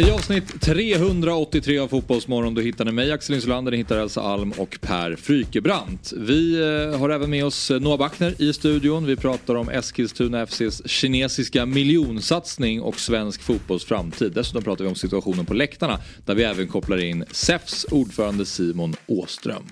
I avsnitt 383 av Fotbollsmorgon då hittar ni mig Axel Insulander, ni hittar Elsa Alm och Per Frykebrant. Vi eh, har även med oss eh, Noah Backner i studion. Vi pratar om Eskilstuna FCs kinesiska miljonsatsning och svensk fotbolls framtid. Dessutom pratar vi om situationen på läktarna där vi även kopplar in SEFs ordförande Simon Åström.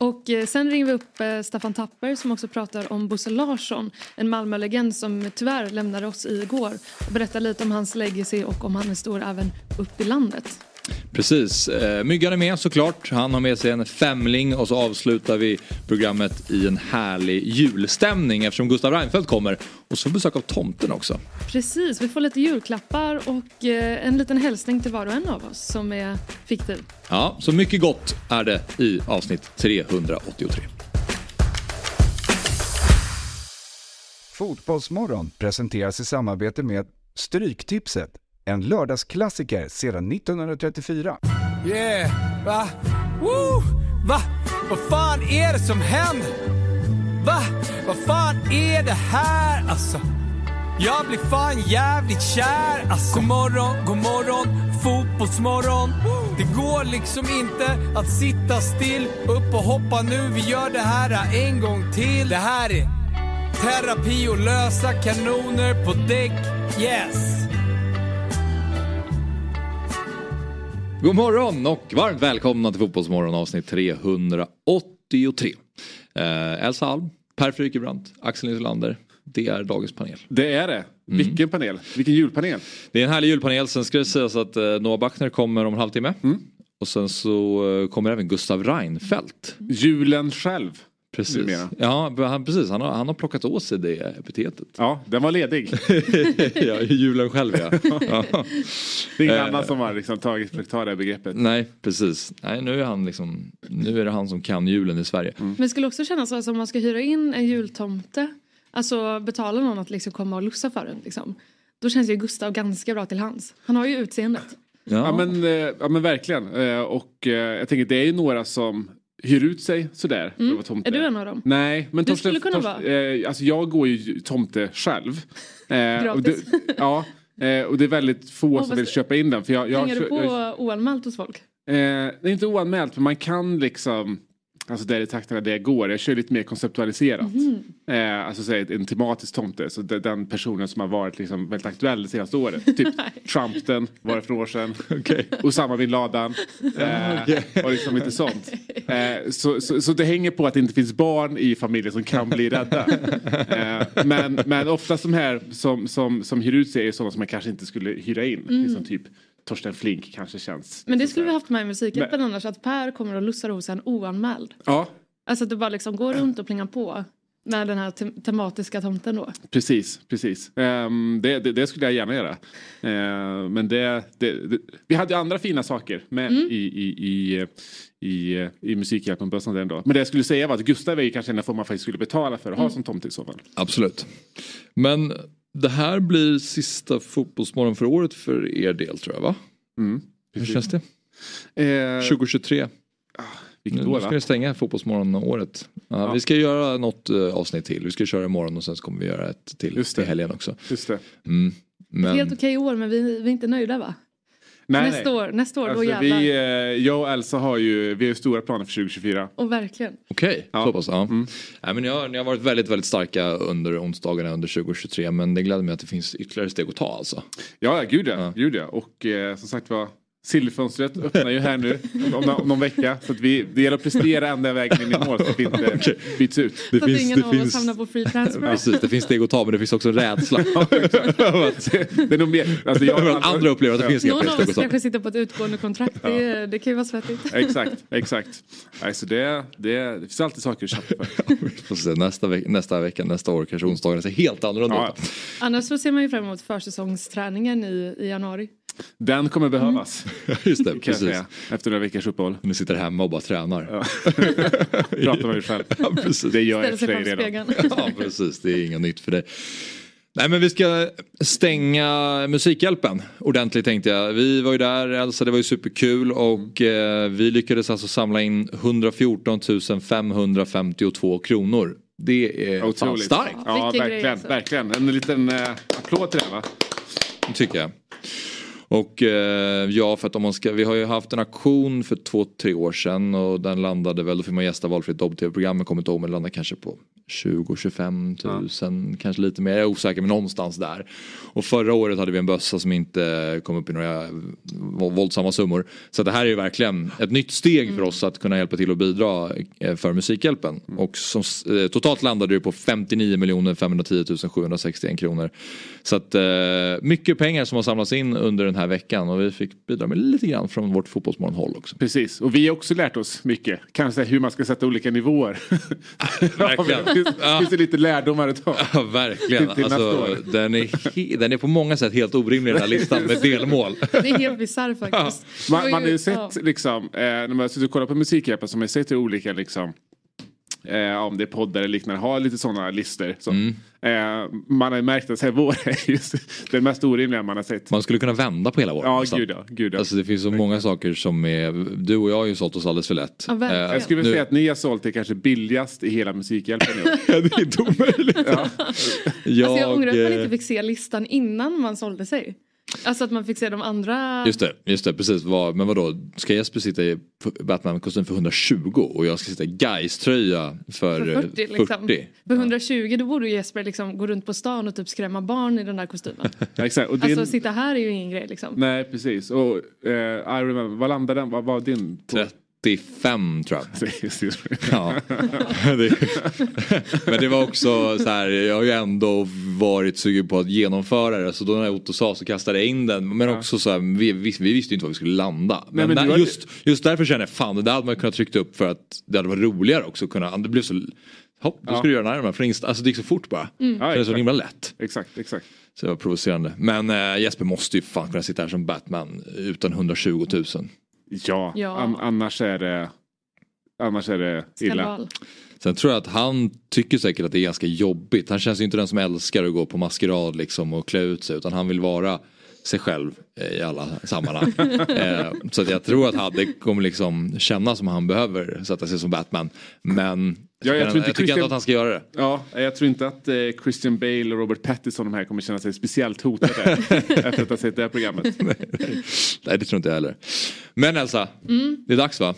Och eh, sen ringer vi upp eh, Staffan Tapper som också pratar om Bosse Larsson, en Malmölegend som tyvärr lämnade oss igår och berättar lite om hans legacy och om han är stor även upp i landet. Precis. Eh, Myggan är med såklart. Han har med sig en femling och så avslutar vi programmet i en härlig julstämning eftersom Gustav Reinfeldt kommer. Och så besök av tomten också. Precis, vi får lite julklappar och eh, en liten hälsning till var och en av oss som är fiktiv. Ja, så mycket gott är det i avsnitt 383. Fotbollsmorgon presenteras i samarbete med Stryktipset. En lördagsklassiker sedan 1934. Yeah, va? Woo! Va? Vad fan är det som händer? Va? Vad fan är det här alltså? Jag blir fan jävligt kär alltså. God morgon, god morgon, fotbollsmorgon. Det går liksom inte att sitta still. Upp och hoppa nu, vi gör det här en gång till. Det här är terapi och lösa kanoner på däck. Yes! God morgon och varmt välkomna till Fotbollsmorgon avsnitt 383. Eh, Elsa Alm, Per Frykebrant, Axel Insulander. Det är dagens panel. Det är det. Vilken panel? Vilken julpanel? Det är en härlig julpanel. Sen ska det sägas att eh, Noah Bachner kommer om en halvtimme. Och sen så eh, kommer även Gustav Reinfeldt. Julen själv. Precis. Numera. Ja, han, precis. Han har, han har plockat åt sig det epitetet. Ja, den var ledig. ja, julen själv ja. ja. Det är ingen Eh. annan som har liksom tagit ta det här begreppet. Nej, precis. Nej, nu är han liksom, nu är det han som kan julen i Sverige. Men det skulle också kännas som om man ska hyra in en jultomte, alltså betala någon att liksom komma och lussa för en liksom. Då känns ju Gustav ganska bra till hands. Han har ju utseendet. Ja men, eh, ja men verkligen. Eh, Och jag tänker det är ju några som hyr ut sig sådär. att vara tomte. Är du en av dem? Nej, men Du Torsten- skulle kunna Torsten- eh, alltså jag går ju tomte själv. Eh, och det, ja, eh, och det är väldigt få Åh, som vill köpa in den. För jag, jag, Hänger du på jag, oanmält hos folk? Eh, det är inte oanmält men man kan liksom Alltså där i takterna det går. Jag kör lite mer konceptualiserat. Mhm. Eh, alltså säg en tematisk tomte. Så den personen som har varit liksom väldigt aktuell det senaste året. Typ Trumpten var det för några år sedan. Osama bin Laden. Eh, och liksom lite sånt. Eh, så, så, så det hänger på att det inte finns barn i familjen som kan bli rädda. Eh, men, men ofta de här som, som, som hyr ut sig är sådana som man kanske inte skulle hyra in. Liksom typ Torsten Flink kanske känns. Men det skulle vi haft med i Musikhjälpen annars, att Per kommer och lussar hos en oanmäld. Ja, Alltså att du bara liksom går runt och plingar på med den här te- tematiska tomten då. Precis, precis. Ehm, det, det, det skulle jag gärna göra. Ehm, men det, det, det, vi hade andra fina saker med Mm. i, i, i, i, i Musikhjälpen på den dag. Men det jag skulle säga var att Gustav är kanske en form man faktiskt skulle betala för att Mm. ha som tomte i så fall. Absolut. Men det här blir sista fotbollsmorgon för året för er del tror jag va? Mm, Hur känns det? Ehm, 2023. vilket Nu år ska va? vi stänga fotbollsmorgon-året. Ja, Ja. Vi ska göra något eh, avsnitt till. Vi ska köra imorgon och sen så kommer vi göra ett till Just till helgen också. Just det. Mm. Men, Helt okej år men vi, vi är inte nöjda va? Nej, nästa, nej. År, nästa år, då Alltså, jävlar. vi, eh, jag och Elsa har ju, vi har stora planer för 2024. Och verkligen. Okej, Ja. så pass. Ja. Mm. Nej, men ni, har, ni har varit väldigt, väldigt starka under onsdagarna under 2023 men det gläder mig att det finns ytterligare steg att ta alltså. Ja, ja, gud ja. Ja. Gud ja. Och eh, som sagt var, Silverfönstret öppnar ju här nu om, om någon vecka. Så att vi, det gäller att prestera ända vägen in i mål så att vi inte byts ut. Det så att ingen av oss hamnar på free transfer. Precis, det finns steg att ta men det finns också en rädsla. Det är nog mer, alltså jag, att andra upplever att det finns Någon av oss kanske sitter på ett utgående kontrakt. Det, det kan ju vara svettigt. Exakt, exakt. Nej, så det, det, det finns alltid saker att kämpa för. Vi får se, nästa, veck, nästa vecka, nästa år kanske onsdagarna ser helt annorlunda Ja, ut. Annars så ser man ju fram emot försäsongsträningen i, i januari. Den kommer behövas. Just det, precis. säga. Efter några veckors uppehåll. Ni sitter hemma och bara tränar. Ja. Pratar man ju själv. Ja, precis. Det gör jag för framför redan. Ja, precis. Det är inget nytt för dig. Nej men vi ska stänga Musikhjälpen ordentligt tänkte jag. Vi var ju där, Elsa, det var ju superkul och eh, vi lyckades alltså samla in 114 552 kronor. Det är fan Otroligt. starkt. Ja, grej, verkligen. alltså. verkligen. En liten eh, applåd till det va? tycker jag. Och eh, ja, för att om man ska, vi har ju haft en auktion för två, tre år sedan och den landade väl, då fick man gästa valfritt dobb-tv-program, jag kommer inte ihåg men landade kanske på 20-25 tusen, kanske lite mer, jag är osäker men någonstans där. Och förra året hade vi en bössa som inte kom upp i några vå- våldsamma summor. Så det här är ju verkligen ett nytt steg för oss att kunna hjälpa till och bidra eh, för Musikhjälpen. Och som, eh, totalt landade det på 59 510 761 kronor. Så att eh, mycket pengar som har samlats in under den här veckan och vi fick bidra med lite grann från vårt fotbollsmorgonhåll också. Precis, och vi har också lärt oss mycket. Kanske hur man ska sätta olika nivåer. Verkligen. det finns, Ja. finns det lite lärdomar att ta. Ja, verkligen. Alltså, den, är den är på många sätt helt orimlig den här listan med delmål. Det är helt bisarrt faktiskt. Var Man, man har ju ja. sett liksom, eh, när man sitter och kollar på Musikhjälpen så har sett hur olika liksom Eh, om det är poddar eller liknande, har lite sådana listor. Så. Mm. Eh, man har ju märkt att så här, vår är just den mest orimliga man har sett. Man skulle kunna vända på hela våren. Ja, gud ja. Gud, ja. Alltså det finns så många saker som är, du och jag har ju sålt oss alldeles för lätt. Ja. Eh, jag skulle vilja nu- säga att ni har sålt det kanske billigast i hela Musikhjälpen nu. Ja, det är inte omöjligt. ja. Jag, Alltså jag ångrar att man eh, inte fick se listan innan man sålde sig. Alltså att man fick se de andra. Just det, just det, precis. Vad, men vadå, ska Jesper sitta i Batman-kostym för 120 och jag ska sitta i Gais-tröja för, För eh, 40 liksom. 40? För 120 då borde Jesper liksom gå runt på stan och typ skrämma barn i den där kostymen. Exakt. Och din... Alltså sitta här är ju ingen grej liksom. Nej precis. Och eh, I remember, vad landade den? Vad var din? på? 35 tror jag. Ja. men det var också så här, jag har ju ändå varit sugen på att genomföra det. Så då när Otto sa så kastade jag in den. Men också så här, vi, vi, vi visste ju inte var vi skulle landa. Men, men där, just, just därför känner jag fan det där hade man kunnat trycka upp för att det hade varit roligare också. att Kunna, det blev så, hopp, då Ja. ska du göra den här med. För Insta, alltså det gick så fort bara. Ja, Det är så himla lätt. exakt, exakt. Så det var provocerande. Men äh, Jesper måste ju fan kunna sitta här som Batman utan 120 000. Ja, Ja. An- annars är det Annars är det illa. Skandal. Sen tror jag att han tycker säkert att det är ganska jobbigt. Han känns ju inte den som älskar att gå på maskerad liksom och klä ut sig utan han vill vara sig själv eh, i alla sammanhang. eh, så att jag tror att han, det kommer liksom kännas som han behöver sätta sig som Batman. Men Ja, jag jag, tror inte tycker Christian- ändå att han ska göra det. Ja, jag tror inte att eh, Christian Bale och Robert Pattinson de här kommer känna sig speciellt hotade efter att ha sett det här programmet. Nej det tror inte jag heller. Men Elsa, det är dags va?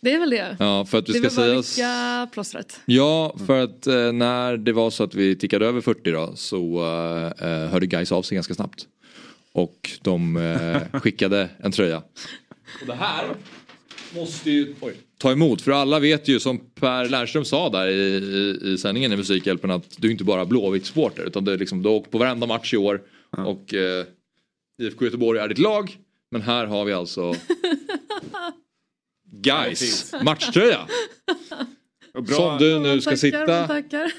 Det är väl det. Ja, för att vi det ska säga... vicka plåstret. Ja, för att eh, när det var så att vi tickade över 40 då så eh, eh, hörde guys av sig ganska snabbt. Och de eh, skickade en tröja. Och det här måste ju oj, ta emot. För alla vet ju som Per Lernström sa där i, i, i sändningen i Musikhjälpen att du är inte bara Blåvitt-supporter utan det är liksom, du har åkt på varenda match i år. Och eh, IFK Göteborg är ditt lag. Men här har vi alltså Guys matchtröja. Och bra, Som du nu ska tackar, sitta. Tackar.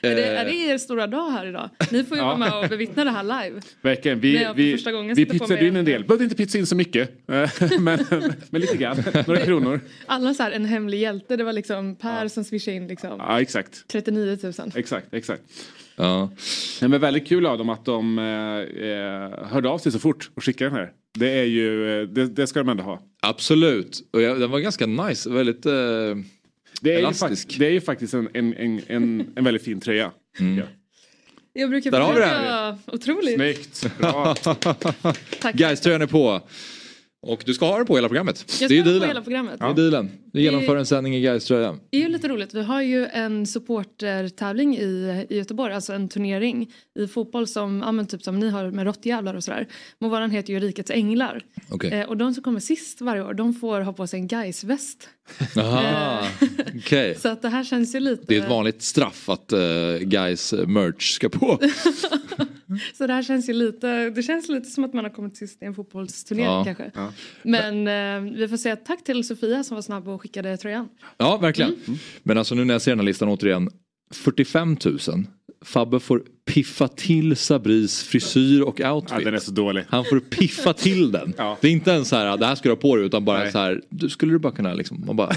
är, det, Eh. är det er stora dag här idag? Ni får ju Ja. vara med och bevittna det här live. Verkligen. Vi, vi, första gången vi pizzade in en del. Behövde inte pizza in så mycket. eh, men, men lite grann. Några kronor. Alla så här en hemlig hjälte. Det var liksom Per som swishade in liksom Ja, exakt. 39 000. Exakt, exakt. Ja. Nej, men väldigt kul av dem att de eh, eh, hörde av sig så fort och skickade den här. Det är ju, eh, det, det ska de ändå ha. Absolut. Och jag, den var ganska nice. Väldigt... Eh, Det är, ju, Elastisk. fakt- det är ju faktiskt en, en, en, en, en väldigt fin tröja. Ja. Jag brukar Där har vi försöka... Otroligt. Snyggt. Bra. Tack. Guys-tröjan är på. Och du ska ha den på hela programmet. Jag det är ska ju på hela programmet. Det är dealen. Du genomför en sändning i Guys-tröja. Det är ju lite roligt. Vi har ju en supportertävling i, i Göteborg, alltså en turnering i fotboll som, ja, men typ som ni har med råttjävlar och sådär. Men våran heter ju Rikets Änglar. Okej. Eh, och de som kommer sist varje år, de får ha på sig en Gais-väst. Aha, okej. Så att det här känns ju lite... Det är ett vanligt straff att uh, Guys merch ska på. Så det här känns ju lite, det känns lite som att man har kommit sist i en fotbollsturnering Ja. kanske. Men eh, vi får säga tack till Sofia som var snabb och skickade tröjan. Ja, verkligen. Men alltså nu när jag ser den här listan återigen. 45 000 Fabbe får piffa till Sabris frisyr och outfit. Ja, den är så dålig. Han får piffa till den. Ja. Det är inte ens så här, det här ska du ha på dig utan bara Nej. så här, du, skulle du bara kunna liksom, man bara,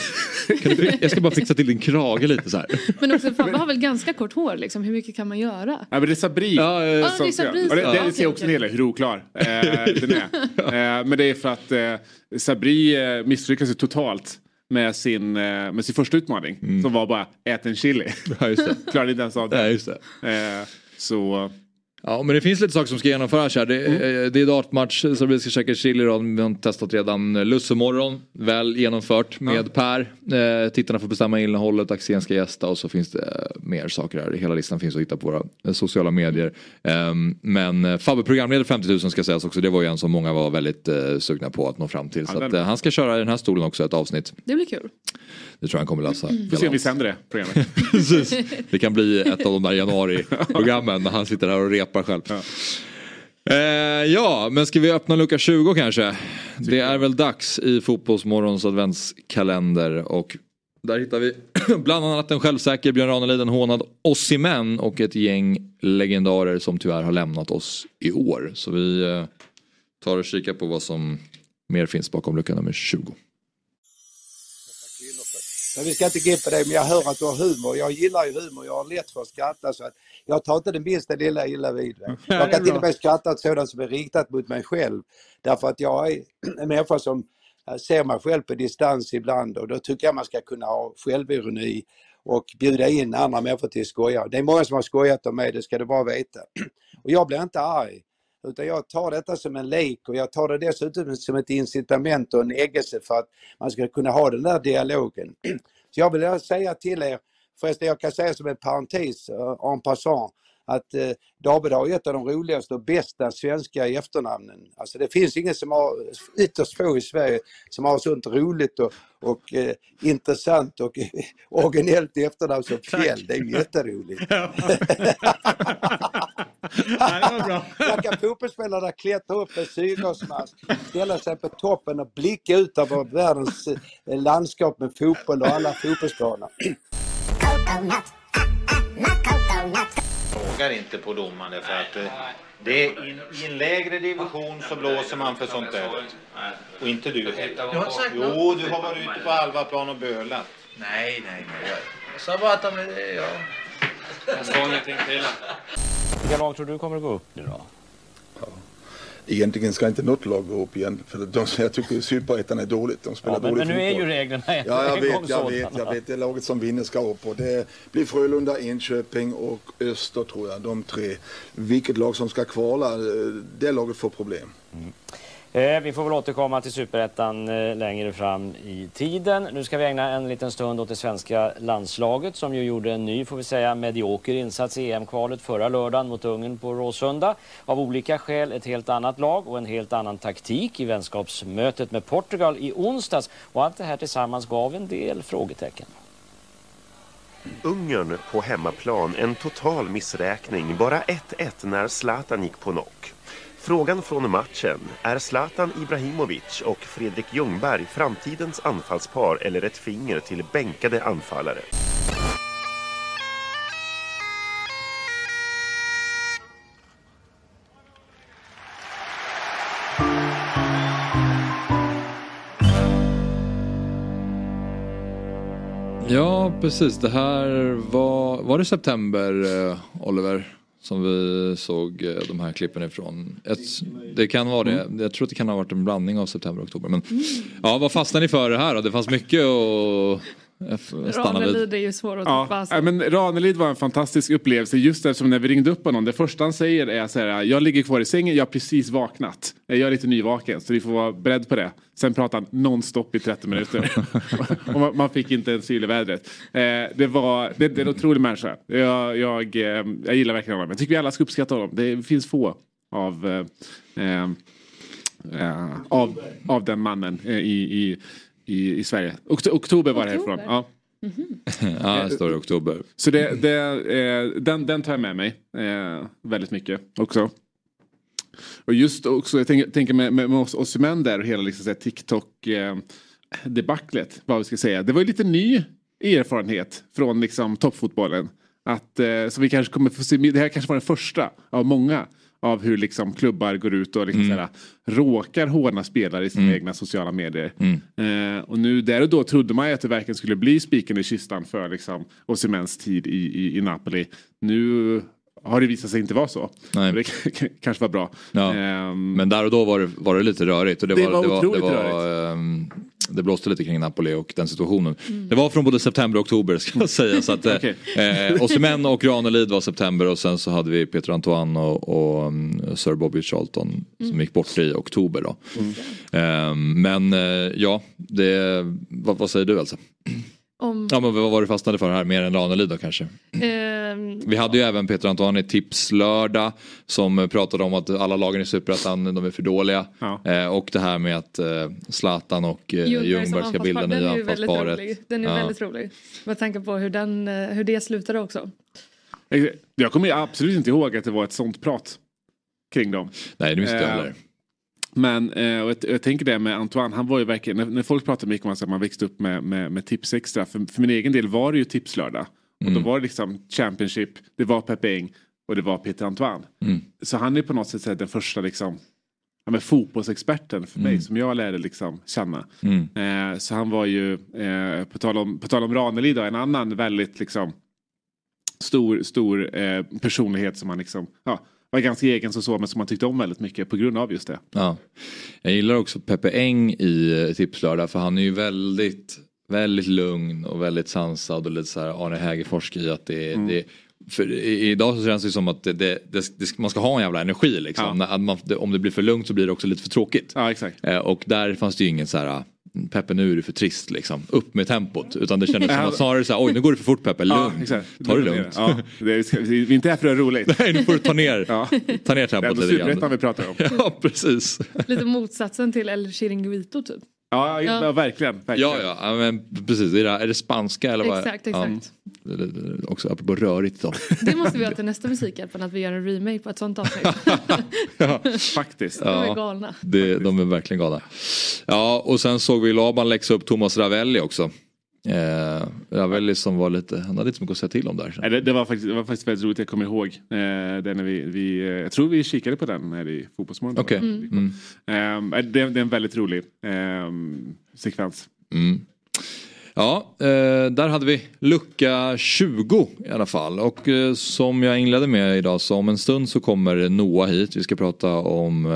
kan du, jag ska bara fixa till din krage lite så här. Men också Fabbe har väl ganska kort hår liksom. Hur mycket kan man göra? Ja, men det är Sabri. Ja, ja, det är Sabri Och det, som- det, det ser också en del hur oklar eh, den är. Eh, men det är för att eh, Sabri eh, misslyckas ju totalt med sin, eh, med sin första utmaning. Som var bara ät en chili. Ja. Klarade inte ens av det. Ja, just det. Eh, så Ja men det finns lite saker som ska genomföras här. Det, Mm. eh, det är dartmatch så vi ska käka chili då. Vi har testat redan Lussemorgon. Väl genomfört med Per. Eh, tittarna får bestämma innehållet, Axén ska gästa och så finns det eh, mer saker här. Hela listan finns att hitta på våra sociala medier. Ehm, men Fabbe programledare 50 000 ska sägas också. Det var ju en som många var väldigt eh, sugna på att nå fram till. Så Ja, att, han ska köra i den här stolen också ett avsnitt. Det blir kul. Det tror jag han kommer lösa. får se om vi sänder det programmet. Precis. Det kan bli ett av de där januari-programmen när han sitter här och repar själv. Eh, ja, men ska vi öppna lucka 20 kanske? Det är väl dags i Fotbollsmorgons adventskalender och där hittar vi bland annat en självsäker Björn Ranelid, en hånad Osimhen och ett gäng legendarer som tyvärr har lämnat oss i år. Så vi eh, tar och kikar på vad som mer finns bakom lucka nummer 20. Men vi ska inte gå in på det, men jag hör att du har humor. Jag gillar ju humor, jag har lätt för att skratta så att jag tar inte det minsta lilla illa vid mig. Jag kan till och med skratta åt sådant som är riktat mot mig själv. Därför att jag är en människa som eh, ser mig själv på distans ibland och då tycker jag man ska kunna ha självironi och bjuda in andra människor till att skoja. Det är många som har skojat om mig, det ska du bara veta. Och jag blir inte arg. Utan jag tar detta som en lek och jag tar det dessutom som ett incitament och en äggelse för att man ska kunna ha den där dialogen. Så jag vill säga till er, förresten jag kan säga som en parentes uh, en passant, att eh, David har ett av de roligaste och bästa svenska efternamnen. Alltså det finns ingen som har, ytterst få i Sverige, som har sånt roligt och, och eh, intressant och eh, originellt efternamn som Fjäll. Det är ju jätteroligt. Där kan fotbollsspelarna klättra upp en syrgasmask, ställa sig på toppen och blicka ut över världens eh, landskap med fotboll och alla fotbollsplaner. frågar inte på domaren för att eh, det är in, i en lägre division så blåser man för sånt där. Och inte du. Jo, du har varit ute på Alvaplan och bölat. Nej, nej, nej. Jag sa bara att de... Ja. Jag sa ingenting till Vilka lag tror du kommer att gå upp nu då? Egentligen ska inte något lag gå upp igen. För de, jag tycker Superettan är dåligt. De spelar Ja, men, dålig men nu är fotboll. ju reglerna en, Ja, jag en gång vet, jag sådana. vet, jag vet. Det laget som vinner ska upp. Och det blir Frölunda, Enköping och Öster tror jag. De tre. Vilket lag som ska kvala, eh, det laget får problem. Eh, vi får väl återkomma till Superettan eh, längre fram i tiden. Nu ska vi ägna en liten stund åt det svenska landslaget som ju gjorde en ny, får vi säga, medioker insats i EM-kvalet förra lördagen mot Ungern på Råsunda. Av olika skäl ett helt annat lag och en helt annan taktik i vänskapsmötet med Portugal i onsdags. Och allt det här tillsammans gav en del frågetecken. Ungern på hemmaplan en total missräkning. Bara 1-1 när Zlatan gick på knock. Frågan från matchen, är Zlatan Ibrahimovic och Fredrik Ljungberg framtidens anfallspar eller ett finger till bänkade anfallare? Ja, precis. Det här var, var det september, eh, Oliver? Som vi såg eh, de här klippen ifrån. Ett, det kan vara det. Jag tror att det kan ha varit en blandning av september och oktober. Men, ja, vad fastnade ni för det här då? Det fanns mycket att. Ranelid är ju svår att. Ja, alltså. ja, men Ranelid var en fantastisk upplevelse just eftersom när vi ringde upp honom. Det första han säger är så här. Jag ligger kvar i sängen, jag har precis vaknat. Jag är lite nyvaken så ni får vara beredd på det. Sen pratar han nonstop i 30 minuter. och man, man fick inte en syl i vädret. Eh, det, var, det, det är en otrolig människa. Jag, jag, eh, jag gillar verkligen honom. Jag tycker vi alla ska uppskatta honom. Det finns få av eh, eh, av, av den mannen i, i, i, i Sverige. Okt- oktober var det härifrån. Ja. Ja, det står i oktober. Så det, det, eh, den, den tar jag med mig eh, väldigt mycket också. Och just också, jag tänker, tänker med, med, med oss, Osimhen där och hela liksom, så här TikTok eh, vad vi ska säga. Det var ju lite ny erfarenhet från liksom, toppfotbollen. Att, eh, så vi kanske kommer få se, det här kanske var den första av många av hur liksom klubbar går ut och liksom Mm. såhär, råkar håna spelare i sina Mm. egna sociala medier. Mm. Eh, och nu där och då trodde man ju att det verkligen skulle bli spiken i kistan för liksom, Osimhens tid i, i, i Napoli. Nu har det visat sig inte vara så. Nej. Det kanske var bra. Ja. Ehm, Men där och då var det, var det lite rörigt. Och det, Det var, var det, var, det, otroligt var, ehm, det blåste lite kring Napoli och den situationen. Mm. Det var från både september och oktober ska jag säga. Så att, Okej. eh, Osimhen och Ranelid var september och sen så hade vi Peter Antoine och, och um, Sir Bobby Charlton som gick bort i oktober. Då. Ehm, men eh, ja, det, vad, vad säger du Elsa? Om, Ja, men vad var du fastnade för här? Mer än Ranelid då kanske? ehm, Vi hade ju även Peter Antoine i Tipslördag som eh, pratade om att alla lagen i Superettan de är för dåliga. Eh, och det här med att eh, Zlatan och eh, Ljungberg ska bilda nya den är ju väldigt rolig. anfallsparet. Den är Ja. väldigt rolig. Med tanke på hur, den, eh, hur det slutade också. Jag kommer absolut inte ihåg att det var ett sånt prat kring dem. Nej, det visste jag Eh, heller. Men eh, och jag, jag tänker det med Antoine, han var ju verkligen, när, när folk pratar mycket om att man växte upp med, med, med tips extra, för, för min egen del var det ju tipslördag. Och Mm. då var det liksom Championship, det var Pepe Eng och det var Peter Antoine. Mm. Så han är på något sätt den första liksom, ja, men fotbollsexperten för mig Mm. som jag lärde liksom känna. Mm. Eh, så han var ju, eh, på tal om, på tal om Ranelid, en annan väldigt liksom stor, stor eh, personlighet som han liksom, ja, var ganska egen så, men som man tyckte om väldigt mycket på grund av just det. Ja. Jag gillar också Peppe Eng i eh, Tipslördag för han är ju väldigt, väldigt lugn och väldigt sansad och lite så här Arne Hägerforsk i att det, Mm. det för idag så känns det som att det, det, det, man ska ha en jävla energi liksom. Att man, om det blir för lugnt så blir det också lite för tråkigt. Ja, exakt. Eh, och där fanns det ju ingen så här Peppe nu är du för trist liksom. Upp med tempot. Utan det kändes som att snarare så här, oj nu går det för fort Peppe, lugn. Ja. Ta det lugnt. Ja, det är, vi är inte här för att ha roligt. Nej, nu får du ta ner, Ja. ta ner Det är tempot ändå lite superettan grann. vi pratar om. Ja, precis. Lite motsatsen till El Chiringuito typ. Ja, Ja. ja. verkligen. verkligen. Ja, ja, ja, men precis. Är det, är det spanska eller vad? Exakt, exakt. Ja, också apropå rörigt då. Det måste vi ha till nästa Musikhjälpen, att vi gör en remake på ett sånt avsnitt. ja, faktiskt. De är galna. Det, de är verkligen galna. Ja, och sen såg vi Laban läxa upp Thomas Ravelli också. Eh, Ravelli som var lite, han hade inte så mycket att säga till om där. Nej, det, det, var faktiskt, det var faktiskt väldigt roligt, jag kommer ihåg. Eh, det när vi, vi, eh, jag tror vi kikade på den här i Fotbollsmorgon. Okej. Mm. Eh, det, det är en väldigt rolig eh, sekvens. Mm. Ja, eh, där hade vi lucka 20 i alla fall. Och eh, som jag inledde med idag så om en stund så kommer Noah hit. Vi ska prata om eh,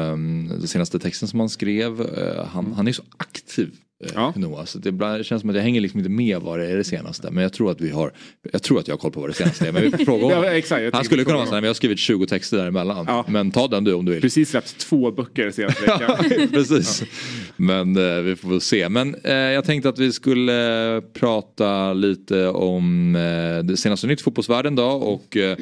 den senaste texten som han skrev. Han, han är så aktiv. Eh, Noah, så det ibland känns som att jag hänger liksom inte med vad det är det senaste. Men jag tror att vi har, jag tror att jag har koll på vad det senaste är. Men vi får fråga honom. Ja, exakt, han skulle kunna vara såhär, men jag har skrivit 20 texter däremellan. Men ta den du om du vill. Precis släppt två böcker senaste veckan. Precis. Men eh, vi får väl se. Men eh, jag tänkte att vi skulle eh, prata lite om eh, det senaste nytt fotbollsvärlden då. Och eh,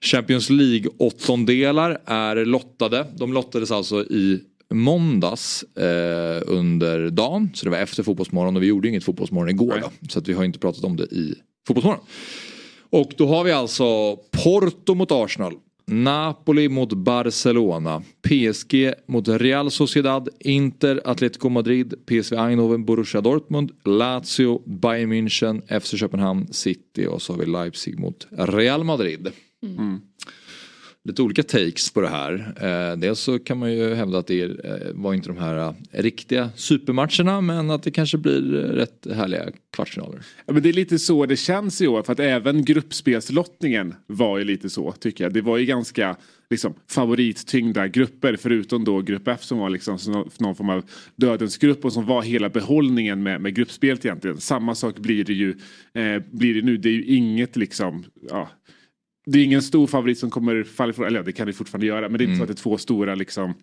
Champions League åttondelar är lottade. De lottades alltså i måndags eh, under dagen. Så det var efter fotbollsmorgon och vi gjorde ju inget fotbollsmorgon igår då. Så att vi har inte pratat om det i fotbollsmorgon. Och då har vi alltså Porto mot Arsenal. Napoli mot Barcelona. PSG mot Real Sociedad. Inter, Atletico Madrid, PSV Eindhoven, Borussia Dortmund, Lazio, Bayern München, FC Köpenhamn, City och så har vi Leipzig mot Real Madrid. Mm. Lite olika takes på det här. Eh, dels så kan man ju hävda att det är, eh, var inte de här eh, riktiga supermatcherna men att det kanske blir eh, rätt härliga kvartsfinaler. Ja, men det är lite så det känns i år för att även gruppspelslottningen var ju lite så tycker jag. Det var ju ganska liksom, favorittyngda grupper förutom då grupp F som var liksom någon form av dödens grupp och som var hela behållningen med, med gruppspelet egentligen. Samma sak blir det ju eh, blir det nu. Det är ju inget liksom ja, det är ingen stor favorit som kommer falla ifrån, eller ja, det kan det fortfarande göra, men det är inte så att det är två stora liksom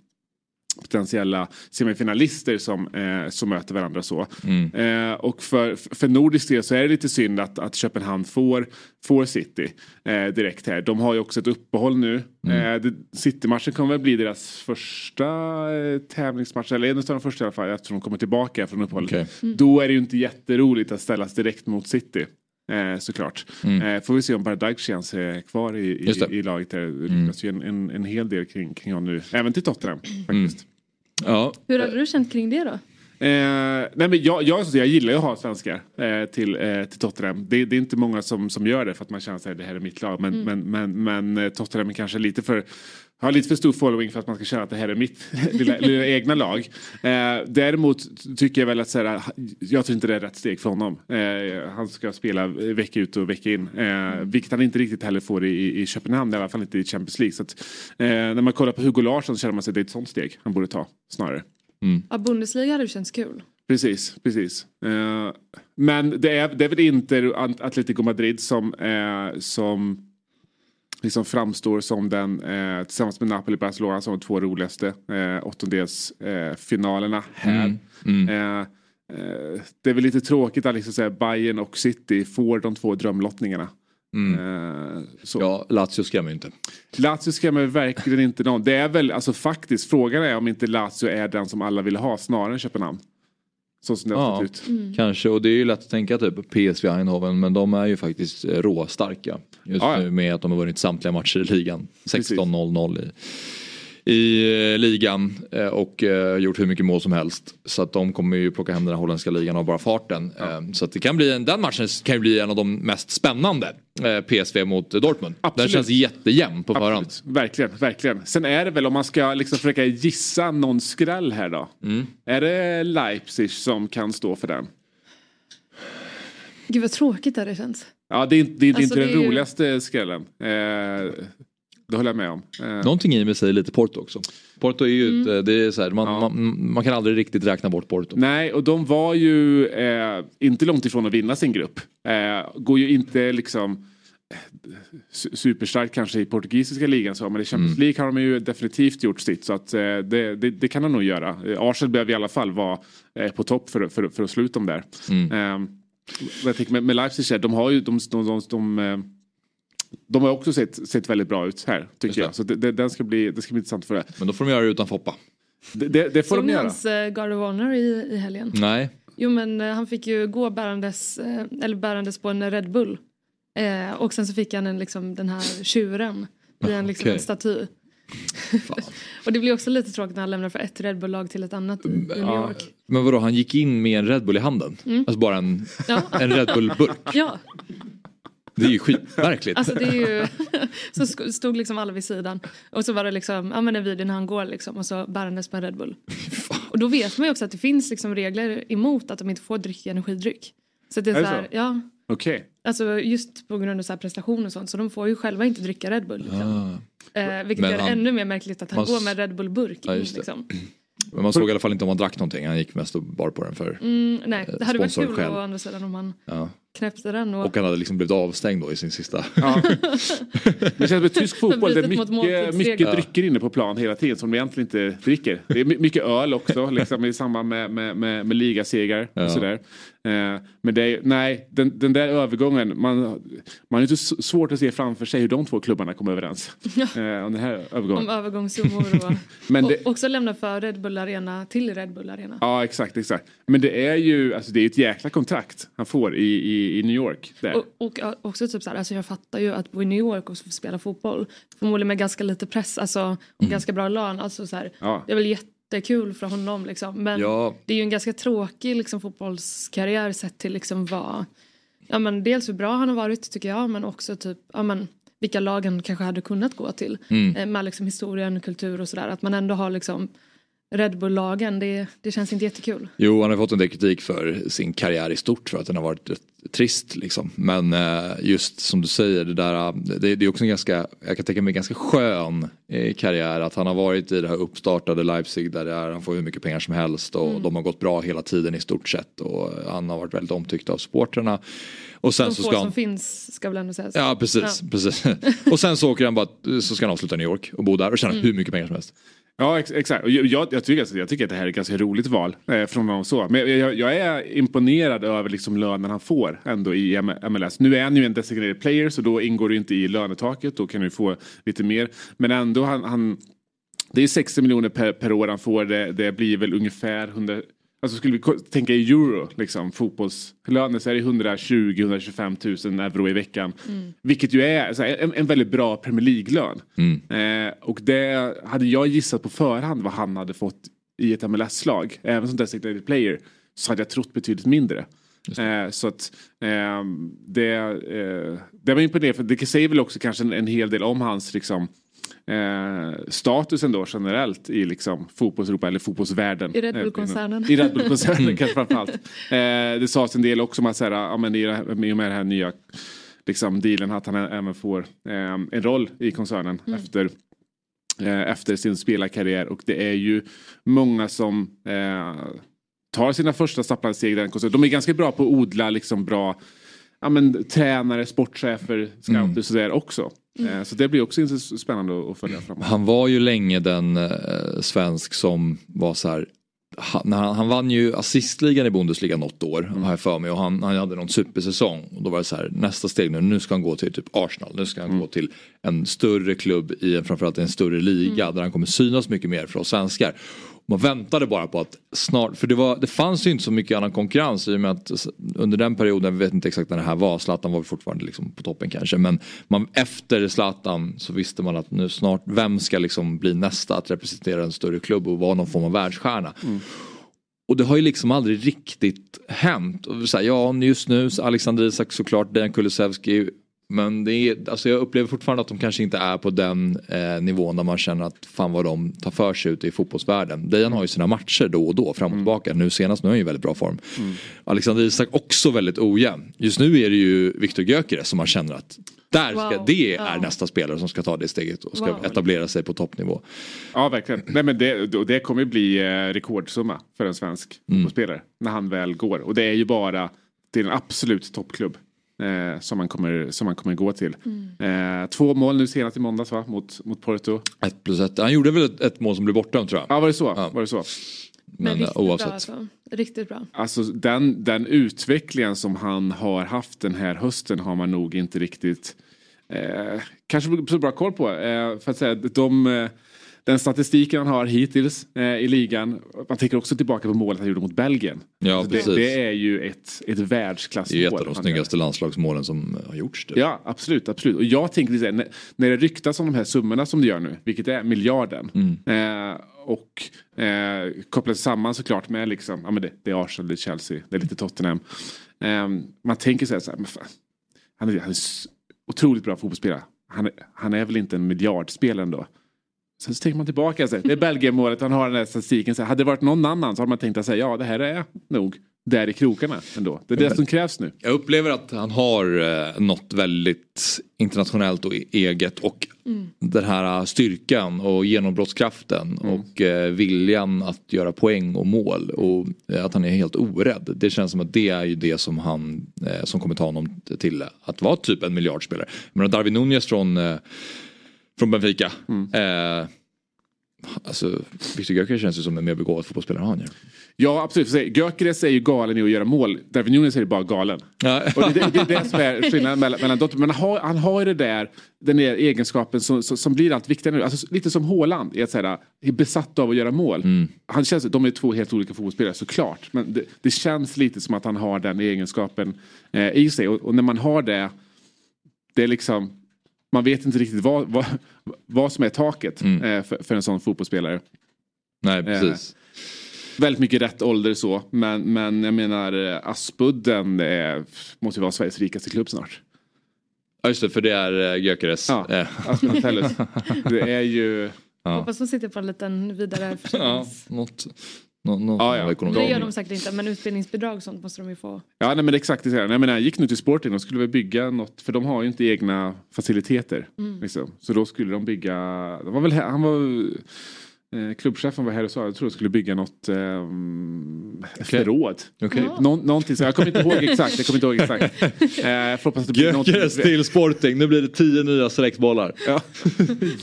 potentiella semifinalister som, eh, som möter varandra så. Mm. Eh, och för, för nordisk del så är det lite synd att, att Köpenhamn får, får City eh, direkt här. De har ju också ett uppehåll nu. Mm. Eh, det- City-matchen kommer väl bli deras första eh, tävlingsmatch, eller en av de första i alla fall, eftersom de kommer tillbaka från uppehållet. Okej. Mm. Då är det ju inte jätteroligt att ställas direkt mot City. Eh, såklart. Eh, får vi se om Bardghchians är kvar i, Mm. I, i laget. Där. Det ryktas ju en, en, en hel del kring, kring honom nu. Även till Tottenham faktiskt. Ja. Hur hade du känt kring det då? nej men jag, jag, jag gillar ju att ha svenskar eh, till, eh, till Tottenham. Det, det, är inte många som, som gör det för att man känner att det här är mitt lag. Men, mm. men, men, men Tottenham är kanske lite för har lite för stor following för att man ska känna att det här är mitt lilla, lilla egna lag. Eh, däremot tycker jag väl att så här, jag tror inte det är rätt steg för honom. Eh, han ska spela vecka ut och vecka in. Eh, vilket han inte riktigt heller får i, i Köpenhamn, i alla fall inte i Champions League. Så att, eh, när man kollar på Hugo Larsson så känner man sig att det är ett sånt steg han borde ta snarare. Mm. Ja, Bundesliga hade känts kul. Precis, precis. Eh, men det är, det är väl inte Atletico Madrid som, eh, som liksom framstår som den, eh, tillsammans med Napoli och Barcelona, som de två roligaste eh, åttondelsfinalerna eh, här. Mm. Mm. Eh, eh, det är väl lite tråkigt att liksom säga Bayern och City får de två drömlottningarna. Mm. Eh, ja, Lazio skrämmer ju inte. Lazio skrämmer verkligen inte någon. Det är väl alltså faktiskt, frågan är om inte Lazio är den som alla vill ha snarare än Köpenhamn. Som har ja, ut. Mm. Kanske och det är ju lätt att tänka typ PSV Eindhoven men de är ju faktiskt råstarka. Just ja, ja. nu med att de har vunnit samtliga matcher i ligan. 16-0-0 i i eh, ligan eh, och eh, gjort hur mycket mål som helst. Så att de kommer ju plocka hem den här holländska ligan av bara farten. Ja. Så att det kan bli en, den matchen kan ju bli en av de mest spännande. PSV mot Dortmund. Absolut. Den känns jättejämn på förhand. Verkligen, verkligen. Sen är det väl om man ska liksom försöka gissa någon skräll här då. Mm. Är det Leipzig som kan stå för den? Gud vad tråkigt det känns. Ja det är, det, det är alltså, inte den roligaste skrällen. Eh, det håller jag med om. Eh. Någonting i mig säger lite Porto också. Porto är ju mm. ett, det är så här, man, ja. man, man, kan aldrig riktigt räkna bort Porto. Nej och de var ju eh, inte långt ifrån att vinna sin grupp. Eh, går ju inte liksom eh, superstarkt kanske i portugisiska ligan så men i Champions mm. League har de ju definitivt gjort sitt så att eh, det, det, det, kan de nog göra. Arsenal behöver i alla fall vara eh, på topp för, för, för att sluta dem där. Mm. Eh, jag tänker med, med Leipzig, de har ju de, de, de, de de har också sett, sett väldigt bra ut här tycker jag. Så det, det, den ska bli, det ska bli intressant för det. Men då får de göra det utan Foppa. Det, det, det får Såg de göra. hans Guard of Honor i, i helgen? Nej. Jo men uh, han fick ju gå bärandes, uh, eller bärandes på en Red Bull. Uh, och sen så fick han en, liksom, den här tjuren i en, liksom, okay. en staty. och det blir också lite tråkigt när han lämnar för ett Red Bull-lag till ett annat i New York. Ja, men vadå, han gick in med en Red Bull i handen? Mm. Alltså bara en, ja. en Red Bull-burk? Ja. Det är ju skitmärkligt. Alltså det är ju, så stod liksom alla vid sidan och så var det liksom, ja men en video när han går liksom och så bärandes med Red Bull. Och då vet man ju också att det finns liksom regler emot att de inte får dricka energidryck. Så det är, är så här, ja. Okej. Okay. Alltså just på grund av så prestation och sånt så de får ju själva inte dricka Red Bull. Liksom. Ah. Eh, vilket men gör det ännu mer märkligt att han man... går med Red Bull burk ja, in, liksom. Men man såg i alla fall inte om han drack någonting. Han gick mest och bar på den för mm, Nej, det hade varit kul själv. å andra sidan om han ja. Knäppte den. Och... och han hade liksom blivit avstängd då i sin sista. Ja. det känns med tysk fotboll, det är mycket, mycket drycker inne på plan hela tiden som de egentligen inte dricker. Det är mycket öl också liksom, i samband med, med, med, med ligasegrar och sådär. Eh, men det är, nej, den, den där övergången, man, man har inte svårt att se framför sig hur de två klubbarna kommer överens. Ja. Eh, om den här övergången. Om övergångssummor och, Men det, och också lämna för Red Bull Arena till Red Bull Arena. Ja exakt, exakt. Men det är ju alltså det är ett jäkla kontrakt han får i, i, i New York. Där. Och, och också typ så här, alltså jag fattar ju att bo i New York och spela fotboll. Förmodligen med ganska lite press alltså, och mm. ganska bra lön. Alltså så här, ja. Det är väl jätte jättekul för honom liksom. Men ja. det är ju en ganska tråkig liksom, fotbollskarriär sett till liksom vad, ja men dels hur bra han har varit tycker jag men också typ, ja men vilka lag han kanske hade kunnat gå till. Mm. Eh, med liksom historien, kultur och sådär. Att man ändå har liksom Red Bull-lagen, det, det känns inte jättekul. Jo, han har fått en del kritik för sin karriär i stort för att den har varit trist liksom. Men eh, just som du säger, det där, det, är också en ganska, jag kan tänka mig ganska skön eh, karriär. Att han har varit i det här uppstartade Leipzig där är, han får hur mycket pengar som helst och mm. de har gått bra hela tiden i stort sett. Och han har varit väldigt omtyckt av supportrarna. Och sen De så få ska han... som finns ska väl ändå sägas. Ja precis, ja. precis. och sen så åker han bara, så ska han avsluta New York och bo där och tjäna mm. hur mycket pengar som helst. Ja ex exakt. Jag, jag, tycker, alltså, jag tycker att det här är ett ganska roligt val eh, från honom. så. Men jag, jag, är imponerad över liksom lönen han får ändå i MLS. Nu är han ju en designated player så då ingår det inte i lönetaket. Då kan du få lite mer. Men ändå han, han det är 60 miljoner per, per år han får. Det, det blir väl ungefär 100, Alltså skulle vi tänka i euro, liksom, fotbollslöner så är det 120-125 000 euro i veckan. Mm. Vilket ju är alltså, en, en, väldigt bra Premier League-lön. Mm. Eh, och det hade jag gissat på förhand vad han hade fått i ett MLS-lag, även som designated player, så hade jag trott betydligt mindre. Eh, så att eh, det, eh, det var imponerande, för det säger väl också kanske en, en hel del om hans liksom, eh, statusen då generellt i liksom fotbolls-Europa eller fotbollsvärlden. I Red Eh, Bull-koncernen. I Red Bull-koncernen kanske framförallt. Eh, det sades en del också om att så här, ja, men i och med den här nya liksom, dealen att han även får eh, en roll i koncernen Mm. efter eh, efter sin spelarkarriär och det är ju många som eh, tar sina första stapplande steg i den koncernen. De är ganska bra på att odla liksom bra ja, men, tränare, sportchefer, scouter Mm. och sådär också. Eh, så det blir också spännande att- följa framåt. Han var ju länge den eh, svensk som var så här han, när han, han vann ju assistligan i Bundesliga något år har jag för mig och han, han hade någon supersäsong. Och då var det så här nästa steg nu, nu ska han gå till typ Arsenal, nu ska han gå till en större klubb i en, framförallt en större liga där han kommer synas mycket mer för oss svenskar. Man väntade bara på att snart, för det, var, det fanns ju inte så mycket annan konkurrens i och med att under den perioden, vi vet inte exakt när det här var, Zlatan var fortfarande liksom på toppen kanske, men man, efter Zlatan så visste man att nu snart, vem ska liksom bli nästa att representera en större klubb och vara någon form av världsstjärna. Och det har ju liksom aldrig riktigt hänt. Och så här, ja, just nu Alexander Isak såklart, Dejan Kulusevski. Men det är, alltså jag upplever fortfarande att de kanske inte är på den eh, nivån där man känner att fan vad de tar för sig ute i fotbollsvärlden. Dejan har ju sina matcher då och då fram och tillbaka. Nu senast, nu är han ju i väldigt bra form. Alexander Isak också väldigt ojämn. Just nu är det ju Viktor Gyökeres som man känner att där ska, Wow. det är Ja. nästa spelare som ska ta det steget och ska Wow. etablera sig på toppnivå. Ja, verkligen. Nej, men det, det kommer bli eh, rekordsumma för en svensk fotbollsspelare när han väl går. Och det är ju bara till en absolut toppklubb eh, som, man kommer, som man kommer gå till. Eh, två mål nu senast i måndags va? Mot, mot Porto. Ett plus ett. Han gjorde väl ett, ett mål som blev bortdömt tror jag. Ja, var det så? Var det så? Men, Men, riktigt oavsett. bra alltså. Riktigt bra. Alltså den, den utvecklingen som han har haft den här hösten har man nog inte riktigt eh, kanske så bra koll på. Eh, för att säga, de, eh, den statistiken han har hittills eh, i ligan. Man tänker också tillbaka på målet han gjorde mot Belgien. Ja, Alltså, det, precis. det är ju ett, ett Det världsklassmål. är ju ett av de snyggaste landslagsmålen som har gjorts. Typ. Ja, absolut. absolut. Och jag tänker så här, när, när det ryktas om de här summorna som det gör nu, vilket är miljarden. Eh, och eh, kopplas samman såklart med liksom, ja men det, det är Arsenal, det är Chelsea, det är lite Tottenham. Eh, man tänker så här, så här fan, han, är, han är otroligt bra fotbollsspelare. Han, är- han är väl inte en miljardspelare ändå. Sen så tänker man tillbaka, så här, det är Belgien-målet, han har den här statistiken. Så här, hade det varit någon annan så hade man tänkt att säga, ja det här är nog där i krokarna ändå. Det är det som krävs nu. Jag upplever att han har eh, något väldigt internationellt och e- eget och den här styrkan och genombrottskraften och eh, viljan att göra poäng och mål och eh, att han är helt orädd. Det känns som att det är ju det som han eh, som kommer ta honom till att vara typ en miljardspelare. Men Darwin Nunez från, eh, från Benfica. Eh, alltså Victor Gyökeres känns ju som en mer begåvad fotbollsspelare han gör. Ja absolut, Gyökeres är ju galen i att göra mål. Darwin Nunes är ju bara galen. Och det, det, är det som är skillnaden mellan, mellan två. Men han har, han har ju det där, den där egenskapen som, som, blir allt viktigare nu. Alltså, lite som Haaland, är, att säga, är besatt av att göra mål. Han känns, de är två helt olika fotbollsspelare såklart. Men det, det känns lite som att han har den egenskapen eh, i sig. Och, och när man har det, det är liksom, man vet inte riktigt vad, vad, vad som är taket eh, för, för en sån fotbollsspelare. Nej, precis. Väldigt mycket rätt ålder så, men, men jag menar eh, Aspudden eh, måste ju vara Sveriges rikaste klubb snart. Ja just det, för det är Gyökeres. Ja, Eh. Det är ju... Ja. Hoppas de sitter på en liten vidare Ja, något, nå, något Ja, ja. ekonomi. Det gör de säkert inte, men utbildningsbidrag och sånt måste de ju få. Ja, nej, men exakt. det är det. Jag gick nu till Sporting, de skulle väl bygga något, för de har ju inte egna faciliteter. Mm. Liksom. Så då skulle de bygga, de var väl, han var, eh, klubbchefen var här och sa, jag tror de skulle bygga något eh, förråd. Okej. Nå, någonting, så jag kommer inte ihåg exakt. Jag kommer inte ihåg exakt. Eh, hoppas att det blir Gyökeres till Sporting, nu blir det tio nya selectbollar. Ja.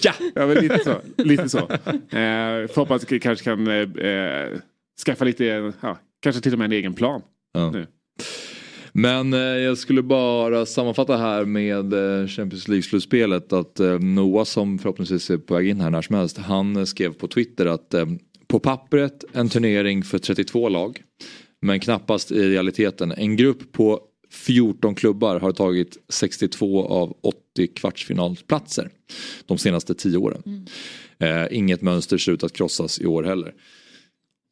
ja. ja, men lite så. Lite så. Eh, får hoppas att vi kanske kan eh, eh, skaffa lite, ja, kanske till och med en egen plan. Ja. Nu. Men eh, jag skulle bara sammanfatta här med eh, Champions League-slutspelet att eh, Noah som förhoppningsvis är på väg in här när som helst, han eh, skrev på Twitter att eh, på pappret en turnering för 32 lag, men knappast i realiteten. En grupp på 14 klubbar har tagit 62 av 80 kvartsfinalplatser de senaste 10 åren. Eh, inget mönster ser ut att krossas i år heller.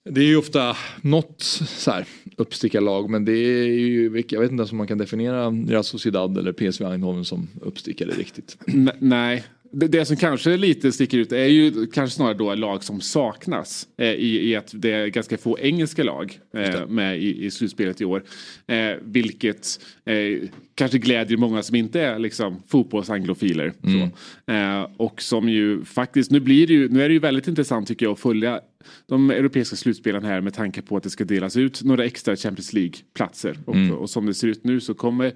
Det är ju ofta något så här uppstickarlag men det är ju, jag vet inte ens om man kan definiera Real Sociedad eller PSV Eindhoven som uppstickare riktigt. N- nej. Det, det som kanske lite sticker ut är ju kanske snarare då lag som saknas. Eh, i, I att det är ganska få engelska lag eh, med i, i slutspelet i år. Eh, vilket eh, kanske glädjer många som inte är liksom, fotbollsanglofiler. Så. Eh, och som ju faktiskt, nu, blir det ju, nu är det ju väldigt intressant tycker jag att följa de europeiska slutspelen här med tanke på att det ska delas ut några extra Champions League-platser. Mm. och som det ser ut nu så kommer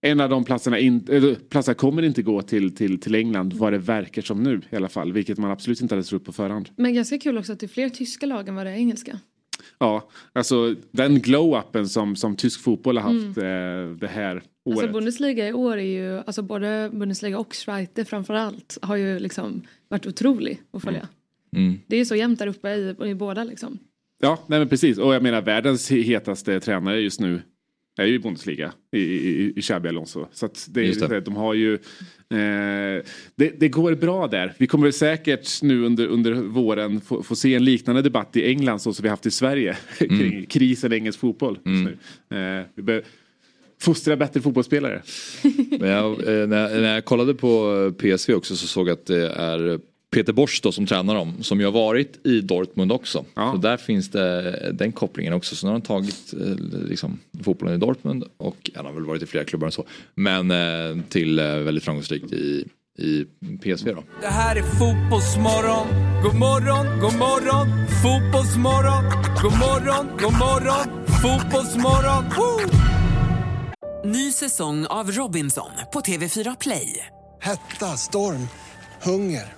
en av de platserna, in, eller, platserna kommer inte gå till, till, till England vad det verkar som nu i alla fall. Vilket man absolut inte hade trott på förhand. Men ganska kul också att det är fler tyska lag än vad det är engelska. Ja, alltså den glow-upen som, som tysk fotboll har haft eh, det här året. Alltså Bundesliga i år är ju, alltså både Bundesliga och Schweiz framförallt har ju liksom varit otrolig att följa. Mm. Det är så jämnt där uppe i, i båda liksom. Ja, nej men precis. Och jag menar världens hetaste tränare just nu är ju i Bundesliga i, i, i Xabi Alonso. Så det, det. de har ju... Eh, det, det går bra där. Vi kommer säkert nu under, under våren få, få se en liknande debatt i England så som vi haft i Sverige. kring krisen i engelsk fotboll. nu. Eh, vi behöver fostra bättre fotbollsspelare. Men jag, eh, när, jag, när jag kollade på eh, PSV också så såg jag att det är Peter Bosch då som tränar dem som ju har varit i Dortmund också. Så där finns det den kopplingen också. Så nu har han tagit eh, liksom, fotbollen i Dortmund och han har väl varit i flera klubbar än så. Men eh, till eh, väldigt framgångsrikt i, i PSV då. Det här är Fotbollsmorgon. God morgon, god morgon. Fotbollsmorgon. God morgon, god morgon. Fotbollsmorgon. Woo! Ny säsong av Robinson på TV4 Play. Hetta, storm, hunger.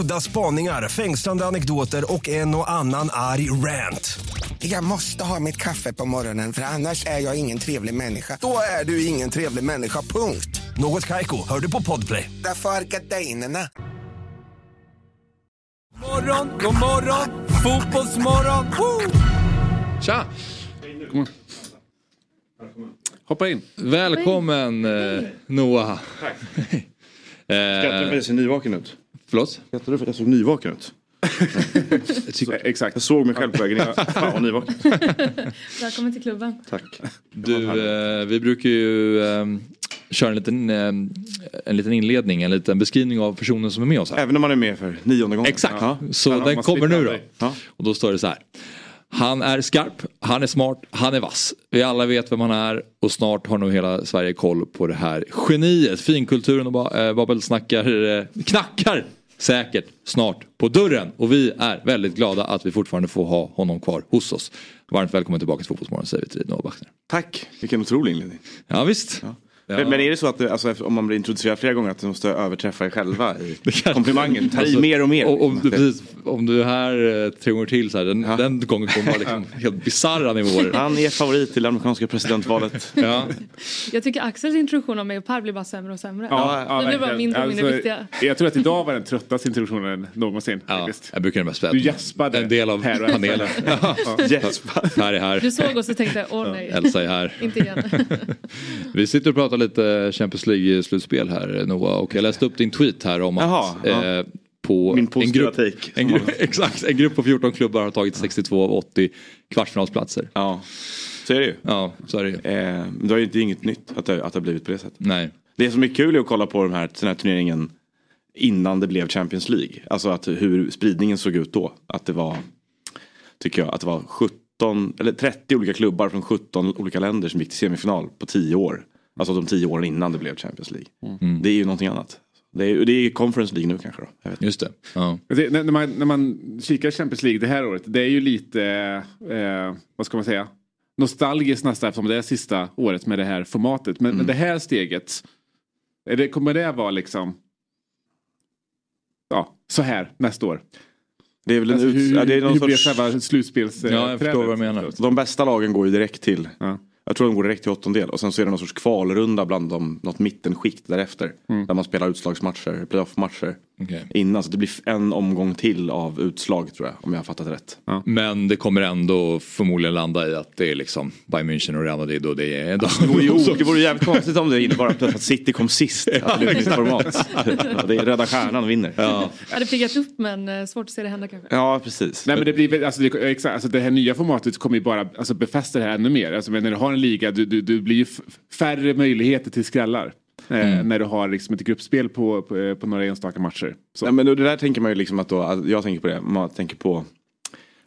Udda spaningar, fängslande anekdoter och en och annan arg rant. Jag måste ha mitt kaffe på morgonen för annars är jag ingen trevlig människa. Då är du ingen trevlig människa, punkt. Något Kaiko, hör du på Podplay. Därför är gardinerna. Morgon, god morgon. Fotbollsmorgon. Woo! Tja! Hoppa in. Välkommen eh, Noah. Tack. Skrattar du ser nyvaken ut? Förlåt? Skrattar du för att jag såg nyvaken ut? Exakt. Jag såg mig själv på vägen in. Fan vad nyvaken. Välkommen till klubben. Tack. Du, eh, vi brukar ju eh, köra en liten, eh, en liten inledning, en liten beskrivning av personen som är med oss här. Även om man är med för nionde gången. Exakt, Ja. så Ja, den kommer nu då. Ja. Och då står det så här. Han är skarp, han är smart, han är vass. Vi alla vet vem han är och snart har nog hela Sverige koll på det här geniet. Finkulturen och ba- eh, Babel snackar, eh, knackar säkert snart på dörren. Och vi är väldigt glada att vi fortfarande får ha honom kvar hos oss. Varmt välkommen tillbaka till Fotbollsmorgon säger vi till Noah Bachner. Tack, vilken otrolig inledning. Ja visst. Ja. Ja. Men, men är det så att alltså, om man blir introducerad flera gånger att du måste överträffa er själva i komplimangen? Ta i Alltså, mer och mer. Och, om, liksom. du, precis, om du är här eh, tre gånger till så här, den, den gången kommer vara liksom helt bisarra nivåer. Han är favorit till det amerikanska presidentvalet. ja. Jag tycker Axels introduktion av mig och Per blir bara sämre och sämre. Ja, ja, det blir bara mindre och mindre Alltså, viktiga. Jag tror att idag var den tröttaste introduktionen någonsin. Ja, jag brukar mest Du gäspade. En del av panelen. Ja. Gäspade. här är här. Du såg oss och tänkte, åh nej. Elsa är här. Inte igen. Vi sitter och pratar lite Champions League-slutspel här Noah och jag läste upp din tweet här om att Jaha, ja. eh, på Min en grupp, take, en, grupp, exakt, en grupp på 14 klubbar har tagit 62 av 80 kvartsfinalsplatser. Ja, så är det ju. Ja, så är det ju. Eh, det är ju inte inget nytt att det, att det har blivit på det sättet. Nej. Det som är kul är att kolla på den här, den här turneringen innan det blev Champions League. Alltså att hur spridningen såg ut då. Att det var, tycker jag, att det var 17, eller 30 olika klubbar från 17 olika länder som gick till semifinal på 10 år. Alltså de 10 åren innan det blev Champions League. Mm. Det är ju någonting annat. Det är, det är Conference League nu kanske då. Jag vet. Just det. Ja. Det, när, man, när man kikar Champions League det här året, det är ju lite, eh, vad ska man säga, nostalgiskt nästan eftersom det är sista året med det här formatet. Men, men det här steget, är det, kommer det vara liksom, ja, så här nästa år? Det är väl en Alltså, ut... hur- ja, det är någon hur blir sorts... själva slutspels- Ja, jag förstår vad du menar. De bästa lagen går ju direkt till... Jag tror de går direkt till åttondel och sen så är det någon sorts kvalrunda bland dem, något mittenskikt därefter. Mm. Där man spelar utslagsmatcher, playoffmatcher. Okej. Innan, så det blir en omgång till av utslag tror jag, om jag har fattat rätt. Men det kommer ändå förmodligen landa i att det är liksom Bayern München och Real Madrid och det är... Det vore, ju, det vore jävligt konstigt om det innebar att City kom sist. Att det blev ett nytt format. Ja, det är Röda Stjärnan vinner. Ja. Jag hade piggat upp men eh, svårt att se det hända kanske. Ja, precis. Nej men det blir alltså det, exakt, alltså det här nya formatet kommer ju bara alltså befästa det här ännu mer. Alltså men när du har en liga, du, du, du blir färre möjligheter till skrällar. Eh, när du har liksom ett gruppspel på, på, eh, på några enstaka matcher. Så. Ja, men det där tänker man ju liksom att då, jag tänker på det, man tänker på,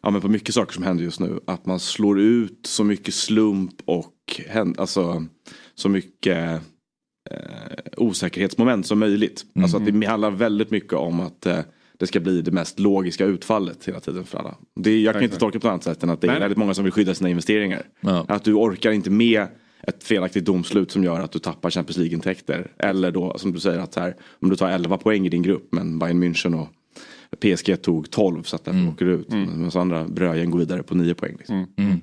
ja, men på mycket saker som händer just nu. Att man slår ut så mycket slump och alltså, så mycket eh, osäkerhetsmoment som möjligt. Alltså att det handlar väldigt mycket om att eh, det ska bli det mest logiska utfallet hela tiden för alla. Det, jag kan inte tolka på något annat sätt än att det är Nej. väldigt många som vill skydda sina investeringar. Ja. Att du orkar inte med ett felaktigt domslut som gör att du tappar Champions League-intäkter. Eller då som du säger att här, om du tar 11 poäng i din grupp men Bayern München och PSG tog 12 så att därför åker du ut. Medan andra brödgäng går vidare på 9 poäng. Liksom. Mm.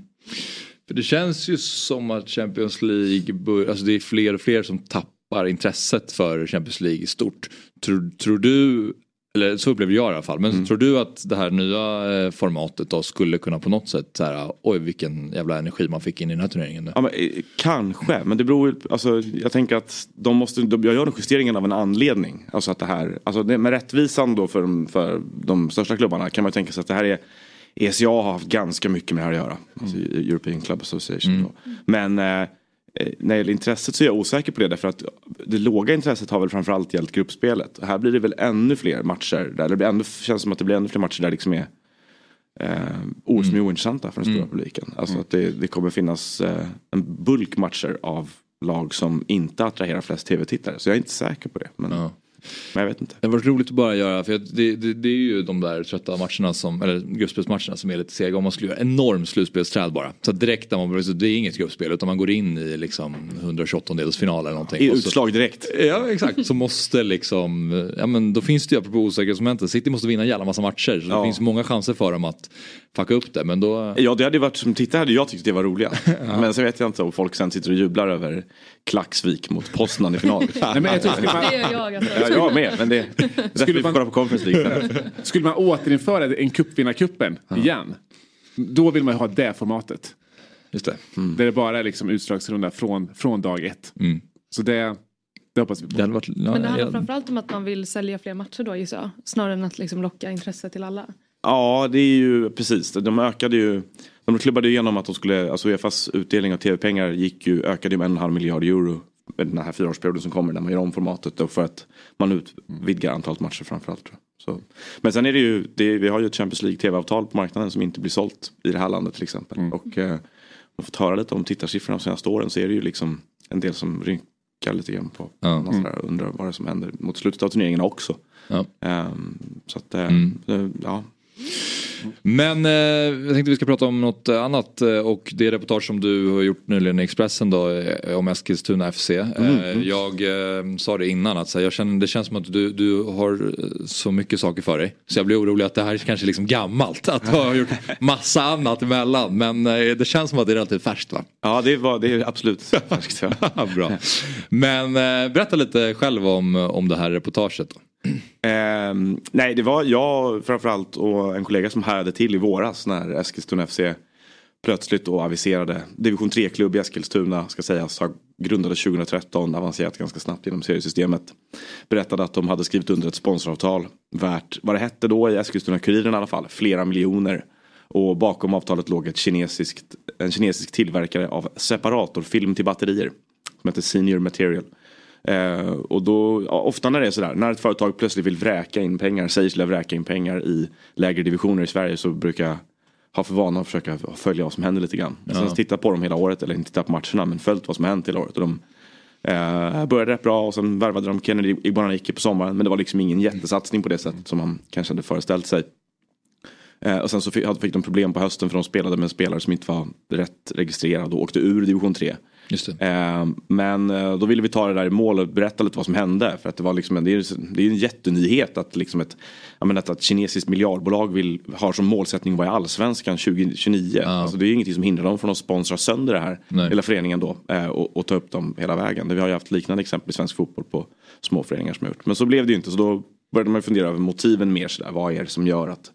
För det känns ju som att Champions League, alltså det är fler och fler som tappar intresset för Champions League i stort. Tror, tror du, eller så upplever jag i alla fall, men Mm. tror du att det här nya eh, formatet då skulle kunna på något sätt så här, oj vilken jävla energi man fick in i den här turneringen nu. Ja, men, eh, kanske, men det beror alltså, jag tänker att de måste, de, jag gör den justeringen av en anledning. Alltså att det här, alltså det, med rättvisan då för, de- för de största klubbarna kan man tänka sig att det här är ECA har haft ganska mycket med det här att göra. Alltså European Club Association. Då. Men eh, när det gäller intresset så är jag osäker på det därför att det låga intresset har väl framförallt gällt gruppspelet. Och här blir det väl ännu fler matcher, där det blir ännu, känns som att det blir ännu fler matcher där det liksom är eh, ord som är ointressanta för den stora publiken. Alltså att det, det kommer finnas eh, en bulk matcher av lag som inte attraherar flest tv-tittare. Så jag är inte säker på det. Men, men jag vet inte. Det varit roligt att bara göra, för det, det, det är ju de där trötta matcherna som, eller gruppspelsmatcherna som är lite sega. Om man skulle göra enorm slutspelsträd bara. Så direkt när man, det är inget gruppspel utan man går in i liksom 128-delsfinal eller någonting. I utslag direkt. Ja exakt, så måste liksom, ja men då finns det ju apropå osäkerhetsmomentet, City måste vinna en jävla massa matcher. Så Ja. det finns många chanser för dem att fucka upp det. Men då... Ja det hade ju varit, som tittare hade jag tyckt det var roligast. Men sen vet jag inte om folk sen sitter och jublar över Klaxvik mot Poznan i final. Nej, men jag tror- skulle man- Det gör jag alltså. Ja, jag med, men det, därför vi får kolla på Conference League. Skulle man återinföra en cupvinnarcupen igen. Då vill man ju ha det formatet. Just det. Där det bara är liksom utslagsrunda från, från dag ett. Mm. Så det, det hoppas vi på. Det varit, ja, Men det handlar jag- framförallt om att man vill sälja fler matcher då gissar jag. Snarare än att liksom locka intresse till alla. Ja, det är ju precis. De ökade ju. De klubbade igenom att de skulle, alltså Uefas utdelning av tv-pengar gick ju, ökade ju med en halv miljard euro. med Den här fyraårsperioden som kommer när man gör om formatet då för att man utvidgar antalet matcher framförallt. Så. Men sen är det ju, det, vi har ju ett Champions League tv-avtal på marknaden som inte blir sålt i det här landet till exempel. Och eh, man får höra lite om tittarsiffrorna de senaste åren så är det ju liksom en del som rynkar lite grann på. Ja. Sådär undrar vad det är som händer mot slutet av turneringarna också. Ja. Ehm, så att, eh, eh, ja. Men eh, jag tänkte vi ska prata om något annat eh, och det är reportage som du har gjort nyligen i Expressen då eh, om Eskilstuna FC. Eh, Mm. Jag eh, sa det innan att så här, jag känner, det känns som att du, du har så mycket saker för dig. Så jag blir orolig att det här är kanske liksom gammalt. Att du har gjort massa annat emellan. Men eh, det känns som att det är relativt färskt va? Ja, det, var, det är absolut färskt. Ja. Bra. Men berätta lite själv om, om det här reportaget. Då. Eh, nej, det var jag framförallt och en kollega som härade till i våras när Eskilstuna FC plötsligt då aviserade division 3-klubb i Eskilstuna ska sägas ha grundades 2013, avancerat ganska snabbt genom seriesystemet. Berättade att de hade skrivit under ett sponsoravtal värt, vad det hette då i Eskilstuna-Kuriren i alla fall, flera miljoner. Och bakom avtalet låg ett kinesiskt, en kinesisk tillverkare av separatorfilm till batterier. Som heter Senior Material. Eh, och då, ja, ofta när det är sådär, när ett företag plötsligt vill vräka in pengar, säger sig vilja vräka in pengar i lägre divisioner i Sverige så brukar jag ha för vana att försöka följa vad som händer lite grann. Ja. Sen titta på dem hela året, eller inte titta på matcherna men följt vad som har hänt hela året. Och de eh, började rätt bra och sen värvade de Kennedy Igbananike på sommaren men det var liksom ingen jättesatsning på det sättet som man kanske hade föreställt sig. Eh, och sen så fick, fick de problem på hösten för de spelade med en spelare som inte var rätt registrerad och åkte ur division 3. Eh, men eh, då ville vi ta det där i mål och berätta lite vad som hände. För att det var liksom en, det är, det är en jättenyhet att, liksom ett, menar, att ett kinesiskt miljardbolag vill, har som målsättning att vara i allsvenskan 2029. Alltså, det är ingenting som hindrar dem från att sponsra sönder det här, Nej. hela föreningen då. eh, Och, och ta upp dem hela vägen. Vi har ju haft liknande exempel i svensk fotboll på små föreningar som har gjort. Men så blev det ju inte. Så då började man fundera över motiven mer sådär. Vad är det som gör att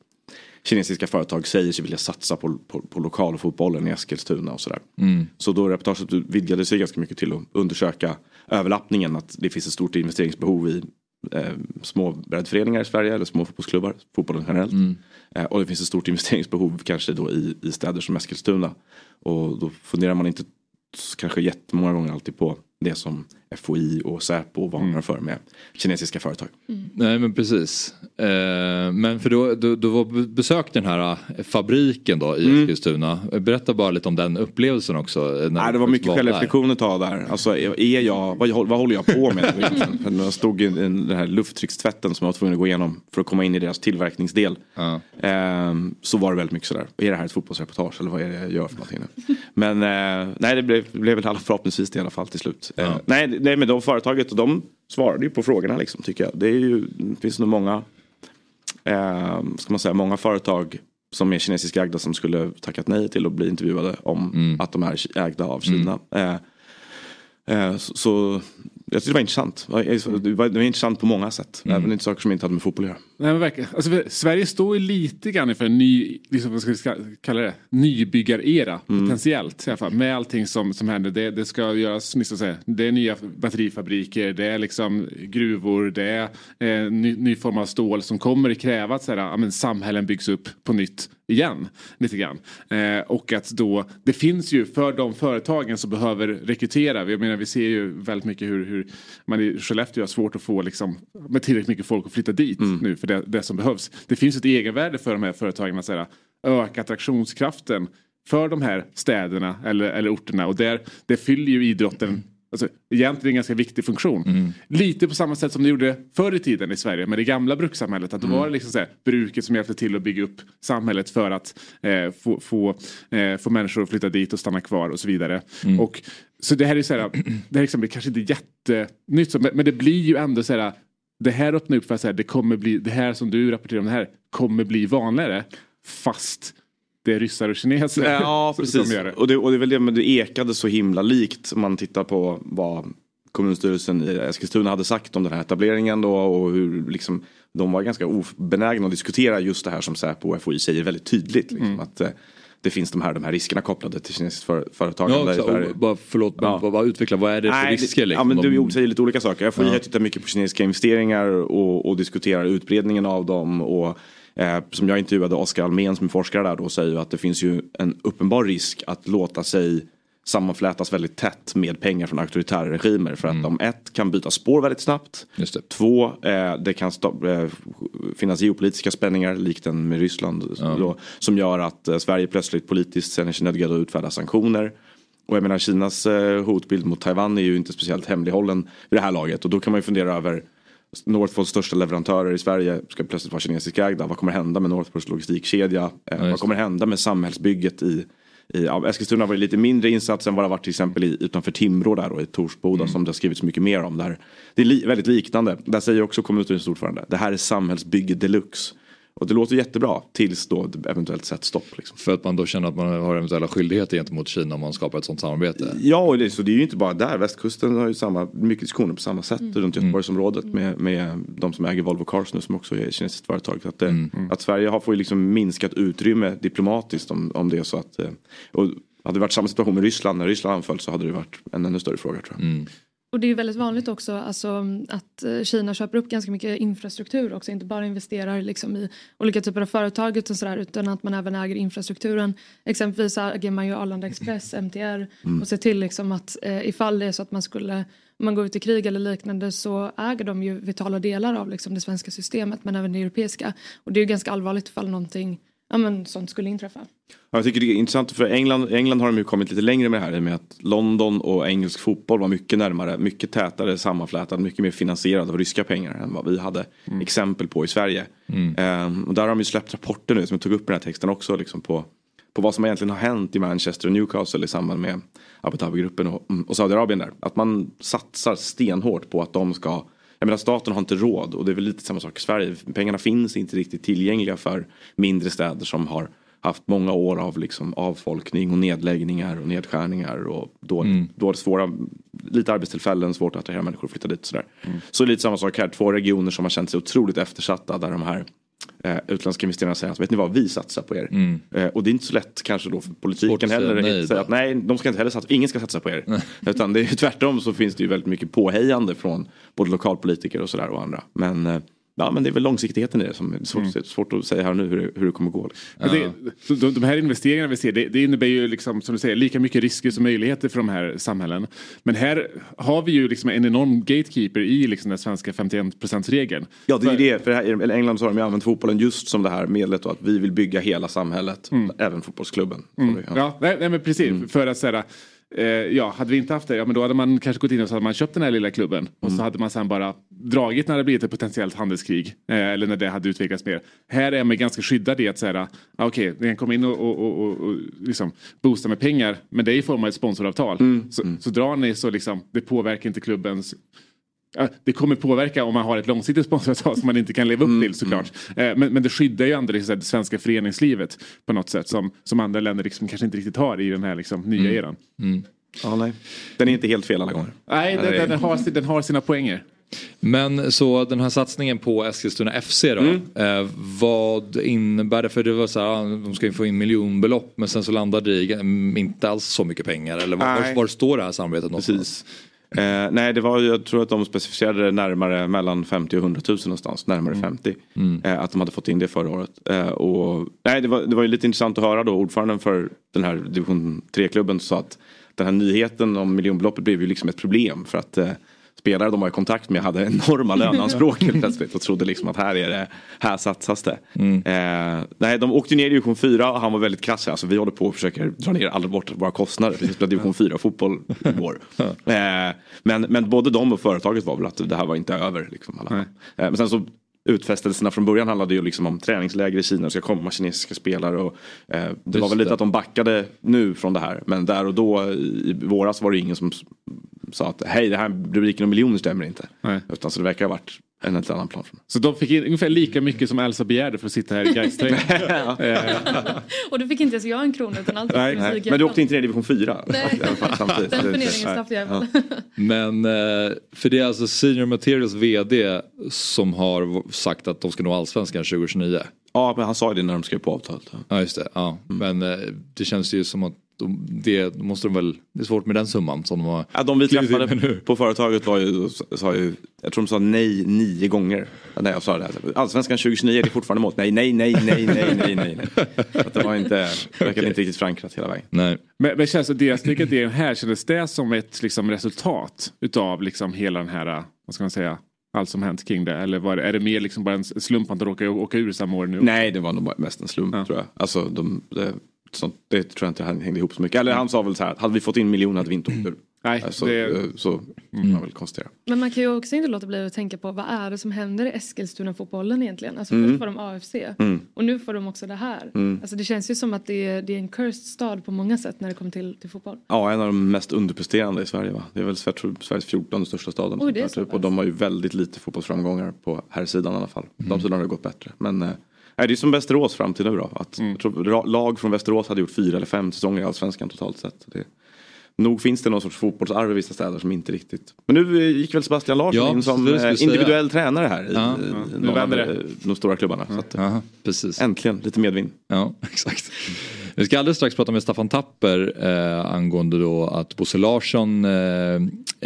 kinesiska företag säger sig vilja satsa på, på, på lokalfotbollen i Eskilstuna och sådär. Mm. Så då reportaget vidgade sig ganska mycket till att undersöka överlappningen. Att det finns ett stort investeringsbehov i eh, små breddföreningar i Sverige eller små fotbollsklubbar, fotbollen generellt. Mm. Eh, och det finns ett stort investeringsbehov kanske då i, i städer som Eskilstuna. Och då funderar man inte kanske jättemånga gånger alltid på det som FOI och Säpo varnar för med kinesiska företag. Nej men precis. Eh, men för då, då, då var besökte den här eh, fabriken då i Mm. Eskilstuna. Berätta bara lite om den upplevelsen också. eh, När Nej, det var mycket där. självreflektion ett tag där. Alltså, är jag, vad, vad håller jag på med? För när jag stod i den här lufttryckstvätten som jag var tvungen att gå igenom för att komma in i deras tillverkningsdel. Ehm, så var det väldigt mycket sådär, är det här ett fotbollsreportage eller vad är det jag gör för någonting nu? Men eh, nej, det blev, det blev väl alla förhoppningsvis det i alla fall till slut. Eh, nej, nej, men de företaget, de svarade ju på frågorna liksom tycker jag. Det, är ju, det finns nog många, eh, ska man säga, många företag som är kinesiska ägda som skulle tackat nej till att bli intervjuade om att de är ägda av Kina. Eh, eh, så, så jag tyckte det var intressant. Det var, det var intressant på många sätt. Även inte saker som inte hade med fotboll att göra. Nej, men verkligen. Alltså, för Sverige står ju lite grann inför en ny, liksom, vad ska vi kalla det, nybyggarera potentiellt. I alla fall, med allting som, som händer. Det, det ska göras, ni ska säga, det är nya batterifabriker, det är liksom gruvor, det är eh, ny, ny form av stål som kommer att kräva att så här, ja, men, samhällen byggs upp på nytt igen. Lite grann. Eh, och att då, det finns ju för de företagen som behöver rekrytera. Jag menar vi ser ju väldigt mycket hur, hur man i Skellefteå har svårt att få liksom, med tillräckligt mycket folk att flytta dit nu för det, det som behövs. Det finns ett egenvärde för de här företagen att säga, öka attraktionskraften för de här städerna eller, eller orterna och där, det fyller ju idrotten Alltså, egentligen en ganska viktig funktion. Lite på samma sätt som det gjorde förr i tiden i Sverige med det gamla brukssamhället. Att det var liksom så här, bruket som hjälpte till att bygga upp samhället för att eh, få, få, eh, få människor att flytta dit och stanna kvar och så vidare. Och, så det här är så här, det här exemplet kanske inte är jättenytt men, men det blir ju ändå så här det här öppnar upp för att det kommer bli, det här som du rapporterar om det här kommer bli vanligare. Fast det är ryssar och kineser Ja, precis. det. Och, det, och det är väl det, men det ekade så himla likt om man tittar på vad kommunstyrelsen i Eskilstuna hade sagt om den här etableringen då och hur liksom de var ganska obenägna att diskutera just det här som Säpo och FOI säger väldigt tydligt. Liksom, att eh, det finns de här, de här riskerna kopplade till kinesiskt för, företagande Ja, i Sverige. bara, förlåt, men bara, bara utveckla. Vad är det för Nej, risker? Liksom, ja, men de- du säger lite olika saker. FOI Ja. har tittat mycket på kinesiska investeringar och, och diskuterar utbredningen av dem. Och, eh, som jag intervjuade Oskar Almén som är forskare där då säger att det finns ju en uppenbar risk att låta sig sammanflätas väldigt tätt med pengar från auktoritära regimer. För att de ett kan byta spår väldigt snabbt. Två, eh, det kan eh, finnas geopolitiska spänningar likt den med Ryssland. Då, som gör att eh, Sverige plötsligt politiskt känner sig nödgade att utfärda sanktioner. Och jag menar Kinas eh, hotbild mot Taiwan är ju inte speciellt hemlighållen vid det här laget. Och då kan man ju fundera över Northvolts största leverantörer i Sverige ska plötsligt vara kinesiska ägda. Vad kommer hända med Northvolts logistikkedja? Eh, vad kommer hända med samhällsbygget i i ja, Eskilstuna var det lite mindre insats än vad det har varit till exempel i, utanför Timrå där och i Torsboda som det har skrivits mycket mer om. Där. Det är li, väldigt liknande. Där säger också kommunstyrelsens ordförande. Det här är samhällsbygge deluxe. Och det låter jättebra tills då det eventuellt sätts stopp. Liksom. För att man då känner att man har eventuella skyldigheter gentemot Kina om man skapar ett sånt samarbete. Ja, och det, så det är ju inte bara där. Västkusten har ju samma, mycket diskussioner på samma sätt runt Göteborgsområdet med, med de som äger Volvo Cars nu som också är ett kinesiskt företag. Att, det, att Sverige har, får ju liksom minskat utrymme diplomatiskt om, om det är så att... eh, Och hade det varit samma situation med Ryssland, när Ryssland anföll så hade det varit en ännu större fråga tror jag. Och det är väldigt vanligt också alltså, att eh, Kina köper upp ganska mycket infrastruktur också, inte bara investerar liksom, i olika typer av företag utan, sådär, utan att man även äger infrastrukturen. Exempelvis äger man ju Arlanda Express, MTR Mm. och ser till liksom, att eh, ifall det är så att man skulle om man går ut i krig eller liknande så äger de ju vitala delar av liksom, det svenska systemet men även det europeiska. Och det är ju ganska allvarligt ifall någonting ja, men, sånt skulle inträffa. Jag tycker det är intressant för England, England har de ju kommit lite längre med det här i och med att London och engelsk fotboll var mycket närmare, mycket tätare sammanflätad, mycket mer finansierad av ryska pengar än vad vi hade exempel på i Sverige. Ehm, och där har de ju släppt rapporter nu som jag tog upp i den här texten också liksom på, på vad som egentligen har hänt i Manchester och Newcastle i samband med Abu Dhabi-gruppen och, och Saudiarabien där. Att man satsar stenhårt på att de ska jag menar staten har inte råd och det är väl lite samma sak i Sverige. Pengarna finns inte riktigt tillgängliga för mindre städer som har haft många år av liksom avfolkning och nedläggningar och nedskärningar och då, Mm. då svåra, lite arbetstillfällen, svårt att attrahera människor att flytta dit. och Sådär. Mm. Så lite samma sak här, två regioner som har känt sig otroligt eftersatta där de här eh, utländska investerarna säger att vet ni vad, vi satsar på er. Mm. Eh, och det är inte så lätt kanske då för politiken heller. nej att säga att nej, de ska inte heller satsa, ingen ska satsa på er. Utan det är ju tvärtom så finns det ju väldigt mycket påhejande från både lokalpolitiker och sådär och andra. Men, eh, ja, men det är väl långsiktigheten i det som är svårt, Mm. svårt att säga här nu hur det, hur det kommer gå. Men det, de, de här investeringarna vi ser, det, det innebär ju liksom, som du säger, lika mycket risker som möjligheter för de här samhällen. Men här har vi ju liksom en enorm gatekeeper i liksom den svenska 51%-regeln. Ja, det är ju det. För här, i England så har de ju använt fotbollen just som det här medlet då, att vi vill bygga hela samhället, även fotbollsklubben. Mm. Ja, nej, nej men precis. För att säga, eh, ja, hade vi inte haft det, ja men då hade man kanske gått in och så hade man köpt den här lilla klubben. Och så hade man sen bara dragit när det blivit ett potentiellt handelskrig. Eh, eller när det hade utvecklats mer. Här är man ganska skyddad i att säga, ah, okej, okay, den kommer in och, och, och, och, och liksom boosta med pengar. Men det är i form av ett sponsoravtal. Så, så drar ni så liksom, det påverkar inte klubbens Ja, Det kommer påverka om man har ett långsiktigt sponsoravtal som man inte kan leva upp till såklart. Eh, Men, men det skyddar ju ändå liksom, det svenska föreningslivet på något sätt som, som andra länder liksom kanske inte riktigt har i den här liksom, nya Mm. eran. Ja, nej. Den är inte helt fel alla gånger. Nej, den, den, den, har, den har sina poänger. Men så den här satsningen på Eskilstuna FC då. Mm. Eh, vad innebär det? För det var så här, ja, de ska ju få in miljonbelopp men sen så landar det i mm, inte alls så mycket pengar. Eller var, var, var står det här samarbetet någonstans? Eh, nej, det var, ju- jag tror att de specificerade det närmare mellan 50 och 100 000 någonstans, närmare 50. Eh, att de hade fått in det förra året. Eh, och, nej, det, var, det var ju lite intressant att höra då, ordföranden för den här division 3-klubben sa att den här nyheten om miljonbeloppet blev ju liksom ett problem för att eh, spelare de var i kontakt med hade enorma löneanspråk helt plötsligt och trodde liksom att här är det, här satsas det. Eh, nej, de åkte ner i division 4 och han var väldigt krass. Alltså, vi håller på och försöker dra ner alla bort våra kostnader. Vi spelar division 4 fotboll i år. eh, men, men både de och företaget var väl att det här var inte över. Liksom, eh, men sen så utfästelserna från början handlade ju liksom om träningsläger i Kina. Det ska komma kinesiska spelare. Och, eh, det var väl lite det. att de backade nu från det här. Men där och då i våras var det ingen som sa att hej det här rubriken om miljoner stämmer inte. Utan så det verkar ha varit en helt annan plan. Så de fick in ungefär lika mycket som Elsa begärde för att sitta här i gais Och då fick inte ens jag en krona utan allt Nej, nej. Men du åkte inte ner i division 4? Nej. I samtidigt. Den turneringen slapp jag väl. Men eh, för det är alltså Senior Materials VD som har sagt att de ska nå allsvenskan 2029. Ja, men han sa ju det när de skrev på avtalet. Ja, just det. Ja. Mm. Men eh, det känns ju som att de, det måste de väl, det är svårt med den summan som de har Ja, de vi träffade nu. på företaget var ju, sa ju, jag tror de sa nej nio gånger. När jag sa det här. Allsvenskan 2029 är det fortfarande emot. Nej, nej, nej, nej, nej, nej, nej. Så att det var inte, verkade inte riktigt förankrat hela vägen. Nej. Men, men känns det, deras nyckeldelning här, kändes det som ett liksom, resultat utav liksom, hela den här, vad ska man säga, allt som hänt kring det? Eller var är det mer liksom bara en slump att de råkar åka ur samma år nu? Nej, det var nog mest en slump tror jag. Alltså, de, det, sånt, det tror jag inte hängde ihop så mycket. Eller han sa väl så här, hade vi fått in miljoner hade vi inte åkt ur. Nej, så, det- eh, så kan man väl konstatera. Men man kan ju också inte låta bli att tänka på vad är det som händer i Eskilstuna-fotbollen egentligen? Alltså Mm. först var de AFC Mm. och nu får de också det här. Mm. Alltså det känns ju som att det är, det är en cursed stad på många sätt när det kommer till, till fotboll. Ja, en av de mest underpresterande i Sverige va? Det är väl Sver- Sveriges 14 största staden. Oj, det är typ. Och de har ju väldigt lite fotbollsframgångar på här sidan i alla fall. De sidan har det gått bättre. Men eh, nej, det är som Västerås fram till nu då. Att, jag tror, lag från Västerås hade gjort fyra eller fem säsonger i Allsvenskan totalt sett. Det, nog finns det någon sorts fotbollsarv i vissa städer som inte riktigt... Men nu eh, gick väl Sebastian Larsson Ja, in som eh, säga. individuell tränare här i, Ja, i ja. Nu vänder det. eh, de stora klubbarna. Så att, Aha, precis. Äntligen lite medvind. Ja, exakt. Vi ska alldeles strax prata med Staffan Tapper eh, angående då att Bosse Larsson eh,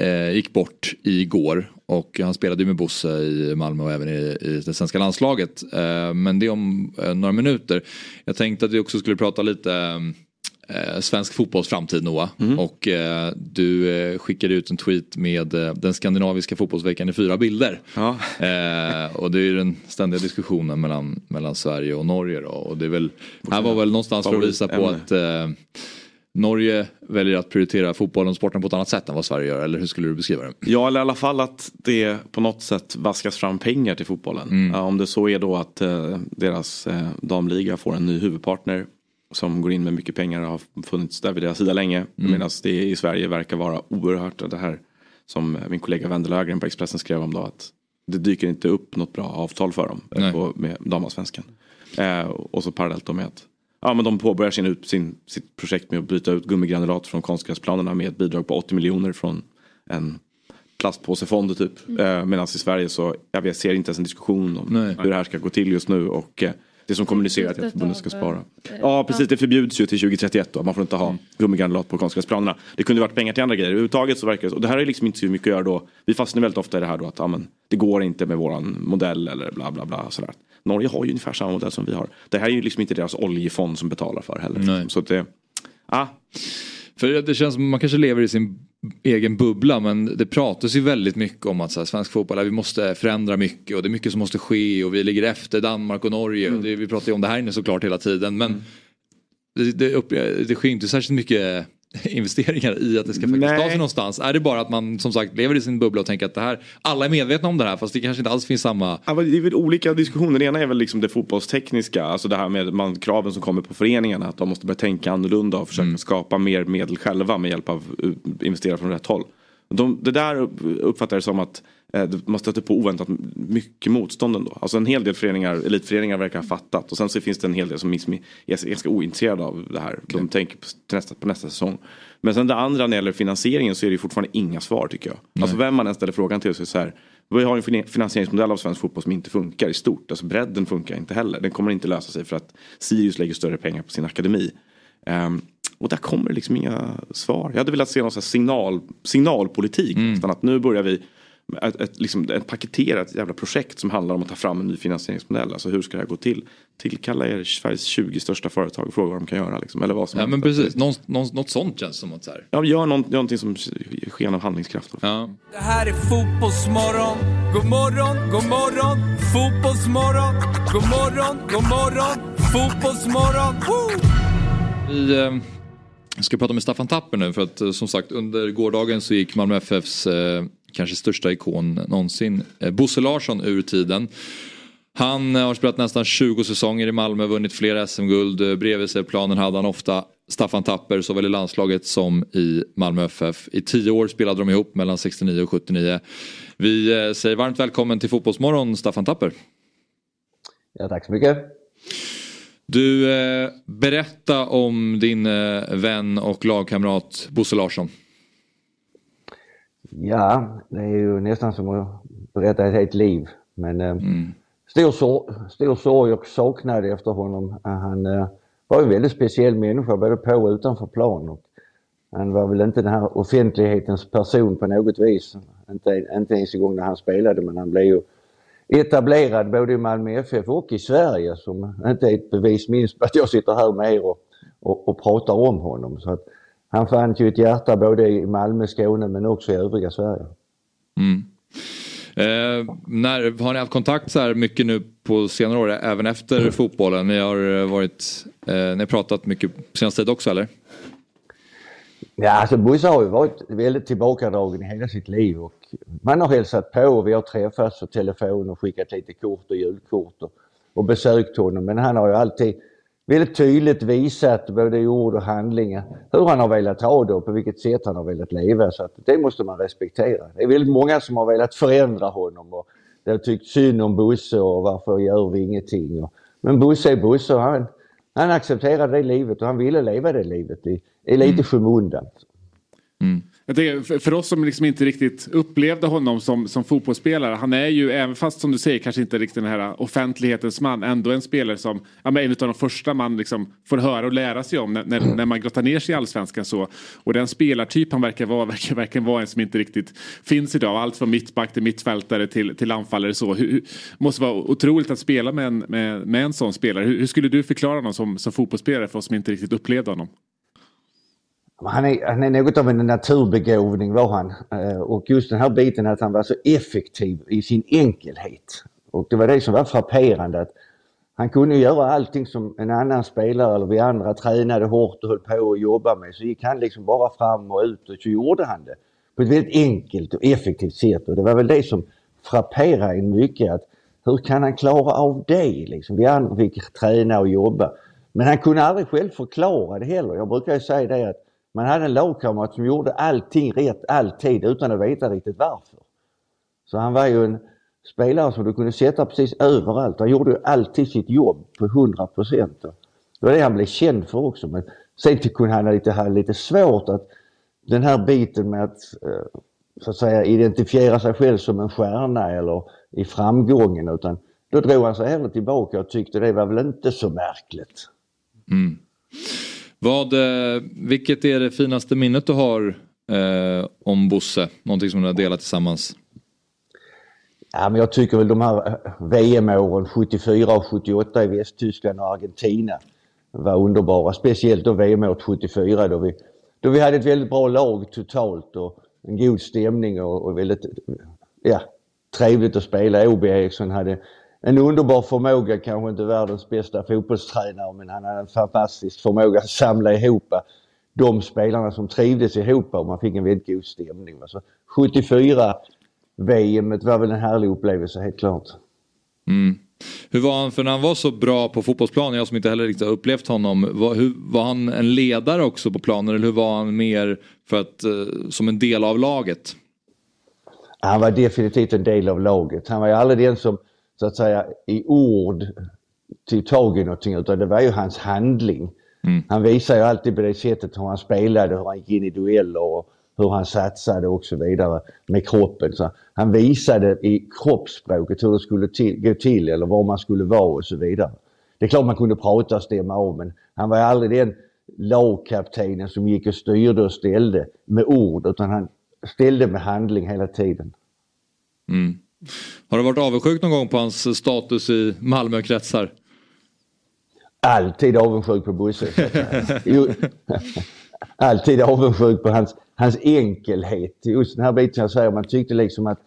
eh, gick bort igår. Och han spelade ju med Bosse i Malmö och även i, i det svenska landslaget. Eh, men det om eh, några minuter. Jag tänkte att vi också skulle prata lite eh, svensk fotbolls framtid Noah. Mm. Och eh, du eh, skickade ut en tweet med eh, den skandinaviska fotbollsveckan i fyra bilder. Eh, och det är ju den ständiga diskussionen mellan, mellan Sverige och Norge då. Och det är väl, här var väl någonstans för att visa på att eh, Norge väljer att prioritera fotbollen och sporten på ett annat sätt än vad Sverige gör. Eller hur skulle du beskriva det? Ja, eller i alla fall att det på något sätt vaskas fram pengar till fotbollen. Ja, om det så är då att eh, deras eh, damliga får en ny huvudpartner som går in med mycket pengar och har funnits där vid deras sida länge. Mm. Medan det i Sverige verkar vara oerhört det här som min kollega Wendel Ögren på Expressen skrev om då att det dyker inte upp något bra avtal för dem eh, Nej. på, med damallsvenskan. Eh, och så parallellt då med att Ja men de påbörjar sin, ut- sin, sitt projekt med att byta ut gummigranulat från konstgräsplanerna med ett bidrag på 80 miljoner från en plastpåsefond typ. Eh, Medan i Sverige så, jag vet, ser inte ens en diskussion om Nej. hur det här ska gå till just nu och eh, det som kommunicerat är att förbundet ska spara. Ja precis, det förbjuds ju till 2031 då. Man får inte ha gummigranulat på konstgräsplanerna. Det kunde varit pengar till andra grejer. Överhuvudtaget så verkar det, och det här är liksom inte så mycket att göra då. Vi fastnar väldigt ofta i det här då att ja, men, det går inte med våran modell eller bla bla bla. Sådär. Norge har ju ungefär samma modell som vi har. Det här är ju liksom inte deras oljefond som betalar för heller. Nej. Så att det, ah, För det känns som man kanske lever i sin egen bubbla men det pratas ju väldigt mycket om att så här, svensk fotboll, ja, vi måste förändra mycket och det är mycket som måste ske och vi ligger efter Danmark och Norge. Och det, vi pratar ju om det här inne såklart hela tiden men det, det, upp, det sker inte särskilt mycket investeringar i att det ska faktiskt ta sig någonstans. Är det bara att man som sagt lever i sin bubbla och tänker att det här, alla är medvetna om det här fast det kanske inte alls finns samma Ja, det är väl olika diskussioner. Det ena är väl liksom det fotbollstekniska. Alltså det här med man, kraven som kommer på föreningarna. Att de måste börja tänka annorlunda och försöka skapa mer medel själva med hjälp av uh, investera från rätt håll. De, det där upp- uppfattar jag som att eh, man stöter på oväntat mycket motstånd ändå. Alltså en hel del föreningar, elitföreningar verkar ha fattat. Och sen så finns det en hel del som är ganska ointresserade av det här. De tänker på nästa, på nästa säsong. Men sen det andra när det gäller finansieringen så är det fortfarande inga svar tycker jag. Alltså vem man än ställer frågan till så är det så här. Vi har en fin- finansieringsmodell av svensk fotboll som inte funkar i stort. Alltså bredden funkar inte heller. Den kommer inte lösa sig för att Sirius lägger större pengar på sin akademi. Ehm, och där kommer det liksom inga svar. Jag hade velat se någon signal, signalpolitik. Nästan att nu börjar vi ett, ett, liksom ett paketerat jävla projekt som handlar om att ta fram en ny finansieringsmodell. Alltså hur ska det här gå till? Tillkalla er Sveriges 20 största företag och fråga vad de kan göra. Liksom, eller vad som Ja men precis, någon, någon, något sånt känns som att så här. Ja, gör, någon, gör någonting som sken av handlingskraft. Ja. Det här är fotbollsmorgon. God morgon, god morgon. Fotbollsmorgon. God morgon, god morgon. Fotbollsmorgon. Woo! Vi eh, ska prata med Staffan Tapper nu för att eh, som sagt under gårdagen så gick Malmö FFs eh, kanske största ikon någonsin, eh, Bosse Larsson ur tiden. Han eh, har spelat nästan 20 säsonger i Malmö, vunnit flera SM-guld. Eh, Bredvid sig planen hade han ofta Staffan Tapper såväl i landslaget som i Malmö FF. I tio år spelade de ihop mellan 69 och 79. Vi säger varmt välkommen till Fotbollsmorgon Staffan Tapper. Ja, tack så mycket. Du, berätta om din vän och lagkamrat Bosse Larsson. Ja, det är ju nästan som att berätta ett helt liv. Men eh, stor, sor- stor sorg och saknad efter honom. Han eh, var en väldigt speciell människa både på och utanför plan. Och han var väl inte den här offentlighetens person på något vis. Inte, inte ens en gång när han spelade men han blev ju etablerad både i Malmö FF och i Sverige som inte är ett bevis minst på att jag sitter här med er och, och, och pratar om honom. Så att han fann ju ett hjärta både i Malmö, Skåne men också i övriga Sverige. Mm. Eh, när, har ni haft kontakt så här mycket nu på senare år, även efter fotbollen? Ni har eh, varit, eh, ni har pratat mycket på senaste tid också eller? Ja, alltså Bosse har ju varit väldigt tillbakadragen i hela sitt liv och man har hälsat på och vi har träffats och telefon och skickat lite kort och julkort och, och besökt honom. Men han har ju alltid väldigt tydligt visat både i ord och handlingar hur han har velat ha det och på vilket sätt han har velat leva. Så att det måste man respektera. Det är väldigt många som har velat förändra honom och det har tyckt synd om Bosse och varför gör vi ingenting. Men Bosse är Bosse och han, han accepterade det livet och han ville leva det livet i, i lite skymundan. Jag tänker, för, oss som liksom inte riktigt upplevde honom som, som fotbollsspelare. Han är ju, även fast som du säger kanske inte riktigt den här offentlighetens man, ändå en spelare som ja, men en av de första man liksom får höra och lära sig om när, när, när man grottar ner sig i allsvenskan. Så. Och den spelartyp han verkar vara verkar verkligen vara en som inte riktigt finns idag. Allt från mittback till mittfältare till, till anfallare. Så. Hur, hur, måste vara otroligt att spela med en, med, med en sån spelare. Hur, hur skulle du förklara honom som, som fotbollsspelare för oss som inte riktigt upplevde honom? Han är, han är något av en naturbegåvning var han. Eh, och just den här biten att han var så effektiv i sin enkelhet. Och det var det som var frapperande. Att han kunde göra allting som en annan spelare eller vi andra tränade hårt och höll på att jobba med. Så gick han liksom bara fram och ut och så gjorde han det. På ett väldigt enkelt och effektivt sätt. Och det var väl det som frapperade en mycket. Att hur kan han klara av det liksom? Vi andra fick träna och jobba. Men han kunde aldrig själv förklara det heller. Jag brukar ju säga det att man hade en lagkamrat som gjorde allting rätt alltid utan att veta riktigt varför. Så han var ju en spelare som du kunde sätta precis överallt. Han gjorde ju alltid sitt jobb på 100 procent. Det var det han blev känd för också. Men sen kunde han lite, ha lite svårt att den här biten med att eh, så att säga identifiera sig själv som en stjärna eller i framgången utan då drog han sig hellre tillbaka och tyckte det var väl inte så märkligt. Mm. Vad, eh, vilket är det finaste minnet du har eh, om Bosse? Någonting som ni har delat tillsammans? Ja, men jag tycker väl de här eh, VM-åren 74 och 78 i Västtyskland och Argentina var underbara. Speciellt då VM-året 74 då vi, då vi hade ett väldigt bra lag totalt och en god stämning och, och väldigt ja, trevligt att spela. Åby Eriksson hade en underbar förmåga, kanske inte världens bästa fotbollstränare men han hade en fantastisk förmåga att samla ihop de spelarna som trivdes ihop och man fick en väldigt god stämning. Så 74 VM var väl en härlig upplevelse helt klart. Mm. Hur var han, för när han var så bra på fotbollsplanen, jag som inte heller riktigt har upplevt honom, var, hur, var han en ledare också på planen eller hur var han mer för att, eh, som en del av laget? Han var definitivt en del av laget. Han var ju aldrig den som så att säga i ord tog tag i någonting utan det var ju hans handling. Mm. Han visade ju alltid på det sättet hur han spelade, hur han gick in i dueller och hur han satsade och så vidare med kroppen. Så han visade i kroppsspråket hur det skulle till, gå till eller var man skulle vara och så vidare. Det är klart man kunde prata och stämma av men han var aldrig den lagkaptenen som gick och styrde och ställde med ord utan han ställde med handling hela tiden. Mm. Har du varit avundsjuk någon gång på hans status i Malmökretsar? Alltid avundsjuk på Bosse. Alltid avundsjuk på hans, hans enkelhet. Just den här biten jag säger, man tyckte liksom att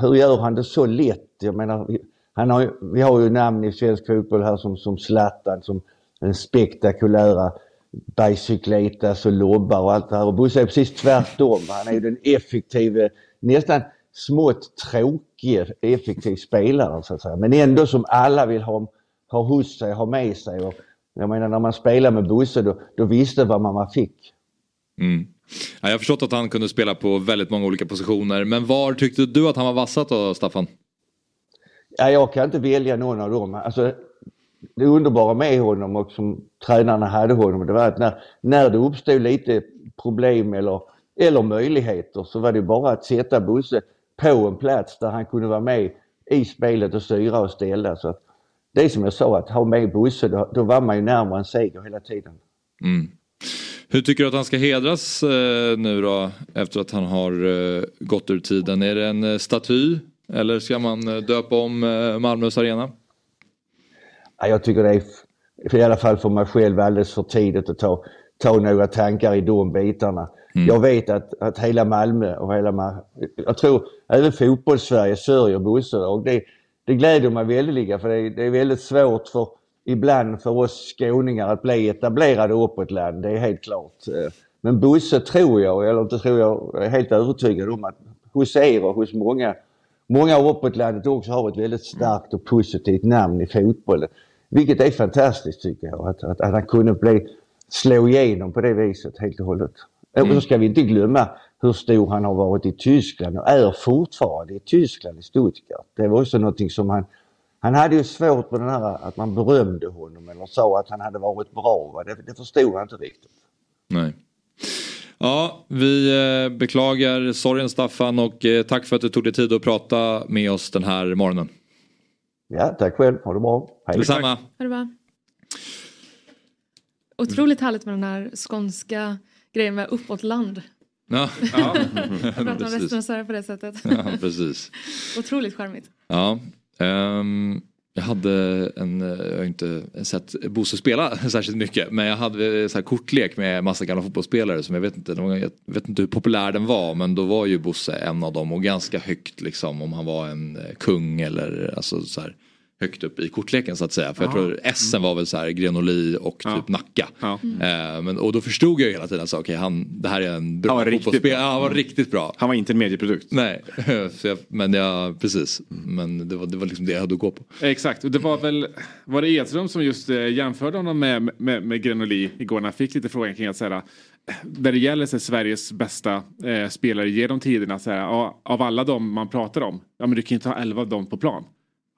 hur gör han det så lätt? Jag menar, han har, vi har ju namn i svensk fotboll här som, som Zlatan, som den spektakulära bicykletas och lobbar och allt det här. Och Bosse är precis tvärtom. Han är ju den effektive, nästan smått tråkig, effektiv spelare så att säga. Men ändå som alla vill ha, ha hos sig, ha med sig. Och jag menar när man spelar med Bosse då, då visste vad man fick. Mm. Ja, jag har förstått att han kunde spela på väldigt många olika positioner. Men var tyckte du att han var vassat då, Staffan? Ja, jag kan inte välja någon av dem. Alltså, det underbara med honom och som tränarna hade honom, det var att när, när det uppstod lite problem eller, eller möjligheter så var det bara att sätta Bosse på en plats där han kunde vara med i spelet och styra och ställa. Så att det är som jag sa, att ha med Bosse, då, då var man ju närmare en seger hela tiden. Mm. Hur tycker du att han ska hedras eh, nu då efter att han har eh, gått ur tiden? Är det en eh, staty eller ska man eh, döpa om eh, Malmös arena? Ja, jag tycker det är, för i alla fall för mig själv, alldeles för tidigt att ta, ta några tankar i de bitarna. Mm. Jag vet att, att hela Malmö och hela jag tror även fotbollssverige sörjer Bosse och det, det gläder mig väldigt för det, det är väldigt svårt för ibland för oss skåningar att bli etablerade uppåt land, det är helt klart. Eh, men Bosse tror jag, eller inte tror jag, jag är helt övertygad om att hos er och hos många, många uppåt landet också har ett väldigt starkt och positivt namn i fotbollen. Vilket är fantastiskt tycker jag, att, att, att han kunde bli, slå igenom på det viset helt och hållet. Mm. Och så ska vi inte glömma hur stor han har varit i Tyskland och är fortfarande i Tyskland, i Stuttgart. Det var också någonting som han han hade ju svårt med den här att man berömde honom eller sa att han hade varit bra. Det, det förstod han inte riktigt. Nej. Ja, vi eh, beklagar sorgen Staffan och eh, tack för att du tog dig tid att prata med oss den här morgonen. Ja, tack själv. Ha det bra. Hej. Detsamma. Ha det bra. Otroligt härligt med den här skånska grejen med uppåtland. Ja, ja. Jag pratar om västernasörer på det sättet. Ja, precis. Otroligt charmigt. Ja, Um, Jag hade en, eh, jag har inte sett Bosse spela särskilt mycket men jag hade så här kortlek med massa gamla fotbollsspelare som jag vet inte, jag vet inte hur populär den var men då var ju Bosse en av dem och ganska högt liksom om han var en eh, kung eller alltså så här högt upp i kortleken så att säga. För jag Ja. tror Essen var väl så här Grenoli och typ Nacka. Ja. Eh, men, och då förstod jag hela tiden att okay, han, det här är en bra fotbollsspelare. Ja, han var riktigt bra. Han var inte en medieprodukt. Nej, jag, men jag, precis. Men det var, det var liksom det jag hade att gå på. Exakt, och det var väl var det Edström som just eh, jämförde honom med, med, med Grenoli igår när han fick lite frågan kring att säga när det gäller så Sveriges bästa eh, spelare genom tiderna, så här, ja, av alla de man pratar om, ja men du kan ju inte ha elva av dem på plan.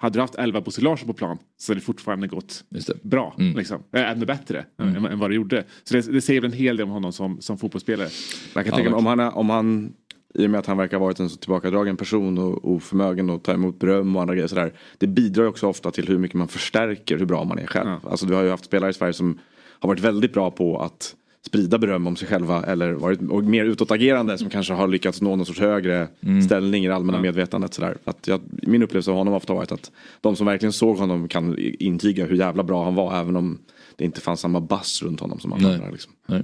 Hade du haft elva Bosse Larsson på plan så hade det fortfarande gått bra. Mm. Liksom. Äh, ännu bättre än, än vad det gjorde. Så det, det säger väl en hel del om honom som, som fotbollsspelare. Jag kan tänka mig om han, är- om han i och med att han verkar ha varit en så tillbakadragen person och oförmögen att ta emot beröm och andra grejer sådär. Det bidrar också ofta till hur mycket man förstärker hur bra man är själv. Alltså du har ju haft spelare i Sverige som har varit väldigt bra på att sprida beröm om sig själva eller varit och mer utåtagerande som kanske har lyckats nå någon sorts högre ställning i det allmänna medvetandet. Sådär. Att jag, min upplevelse av honom har ofta varit att de som verkligen såg honom kan intyga hur jävla bra han var även om det inte fanns samma bass runt honom som alla Nej. andra. Liksom. Nej.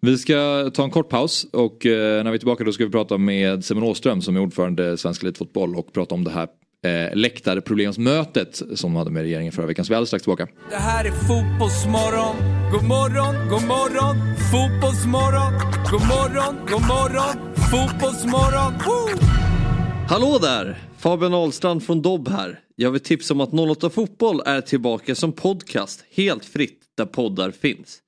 Vi ska ta en kort paus och eh, när vi är tillbaka då ska vi prata med Simon Åström som är ordförande i Svensk Elitfotboll och prata om det här eh, läktarproblemsmötet som de hade med regeringen förra veckan. Så vi är alldeles strax tillbaka. Det här är fotbollsmorgon. God morgon, god morgon. Fotbollsmorgon. God morgon, god morgon. Fotbollsmorgon. Woo! Hallå där! Fabian Ahlstrand från Dobb här. Jag vill tipsa om att 08 Fotboll är tillbaka som podcast helt fritt där poddar finns.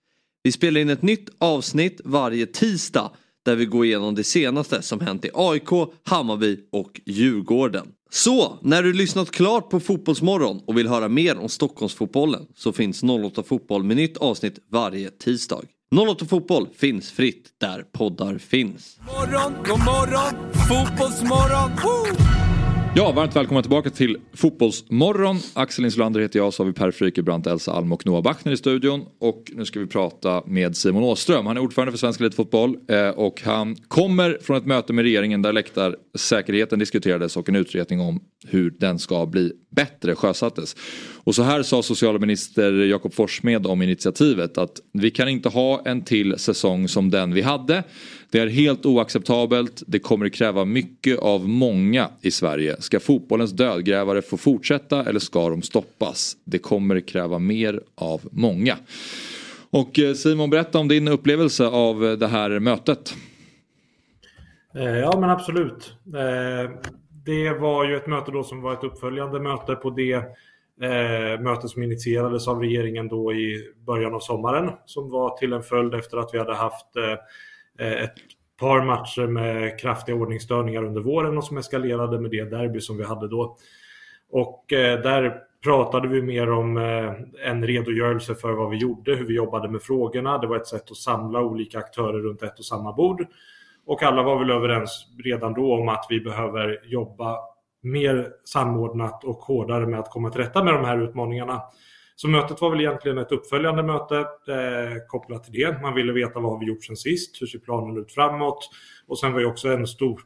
Vi spelar in ett nytt avsnitt varje tisdag där vi går igenom det senaste som hänt i AIK, Hammarby och Djurgården. Så, när du lyssnat klart på Fotbollsmorgon och vill höra mer om Stockholmsfotbollen så finns 08 Fotboll med nytt avsnitt varje tisdag. 08 Fotboll finns fritt där poddar finns. morgon, god morgon. Fotbollsmorgon. Woo! Ja, varmt välkomna tillbaka till Fotbollsmorgon. Axel Insulander heter jag, så har vi Per Frykebrant, Elsa Alm och Noah Bachner i studion. Och nu ska vi prata med Simon Åström. Han är ordförande för Svensk Elitfotboll eh, och han kommer från ett möte med regeringen där läktarsäkerheten diskuterades och en utredning om hur den ska bli bättre sjösattes. Och så här sa socialminister Jakob Forssmed om initiativet att vi kan inte ha en till säsong som den vi hade. Det är helt oacceptabelt. Det kommer kräva mycket av många i Sverige. Ska fotbollens dödgrävare få fortsätta eller ska de stoppas? Det kommer kräva mer av många. Och eh, Simon, berätta om din upplevelse av eh, det här mötet. Eh, ja men absolut. Det var ju ett möte då som var ett uppföljande möte på det möte som initierades av regeringen då i början av sommaren som var till en följd efter att vi hade haft Eh, ett par matcher med kraftiga ordningsstörningar under våren och som eskalerade med det derby som vi hade då. Och eh, där pratade vi mer om eh, en redogörelse för vad vi gjorde, hur vi jobbade med frågorna. Det var ett sätt att samla olika aktörer runt ett och samma bord. Och alla var väl överens redan då om att vi behöver jobba mer samordnat och hårdare med att komma till rätta med de här utmaningarna. Så mötet var väl egentligen ett uppföljande möte eh, kopplat till det. Man ville veta vad har vi gjort sen sist, hur ser planen ut framåt? Och sen var ju också en stor,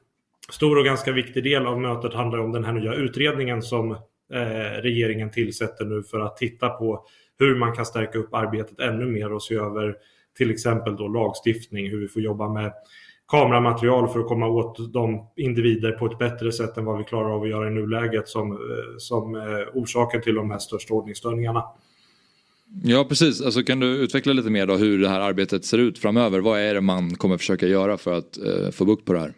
stor och ganska viktig del av mötet handlar om den här nya utredningen som eh, regeringen tillsätter nu för att titta på hur man kan stärka upp arbetet ännu mer och se över till exempel då lagstiftning, hur vi får jobba med kameramaterial för att komma åt de individer på ett bättre sätt än vad vi klarar av att göra i nuläget som, eh, som eh, orsaken till de här största ordningsstörningarna. Ja precis, alltså, kan du utveckla lite mer då hur det här arbetet ser ut framöver? Vad är det man kommer försöka göra för att eh, få bukt på det här?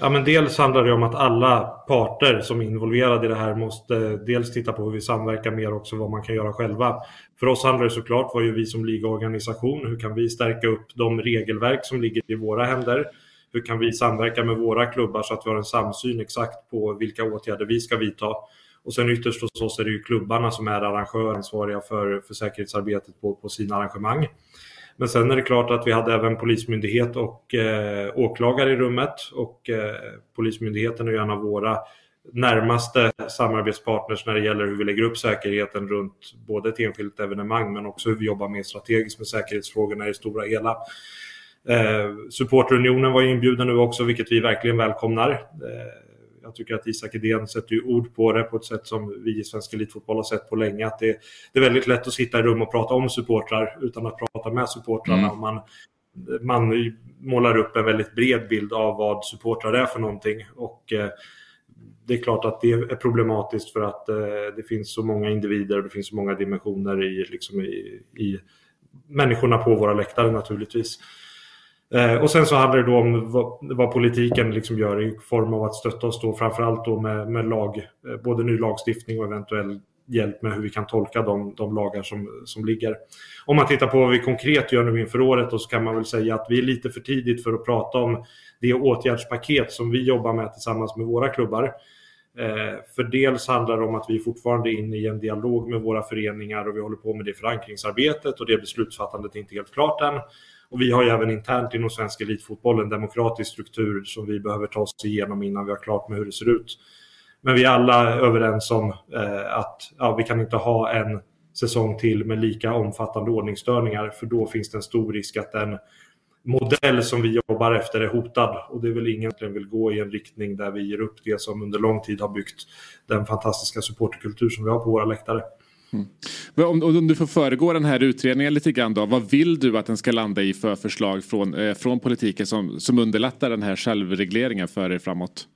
Ja, men dels handlar det om att alla parter som är involverade i det här måste eh, dels titta på hur vi samverkar mer också vad man kan göra själva. För oss handlar det såklart vad gör vi som ligaorganisation? Hur kan vi stärka upp de regelverk som ligger i våra händer? Hur kan vi samverka med våra klubbar så att vi har en samsyn exakt på vilka åtgärder vi ska vidta? Och sen ytterst hos oss är det ju klubbarna som är arrangöransvariga för, för säkerhetsarbetet på, på sina arrangemang. Men sen är det klart att vi hade även polismyndighet och eh, åklagare i rummet och eh, polismyndigheten är ju en av våra närmaste samarbetspartners när det gäller hur vi lägger upp säkerheten runt både ett enskilt evenemang men också hur vi jobbar mer strategiskt med säkerhetsfrågorna i det stora hela. Eh, supporterunionen var inbjuden nu också vilket vi verkligen välkomnar. Eh, jag tycker att Isak Edén sätter ord på det på ett sätt som vi i svensk elitfotboll har sett på länge. Att det, det är väldigt lätt att sitta i rum och prata om supportrar utan att prata med supportrarna. Mm. Man, man målar upp en väldigt bred bild av vad supportrar är för någonting. Och eh, det är klart att det är problematiskt för att eh, det finns så många individer och det finns så många dimensioner i, liksom i, i människorna på våra läktare naturligtvis. Eh, och sen så handlar det då om vad, vad politiken liksom gör i form av att stötta oss då framförallt då med, med lag, eh, både ny lagstiftning och eventuell hjälp med hur vi kan tolka de, de lagar som, som ligger. Om man tittar på vad vi konkret gör nu inför året då så kan man väl säga att vi är lite för tidigt för att prata om det åtgärdspaket som vi jobbar med tillsammans med våra klubbar. Eh, för dels handlar det om att vi fortfarande är inne i en dialog med våra föreningar och vi håller på med det förankringsarbetet och det beslutsfattandet är inte helt klart än. Och vi har ju även internt inom svensk elitfotboll en demokratisk struktur som vi behöver ta oss igenom innan vi har klart med hur det ser ut. Men vi är alla överens om eh, att ja, vi kan inte ha en säsong till med lika omfattande ordningsstörningar för då finns det en stor risk att den modell som vi jobbar efter är hotad och det är väl ingen som vill gå i en riktning där vi ger upp det som under lång tid har byggt den fantastiska supporterkultur som vi har på våra läktare. Mm. Om, om du får föregå den här utredningen lite grann då. Vad vill du att den ska landa i för förslag från, eh, från politiken som, som underlättar den här självregleringen för er framåt?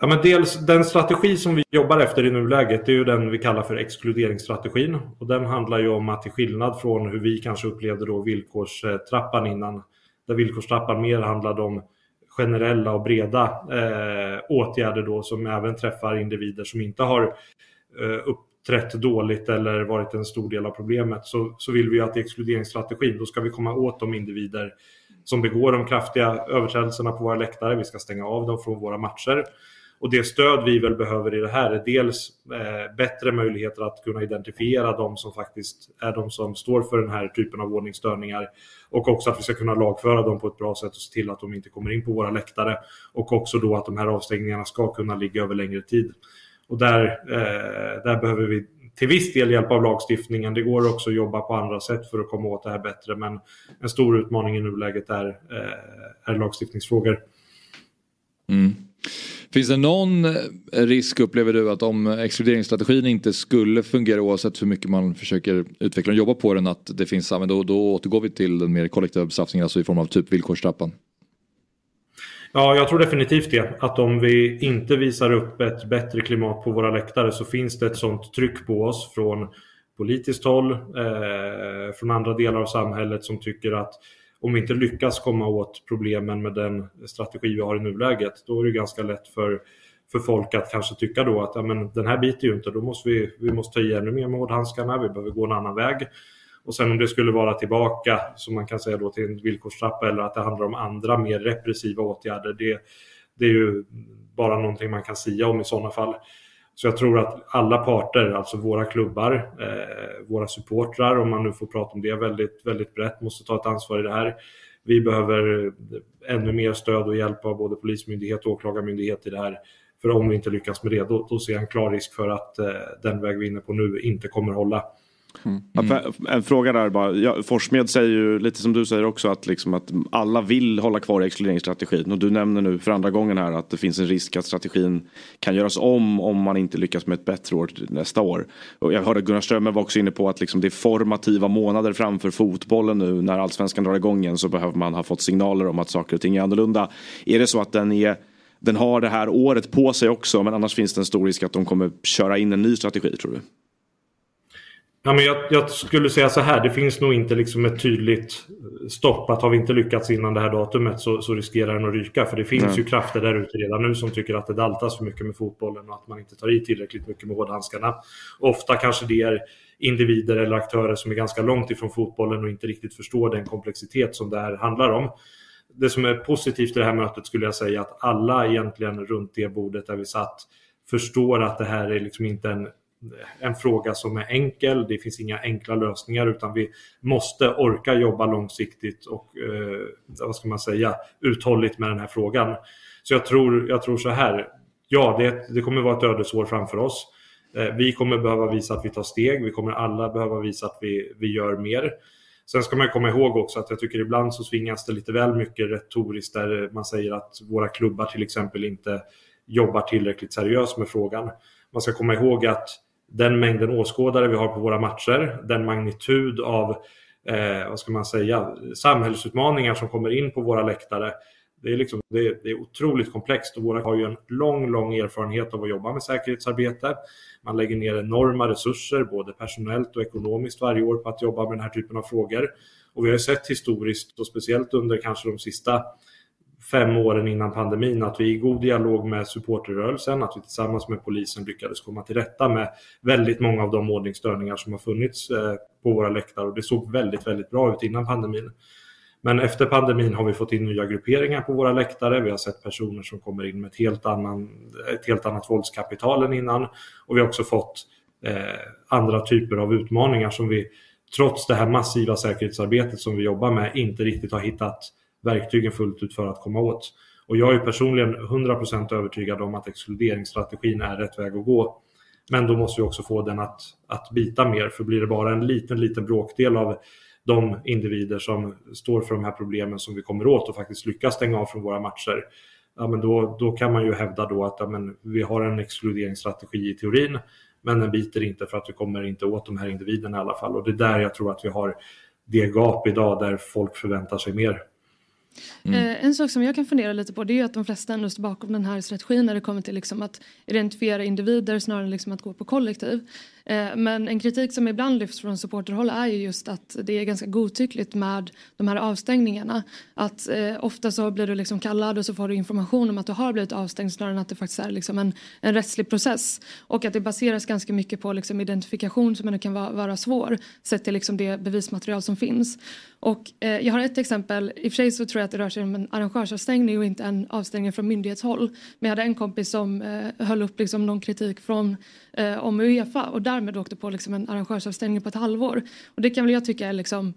Ja, men dels den strategi som vi jobbar efter i nuläget det är ju den vi kallar för exkluderingsstrategin. Och den handlar ju om att till skillnad från hur vi kanske upplevde då villkorstrappan innan, där villkorstrappan mer handlade om generella och breda eh, åtgärder då som även träffar individer som inte har eh, trätt dåligt eller varit en stor del av problemet så, så vill vi att i exkluderingsstrategin då ska vi komma åt de individer som begår de kraftiga överträdelserna på våra läktare. Vi ska stänga av dem från våra matcher. Och det stöd vi väl behöver i det här är dels eh, bättre möjligheter att kunna identifiera de som faktiskt är de som står för den här typen av ordningsstörningar. Och också att vi ska kunna lagföra dem på ett bra sätt och se till att de inte kommer in på våra läktare. Och också då att de här avstängningarna ska kunna ligga över längre tid. Och där, eh, där behöver vi till viss del hjälp av lagstiftningen. Det går också att jobba på andra sätt för att komma åt det här bättre. Men en stor utmaning i nuläget är, eh, är lagstiftningsfrågor. Mm. Finns det någon risk upplever du att om exkluderingsstrategin inte skulle fungera oavsett hur mycket man försöker utveckla och jobba på den att det finns, då, då återgår vi till den mer kollektiva bestraffningen, alltså i form av typ villkorstrappan? Ja, jag tror definitivt det. Att om vi inte visar upp ett bättre klimat på våra läktare så finns det ett sånt tryck på oss från politiskt håll, eh, från andra delar av samhället som tycker att om vi inte lyckas komma åt problemen med den strategi vi har i nuläget, då är det ganska lätt för, för folk att kanske tycka då att ja, men, den här biter ju inte, då måste vi, vi måste ta i ännu mer med hårdhandskarna, vi behöver gå en annan väg. Och sen om det skulle vara tillbaka, som man kan säga då, till en villkorstrappa eller att det handlar om andra mer repressiva åtgärder, det, det är ju bara någonting man kan sia om i sådana fall. Så jag tror att alla parter, alltså våra klubbar, eh, våra supportrar, om man nu får prata om det väldigt, väldigt brett, måste ta ett ansvar i det här. Vi behöver ännu mer stöd och hjälp av både polismyndighet och åklagarmyndighet i det här. För om vi inte lyckas med det, då, då ser jag en klar risk för att eh, den väg vi är inne på nu inte kommer hålla. Mm. En fråga där bara. Ja, Forsmed säger ju lite som du säger också att, liksom att alla vill hålla kvar exkluderingsstrategin. Och du nämner nu för andra gången här att det finns en risk att strategin kan göras om om man inte lyckas med ett bättre år nästa år. Och jag hörde Gunnar Strömmer var också inne på att liksom det är formativa månader framför fotbollen nu. När allsvenskan drar igång igen så behöver man ha fått signaler om att saker och ting är annorlunda. Är det så att den är den har det här året på sig också men annars finns det en stor risk att de kommer köra in en ny strategi tror du? Ja, men jag, jag, skulle säga så här, det finns nog inte liksom ett tydligt stopp att har vi inte lyckats innan det här datumet så, så riskerar den att ryka. För det finns Nej. ju krafter där ute redan nu som tycker att det daltas för mycket med fotbollen och att man inte tar i tillräckligt mycket med hårdhandskarna. Ofta kanske det är individer eller aktörer som är ganska långt ifrån fotbollen och inte riktigt förstår den komplexitet som det här handlar om. Det som är positivt i det här mötet skulle jag säga att alla egentligen runt det bordet där vi satt förstår att det här är liksom inte en en fråga som är enkel. Det finns inga enkla lösningar utan vi måste orka jobba långsiktigt och eh, vad ska man säga, uthålligt med den här frågan. Så jag tror, jag tror så här. Ja, det, det kommer vara ett ödesår framför oss. Eh, vi kommer behöva visa att vi tar steg. Vi kommer alla behöva visa att vi, vi gör mer. Sen ska man komma ihåg också att jag tycker ibland så svingas det lite väl mycket retoriskt där man säger att våra klubbar till exempel inte jobbar tillräckligt seriöst med frågan. Man ska komma ihåg att den mängden åskådare vi har på våra matcher, den magnitud av eh, vad ska man säga, samhällsutmaningar som kommer in på våra läktare. Det är, liksom, det, är, det är otroligt komplext och våra har ju en lång, lång erfarenhet av att jobba med säkerhetsarbete. Man lägger ner enorma resurser, både personellt och ekonomiskt varje år på att jobba med den här typen av frågor. Och vi har ju sett historiskt och speciellt under kanske de sista fem åren innan pandemin att vi i god dialog med supporterrörelsen, att vi tillsammans med polisen lyckades komma till rätta med väldigt många av de ordningsstörningar som har funnits eh, på våra läktare och det såg väldigt, väldigt bra ut innan pandemin. Men efter pandemin har vi fått in nya grupperingar på våra läktare. Vi har sett personer som kommer in med ett helt, annan, ett helt annat våldskapital än innan. Och vi har också fått eh, andra typer av utmaningar som vi trots det här massiva säkerhetsarbetet som vi jobbar med inte riktigt har hittat verktygen fullt ut för att komma åt. Och jag är personligen 100% övertygad om att exkluderingsstrategin är rätt väg att gå. Men då måste vi också få den att, att bita mer, för blir det bara en liten, liten bråkdel av de individer som står för de här problemen som vi kommer åt och faktiskt lyckas stänga av från våra matcher, ja, men då, då kan man ju hävda då att ja, men vi har en exkluderingsstrategi i teorin, men den biter inte för att vi kommer inte åt de här individerna i alla fall. Och det är där jag tror att vi har det gap idag där folk förväntar sig mer. Mm. Eh, en sak som jag kan fundera lite på det är att de flesta ändå står bakom den här strategin när det kommer till liksom att identifiera individer snarare än liksom att gå på kollektiv. Eh, men en kritik som ibland lyfts från supporterhåll är ju just att det är ganska godtyckligt med de här avstängningarna. Att eh, ofta så blir du liksom kallad och så får du information om att du har blivit avstängd snarare än att det faktiskt är liksom en, en rättslig process. Och att det baseras ganska mycket på liksom identifikation som ändå kan vara, vara svår sett till liksom det bevismaterial som finns. Och eh, jag har ett exempel, i och för sig så tror jag att det rör sig om en arrangörsavstängning och inte en avstängning från myndighetshåll. Men jag hade en kompis som eh, höll upp liksom någon kritik från eh, om Uefa och därmed åkte på liksom en arrangörsavstängning på ett halvår. Och det kan väl jag tycka är liksom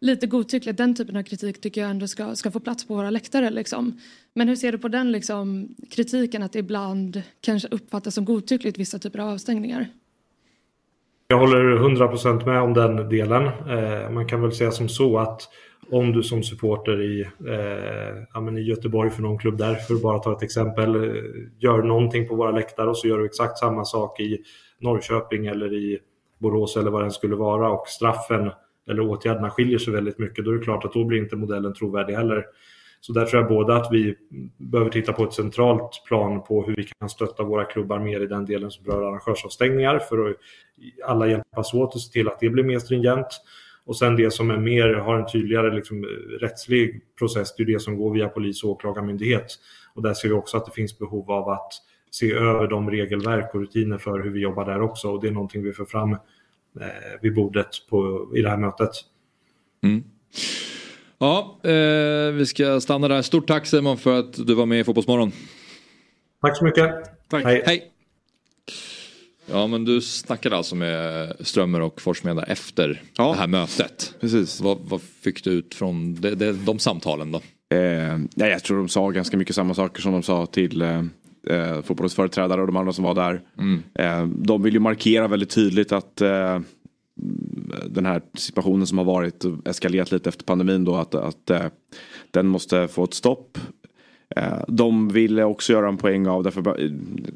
lite godtyckligt. Den typen av kritik tycker jag ändå ska, ska få plats på våra läktare. Liksom. Men hur ser du på den liksom, kritiken att det ibland kanske uppfattas som godtyckligt vissa typer av avstängningar? Jag håller 100% med om den delen. Eh, man kan väl säga som så att om du som supporter i, eh, ja, i Göteborg för någon klubb där, för att bara ta ett exempel, eh, gör någonting på våra läktare och så gör du exakt samma sak i Norrköping eller i Borås eller vad den skulle vara och straffen eller åtgärderna skiljer sig väldigt mycket, då är det klart att då blir inte modellen trovärdig heller. Så där tror jag både att vi behöver titta på ett centralt plan på hur vi kan stötta våra klubbar mer i den delen som rör arrangörsavstängningar för att alla hjälpas åt och se till att det blir mer stringent. Och sen det som är mer, har en tydligare liksom, eh, rättslig process, det är det som går via polis och åklagarmyndighet. Och där ser vi också att det finns behov av att se över de regelverk och rutiner för hur vi jobbar där också. Och det är någonting vi får fram eh, vid bordet på, i det här mötet. Mm. Ja, eh, vi ska stanna där. Stort tack Simon för att du var med i Fotbollsmorgon. Tack så mycket. Tack. Hej. Hej. Ja men du snackade alltså med Strömmer och Forssmeda efter ja. det här mötet. Precis. Vad, vad fick du ut från de, de, de samtalen då? Eh, jag tror de sa ganska mycket samma saker som de sa till eh, eh, fotbollens företrädare och de andra som var där. Mm. Eh, de vill ju markera väldigt tydligt att eh, den här situationen som har varit och eskalerat lite efter pandemin då att, att eh, den måste få ett stopp. Eh, de ville också göra en poäng av, därför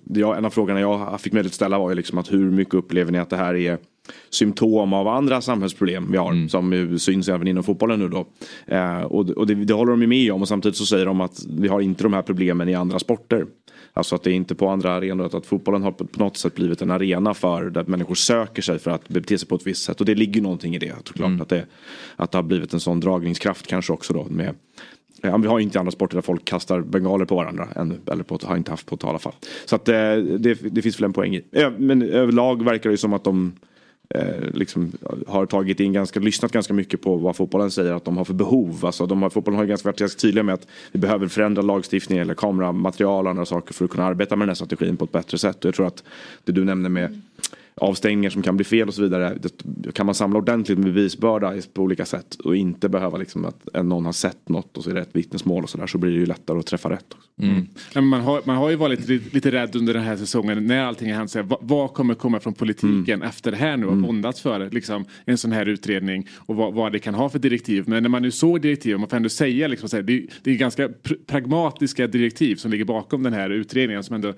ja, en av frågorna jag fick möjlighet att ställa var ju liksom att hur mycket upplever ni att det här är symptom av andra samhällsproblem vi har mm. som ju syns även inom fotbollen nu då. Eh, och och det, det håller de ju med om och samtidigt så säger de att vi har inte de här problemen i andra sporter. Alltså att det är inte på andra arenor, att fotbollen har på något sätt blivit en arena för där människor söker sig för att bete sig på ett visst sätt. Och det ligger någonting i det såklart. Mm. Att, det, att det har blivit en sån dragningskraft kanske också då med Ja, vi har inte andra sporter där folk kastar bengaler på varandra ännu. Eller på, har inte haft på ett i alla fall. Så att det, det, det finns väl en poäng i. Men överlag verkar det ju som att de eh, Eh, liksom har tagit in ganska, lyssnat ganska mycket på vad fotbollen säger att de har för behov. Alltså de har, fotbollen har ganska, varit ganska tydliga med att vi behöver förändra lagstiftningen eller kameramaterial och andra saker för att kunna arbeta med den här strategin på ett bättre sätt. Och jag tror att det du nämnde med avstängningar som kan bli fel och så vidare. Det, kan man samla ordentligt med bevisbörda på olika sätt och inte behöva liksom att någon har sett något och så är det ett vittnesmål och sådär så blir det ju lättare att träffa rätt. Mm. Men Man, har, man har ju varit lite, lite rädd under den här säsongen när allting har hänt. Så här, vad, vad kommer komma från politiken Mm. efter det här nu och våndats för liksom, en sån här utredning och vad, vad det kan ha för direktiv. Men när man nu såg direktiven, man får ändå säga liksom, så här, det, det är ganska pr pragmatiska direktiv som ligger bakom den här utredningen som ändå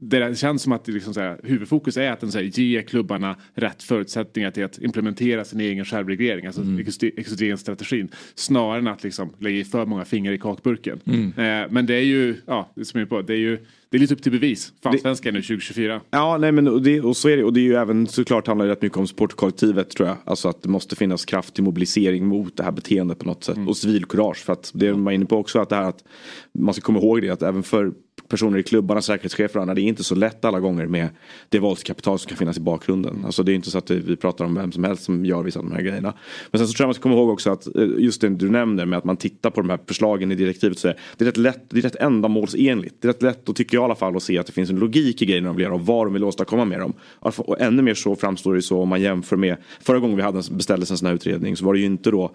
det känns som att liksom så här, huvudfokus är att den så här, ger klubbarna rätt förutsättningar till att implementera sin egen självreglering, alltså Mm. exoteringsstrategin, snarare än att liksom lägga i för många fingrar i kakburken. Mm. Eh, men det är ju, ja, som jag på, det är ju det är lite upp till bevis. Fan svenska nu 2024. Ja, nej men och, det, och så är det. Och det är ju även såklart handlar det rätt mycket om sportkollektivet tror jag. Alltså att det måste finnas kraft till mobilisering mot det här beteendet på något sätt. Och civilkurage. För att det man är inne på också att det här att man ska komma ihåg det att även för personer i klubbarna, säkerhetschefer och andra, det är inte så lätt alla gånger med det våldskapital som kan finnas i bakgrunden. Alltså det är inte så att vi pratar om vem som helst som gör vissa av de här grejerna. Men sen så tror jag man ska komma ihåg också att eh, just det du nämner med att man tittar på de här förslagen i direktivet så är det rätt lätt, det är rätt ändamålsenligt. Det är rätt lätt, och tycker jag i alla fall, att se att det finns en logik i grejerna de vill göra och vad de vill åstadkomma med dem. Och ännu mer så framstår det så om man jämför med förra gången vi hade en, beställdes en sån här utredning så var det ju inte då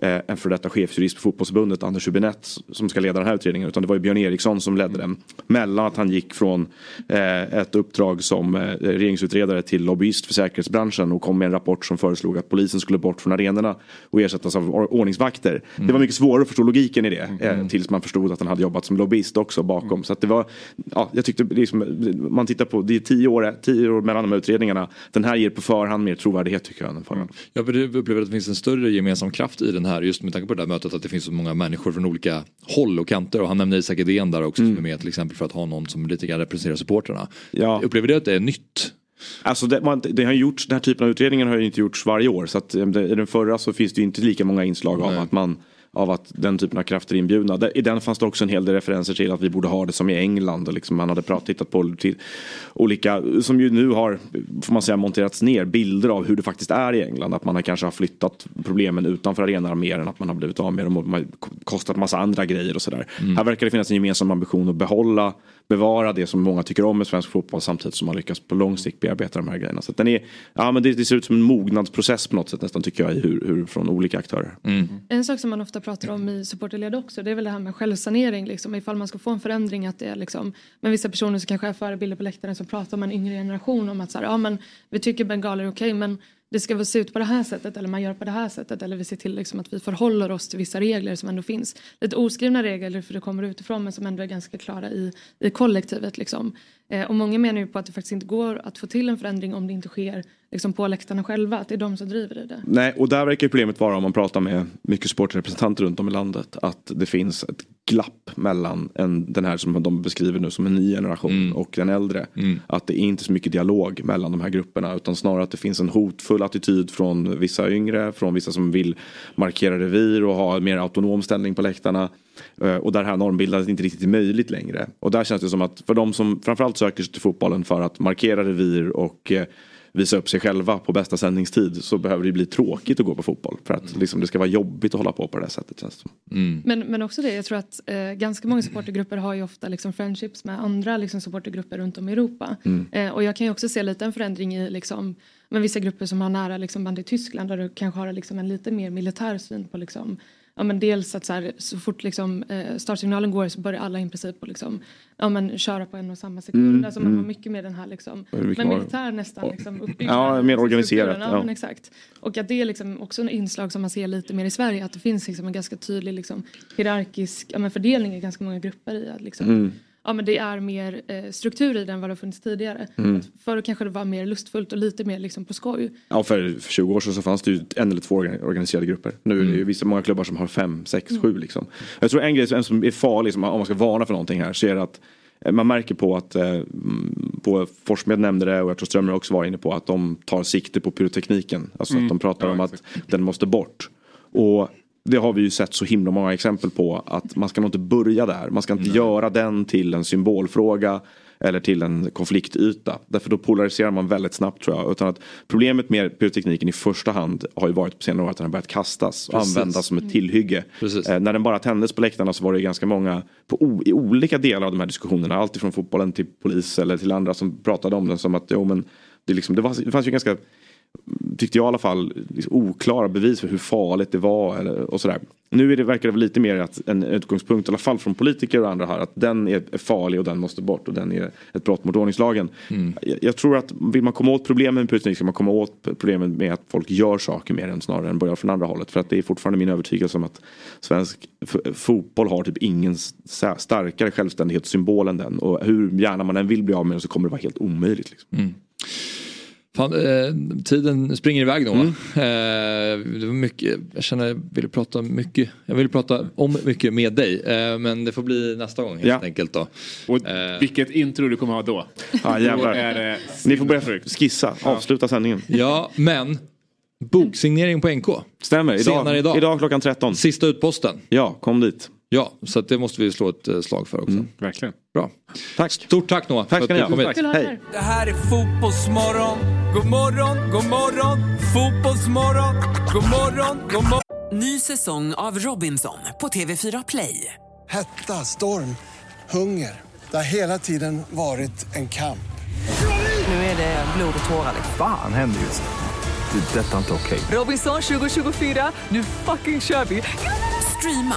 eh, en för detta chefsjurist på fotbollsförbundet, Anders Hübinette, som ska leda den här utredningen. Utan det var ju Björn Eriksson som ledde den. Mellan att han gick från eh, ett uppdrag som eh, regeringsutredare till lobbyist för säkerhetsbranschen och kom med en rapport som föreslog att polisen skulle bort från arenorna och ersättas av or- ordningsvakter. Det var mycket svårare att förstå logiken i det. Eh, tills man förstod att han hade jobbat som lobbyist också bakom. Så att det var, ja, jag tyckte liksom, man tittar på, det är tio år, tio år mellan de här utredningarna. Den här ger på förhand mer trovärdighet tycker jag än den förra. Jag upplever att det finns en större gemensam kraft i den här just med tanke på det här mötet att det finns så många människor från olika håll och kanter och han nämner Isak Edén där också som är med till exempel för att ha någon som lite grann representerar supportrarna. Ja. Upplever du att det är nytt? Alltså det, man, det har gjorts, den här typen av utredningar har ju inte gjorts varje år. Så att i den förra så finns det ju inte lika många inslag av att man av att den typen av krafter är inbjudna. Där- I den fanns det också en hel del referenser till att vi borde ha det som i England. Och liksom man hade pratat, tittat på till olika, som ju nu har, får man säga, monterats ner bilder av hur det faktiskt är i England. Att man har kanske har flyttat problemen utanför arenan mer än att man har blivit av med dem. Och kostat massa andra grejer och sådär. Här verkar det finnas en gemensam ambition att behålla, bevara det som många tycker om med svensk fotboll samtidigt som man lyckas på lång sikt bearbeta de här grejerna. Så att den är, ja men det, det ser ut som en mognadsprocess på något sätt nästan tycker jag i hur, hur från olika aktörer. En sak som man ofta pratar om i supporterled också det är väl det här med självsanering. Liksom, ifall man ska få en förändring att det är liksom, men vissa personer som kanske är förebilder på läktaren som pratar om en yngre generation om att så här, ja, men vi tycker bengaler är okej men det ska väl se ut på det här sättet eller man gör på det här sättet eller vi ser till liksom att vi förhåller oss till vissa regler som ändå finns. Lite oskrivna regler för det kommer utifrån men som ändå är ganska klara i, i kollektivet. Liksom. Eh, och många menar ju på att det faktiskt inte går att få till en förändring om det inte sker liksom, på läktarna själva. Att det är de som driver i det. Nej, och där verkar problemet vara om man pratar med mycket sportrepresentanter runt om i landet. Att det finns ett glapp mellan en, den här som de beskriver nu som en ny generation och den äldre. Att det är inte så mycket dialog mellan de här grupperna utan snarare att det finns en hotfull attityd från vissa yngre, från vissa som vill markera revir och ha en mer autonom ställning på läktarna. Eh, Och där här normbildandet inte riktigt är möjligt längre. Och där känns det som att för de som framförallt söker sig till fotbollen för att markera revir och eh, visa upp sig själva på bästa sändningstid så behöver det bli tråkigt att gå på fotboll. För att liksom, det ska vara jobbigt att hålla på på det här sättet känns det som. Men, men också det, jag tror att eh, ganska många supportergrupper har ju ofta liksom friendships med andra liksom, supportergrupper runt om i Europa. Mm. Eh, och jag kan ju också se lite en förändring i liksom, men vissa grupper som har nära liksom, band i Tyskland där du kanske har liksom, en lite mer militär syn på liksom, Ja, men dels att så, här, så fort liksom, eh, startsignalen går så börjar alla i princip på liksom, ja, men, köra på en och samma sekund. Mm, alltså, man mm. har mycket mer den här liksom, men militär nästan liksom, uppbyggnad. Ja, mer organiserat, Ja, ja. Men exakt. Och att det är liksom också en inslag som man ser lite mer i Sverige. Att det finns liksom en ganska tydlig liksom, hierarkisk ja, men fördelning i ganska många grupper i att liksom, Mm. Ja, men det är mer eh, struktur i den vad det har funnits tidigare. Mm. Att förr kanske det var mer lustfullt och lite mer liksom, på skoj. Ja, för, för 20 år sedan så fanns det ju en eller två organ- organiserade grupper. Nu är det ju vissa många klubbar som har fem, sex, sju liksom. Jag tror en grej som- som är farlig, som, om man ska varna för någonting här, så är det att eh, man märker på att, eh, mm, på Forsmed nämnde det och jag tror Strömmer också var inne på att de tar sikte på pyrotekniken. Alltså Mm. att de pratar om att den måste bort. Och det har vi ju sett så himla många exempel på att man ska nog inte börja där. Man ska inte göra den till en symbolfråga eller till en konfliktyta. Därför då polariserar man väldigt snabbt tror jag. Utan att problemet med pyrotekniken i första hand har ju varit på senare år att den har börjat kastas och Precis. användas som ett tillhygge. Eh, när den bara tändes på läktarna så var det ganska många på o- i olika delar av de här diskussionerna. Allt ifrån fotbollen till polis eller till andra som pratade om den som att jo, men det, liksom, det, var, det fanns ju ganska, tyckte jag i alla fall, liksom oklara bevis för hur farligt det var eller, och sådär. Nu är det, verkar det lite mer att en utgångspunkt, i alla fall från politiker och andra här, att den är, farlig och den måste bort och den är ett brott mot ordningslagen. Jag, jag tror att vill man komma åt problemen med pyroteknik ska man komma åt problemen med att folk gör saker mer än snarare än börjar från andra hållet. För att det är fortfarande min övertygelse om att svensk fotboll har typ ingen starkare självständighetssymbol än den. Och hur gärna man än vill bli av med den så kommer det vara helt omöjligt. Liksom. Mm. Fan, eh, tiden springer iväg nu. Mm. Eh, det var mycket, jag känner jag ville prata mycket. Jag vill prata om mycket med dig. Eh, men det får bli nästa gång helt Ja. enkelt då. Och Eh, vilket intro du kommer ha då. Ja, jävlar. Då är det Ni får börja skissa, avsluta sändningen. Ja, men boksignering på NK. Stämmer, idag, Senare idag. idag klockan 13. Sista utposten. Ja, kom dit. Ja, så att det måste vi slå ett eh, slag för också. Verkligen. Bra. Tack. Stort tack Noah. Tack för ska att du ha. kom hit. Hej. Det här är fotbollsmorgon. God morgon, god morgon, fotbollsmorgon. God morgon, god morgon. Ny säsong av Robinson på TV4 Play. Hetta, storm, hunger. Det har hela tiden varit en kamp. Nu är det blod och tårar. liksom. Fan händer just nu. Det. är Detta är inte okej. Robinson 2024, nu fucking kör vi! Streama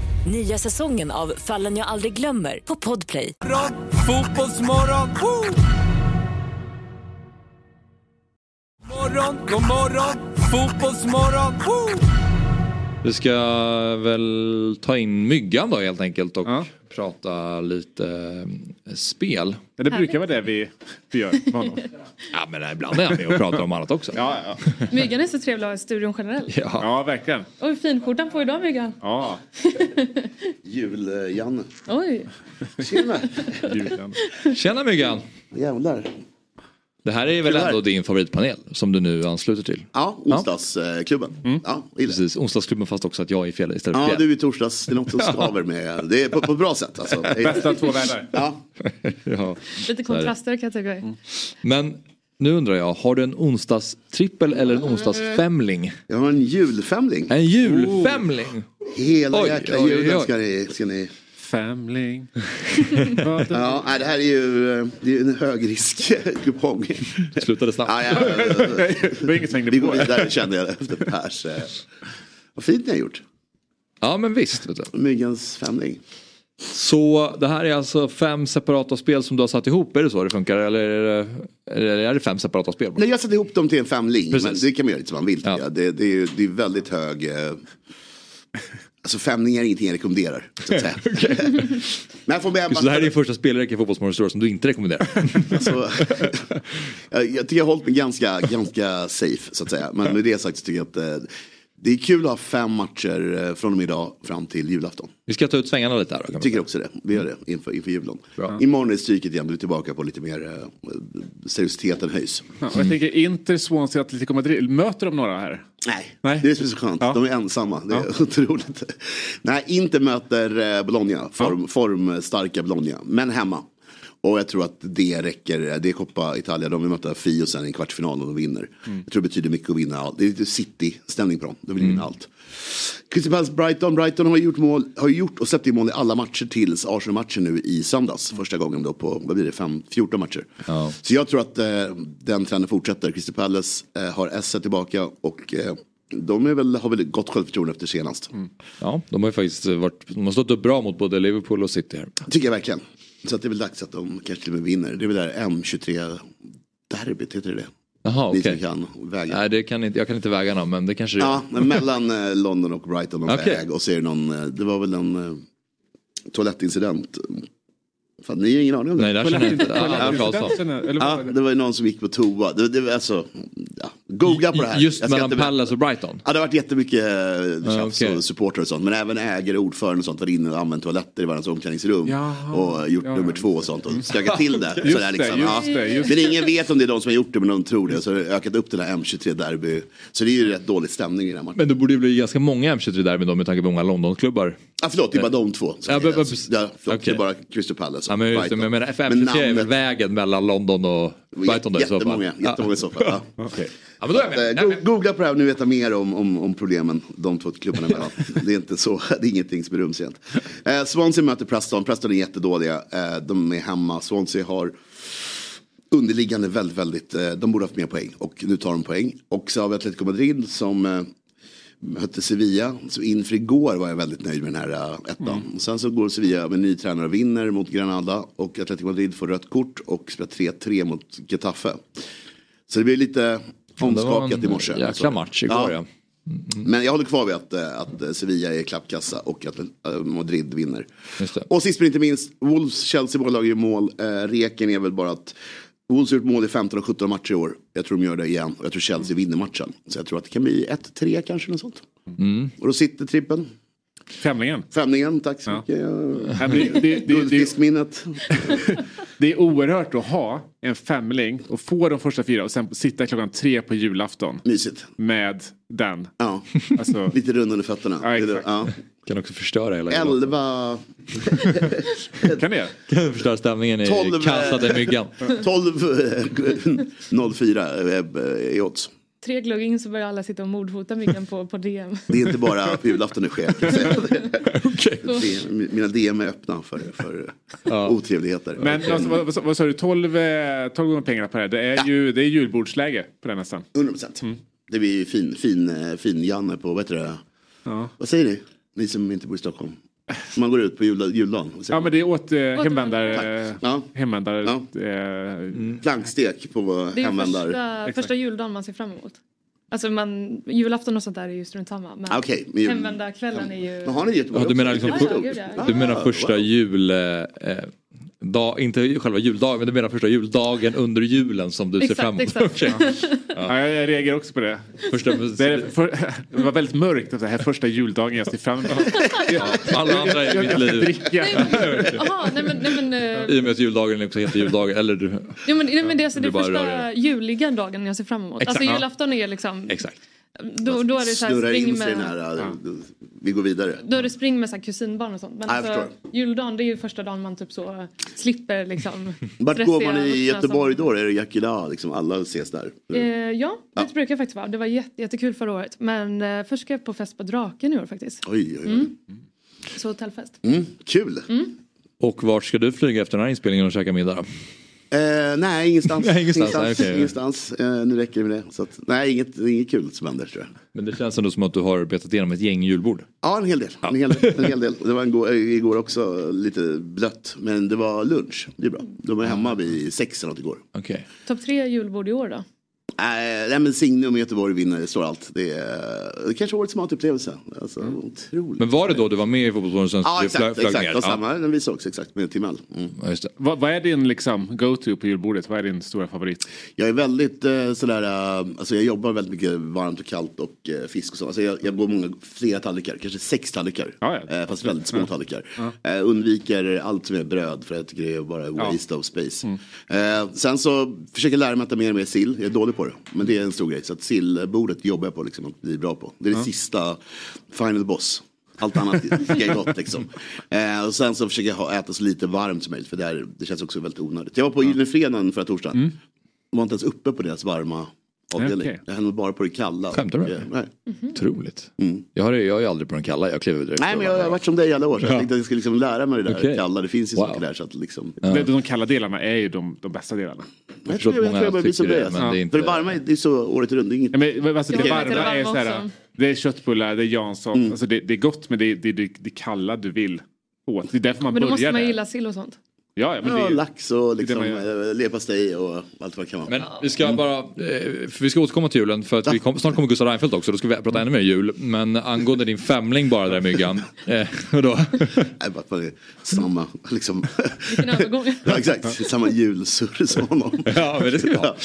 Nya säsongen av Fallen jag aldrig glömmer på Podplay. Fotbollsmorgon. Woo! Morgon, god morgon, fotbollsmorgon. Woo! Vi ska väl ta in Myggan då helt enkelt och prata lite eh, spel. Ja, det brukar vara det vi, vi gör med honom. Ja men ibland är han med och pratar om annat också. Ja, ja. Myggan är så trevlig att ha i studion generellt. Ja, ja verkligen. Oj, finskjortan på idag Myggan. Ja. Jul-Janne. Oj. Tjena. Tjena Myggan! Jävlar. Det här är väl Kul ändå din favoritpanel som du nu ansluter till? Ja, onsdagsklubben. Ja, gillar det. Precis, onsdagsklubben fast också att jag är fel istället för Ja, du är torsdags. Det är något som skaver med. Det är på, på ett bra sätt alltså. Bästa två världar. Ja. ja. Lite kontraster kan jag tycka. Men nu undrar jag, har du en onsdagstrippel eller en onsdagsfemling? Jag har en julfemling. En julfemling? Hela Oj, jäkla julen ska ni... Ska ni... Famling. ja, nej, det här är ju eh, det är en högriskkupong. Slutade snabbt. Ja, ja, ja, ja. Vi går vidare kände jag efter Pers. eh. Vad fint ni har gjort. Ja men visst. Vet du. Myggens femling. Så det här är alltså fem separata spel som du har satt ihop, är det så det funkar? Eller är det, eller är det fem separata spel? Nej, jag satte ihop dem till en femling. Men Precis. det kan man göra lite som man vill. jag. Det, det, är, ju- det är väldigt hög... Eh, alltså femlingar är ingenting jag rekommenderar. Så att säga. men jag får med Så det här är din första spelreka i Fotbollsmorgon som du inte rekommenderar? Alltså, jag, jag tycker jag har hållit mig ganska, ganska safe så att säga. Men med det sagt så tycker jag att eh, det är kul att ha fem matcher eh, från och med idag fram till julafton. Vi ska ta ut svängarna lite här då. Jag tycker också det. Vi gör det inför, inför julen. Bra. Imorgon är stryket igen. Du är tillbaka på lite mer eh, seriositeten höjs. Ja, jag tänker Inter, Swansea, Atletico Madrid. Möter de några här? Nej, Nej. det är så skönt. De är ensamma. Det är otroligt. Nej, inte möter eh, Bologna. Form, Formstarka Bologna. Men hemma. Och jag tror att det räcker. Det är Coppa Italia. De vill möta Fio sen i en kvartsfinal och de vinner. Mm. Jag tror det betyder mycket att vinna allt. Det är lite City-stämning på dem. De vill vinna allt. Palace Brighton. Brighton har gjort, mål, har gjort och släppt in mål i alla matcher tills Arsenal-matchen nu i söndags. Första gången då på, vad blir det, fem, 14 matcher. Ja. Så jag tror att eh, den trenden fortsätter. Crystal Palace eh, har S tillbaka och eh, de väl, har väl gott självförtroende efter senast. Ja, de har ju faktiskt varit, de har stått upp bra mot både Liverpool och City här. Tycker jag verkligen. Så att det är väl dags att de kanske till och med vinner. Det är väl där M23 derbyt, heter det det? Jaha, Ni okej. som kan väga. Nej, det kan inte, jag kan inte vägarna men det kanske Ja, men mellan eh, London och Brighton och Okej. väg. Och så är det någon, eh, det var väl en eh, toalettincident. Fan, ni har ingen aning om det? Nej, det känner jag inte. Ja, Ja, det var ju någon som gick på toa. Det, det, var alltså, ja, Googla på det här. Just mellan inte- Palace och Brighton? Ja, det har varit jättemycket eh, tjafs okej. och supportrar och sånt. Men även ägare, ordförande och sånt varit inne och använt toaletter i varandras omklädningsrum. Jaha. Och gjort Ja. nummer två och sånt och stökat till det. Just så där, liksom. just det, just Men ingen vet om det är de som har gjort det men de tror det. Så har det ökat upp den här M23-derby. Så det är ju rätt dålig stämning i den här matchen. Men det borde ju bli ganska många M23 där med tanke på många Londonklubbar. Ja, förlåt, det är bara de två. Ja, men- förlåt, det är bara Crystal Palace Ja, och men just Brighton. men jag menar, M23 är väl vägen mellan London och Brighton då i så fall? Jättemånga, jättemånga i så fall. Ja. Men då är jag med. Eh, go- Googla på det här om ni vet mer om, om, om problemen de två klubbarna emellan. det är inte så, det är ingenting som är rumsrent. Eh, Swansea möter Preston, Preston är jättedåliga. Eh, de är hemma, Swansea har underliggande väldigt, väldigt, eh, de borde haft mer poäng och nu tar de poäng. Och så har vi Atletico Madrid som eh, mötte Sevilla. Så inför igår var jag väldigt nöjd med den här uh, ettan. Och Sen så går Sevilla med ny tränare och vinner mot Granada. Och Atletico Madrid får rött kort och spelar 3-3 mot Getafe. Så det blir lite omskakat en i morse. jäkla Så. match igår, ja. Men jag håller kvar vid att, eh, att Sevilla är klappkassa och att eh, Madrid vinner. Det. Och sist men inte minst, Wolves, Chelsea båda lag gör mål. Reken är väl bara att Wolves har gjort mål i 15 och 17 matcher i år. Jag tror de gör det igen och jag tror Chelsea vinner matchen. Så jag tror att det kan bli 1-3 kanske, något sånt. Mm. Och då sitter trippen. Femlingen. Femlingen, tack så mycket. Ja, Guldfiskminnet. Det är oerhört att ha en femling och få de första fyra och sen sitta klockan tre på julafton. Mysigt. Med den. Ja. Alltså, Lite rund under fötterna. Ja, exakt. Ja. Kan också förstöra hela Elva... kan det? Kan förstöra stämningen i Tolv, kastade myggan. 12 04 eh, i odds. Tre glögg in så börjar alla sitta och mordhota myggan på, på DM. Det är inte bara på julafton det sker. Det- Mina DM är öppna för, för otrevligheter. Men alltså, vad, vad, vad sa du, 12, eh, 12 gånger pengarna på det här. Det är ju det är julbordsläge på den nästan. 100 procent. Det blir ju fin, fin, eh, fin Janne på, vad heter det? Ja. Vad säger ni? Ni som inte bor i Stockholm. Man går ut på jul, juldagen. Ja men det är åt eh, hemvändare. Ja. Hemvändare. Ja. Eh, Plankstek på Det är hemvändare. första, första juldagen man ser fram emot. Alltså man, julafton och sånt där är ju strunt samma. Men okej, men hemvändarkvällen är ju... Men har ni Göteborg Ja, du menar, liksom, Ja, ja, ja. du menar Ah, första wow. jul... Eh, eh, dag, inte själva juldagen, men du menar första juldagen under julen som du ser Exakt, fram emot? exakt. Okej. ja, jag, jag reagerar också på det. Första, Det, är för, det var väldigt mörkt att det här första juldagen jag ser fram emot. alla andra i jag, mitt jag liv. dricka. Jaha, nej men, nej men, eh, I och med att juldagen också heter juldagen. Eller du, ja, men, nej, men det är alltså Det första juliga dagen jag ser fram emot. Exakt, alltså ja. julafton är liksom... exakt. Då, då är det så här Snurra in sig här, eh, vi går vidare. Då är det spring med så här kusinbarn och sånt. Men Ja, alltså, juldagen det är ju första dagen man typ så slipper liksom Vart går man i Göteborg som- då? Är det Yakila? Liksom alla ses där? Eh, ja, det brukar jag faktiskt vara. Det var jätte, jättekul förra året. Men eh, först ska jag på fest på Draken i år faktiskt. Oj, oj, oj. Mm. Så hotellfest. Mm, kul. Och vart ska du flyga efter den här inspelningen och käka middag då? Eh, nej, ingenstans. Nej, ingenstans, ingenstans. okej. ingenstans. Eh, nu räcker det med det. Så att, nej, inget, inget kul som händer tror jag. Men det känns ändå som att du har betat igenom ett gäng julbord. Ja, en hel del. En hel del. En hel del. Det var en gå- igår också lite blött. Men det var lunch. Det är bra. De var hemma vid sex eller något igår. Okej. Topp tre julbord i år då? Nej, nej men Signum och Göteborg vinner, det står allt. Det är, det är kanske årets matupplevelse. Alltså, otroligt. Men var det då du var med i Fotbollsmorgon sen Ja, exakt. flög, flög exakt. ner? Och samma, den visar också exakt med Timell. Mm. Ja, det. Vad, vad är din liksom go-to på julbordet? Vad är din stora favorit? Jag är väldigt eh, sådär, eh, alltså jag jobbar väldigt mycket varmt och kallt och eh, fisk och så. Alltså jag, jag går många, flera tallrikar, kanske sex tallrikar. Eh, fast väldigt små tallrikar. Eh, undviker allt som är bröd för jag tycker det är bara waste of space. Eh, sen så försöker jag lära mig att äta mer och mer sill. Jag är dålig på det. Men det är en stor grej. Så att sillbordet jobbar jag på liksom, att bli bra på. Det är det sista, final boss. Allt annat är gott liksom. Eh, och sen så försöker jag ha, äta så lite varmt som möjligt för där, det känns också väldigt onödigt. Jag var på Gyllene Fredagen förra torsdagen. Var inte ens uppe på deras varma avdelning. Okej. Jag hällde bara på det kalla. Skämtar du Och? Nej. Otroligt. Jag, har, jag är aldrig på den kalla, jag kliver direkt Nej men jag har varit som dig i alla år så jag Ja. tänkte att jag skulle liksom lära mig det där Okej. kalla. Det finns ju Wow. saker där så att liksom. De, de kalla delarna är ju de, de bästa delarna. Jag tror jag, jag, tror jag börjar bli som dig. Alltså. För det varma det är så året runt. Det är inget... Ja, men, alltså, det Jag varma är såhär, också. det är köttbullar, det är Jansson, alltså det, det är gott men det är det, det, det kalla du vill åt. Det är därför man Men då börjar måste man gilla sill och sånt. Ja, ja, men ja, det är- lax och liksom, man eh, leverpastej och allt vad det kan vara. Men vi ska bara, eh, för vi ska återkomma till julen för att vi kom, snart kommer Gustav Reinfeldt också, då ska vi prata ännu mer jul. Men angående din femling bara där Myggan. Eh, vadå? Nej, bara samma, liksom. Ja, exakt, samma julsurr som honom. Ja, men det ska vi ha.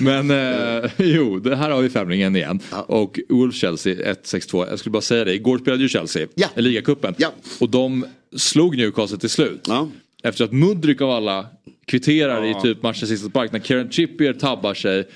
Men eh, jo, det här har vi femlingen igen. Och Wolf Chelsea 1-6-2. Jag skulle bara säga det, igår spelade ju Chelsea i ligacupen. Och de slog Newcastle till slut. Efter att Mudryk av alla kvitterar Ja. i typ matchens sista spark när Kieran Trippier tabbar sig.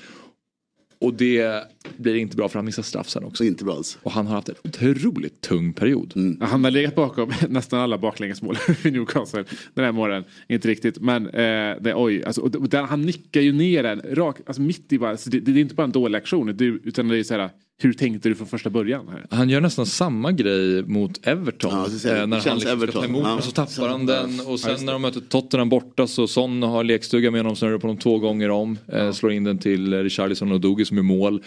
Och det blir inte bra för han missar straff sen också. Inte bra alls. Och han har haft en otroligt tung period. Ja, Han har legat bakom nästan alla baklängesmål i Newcastle den här morgonen. Inte riktigt, men eh, det, oj, alltså, och, och där, han nickar ju ner den rak, alltså mitt i bara, alltså, det, det är inte bara en dålig aktion, det, utan det är så här, hur tänkte du från första början? Här? Han gör nästan samma grej mot Everton. Ja, ska säga det. eh, när Det han liksom ska Everton. ta emot Ja. och så tappar han den. Och Ja, sen just när de möter Tottenham borta så Son har lekstuga med honom, snurrar på dem två gånger om. Eh, slår in den till Richarlison och Dogi som är mål.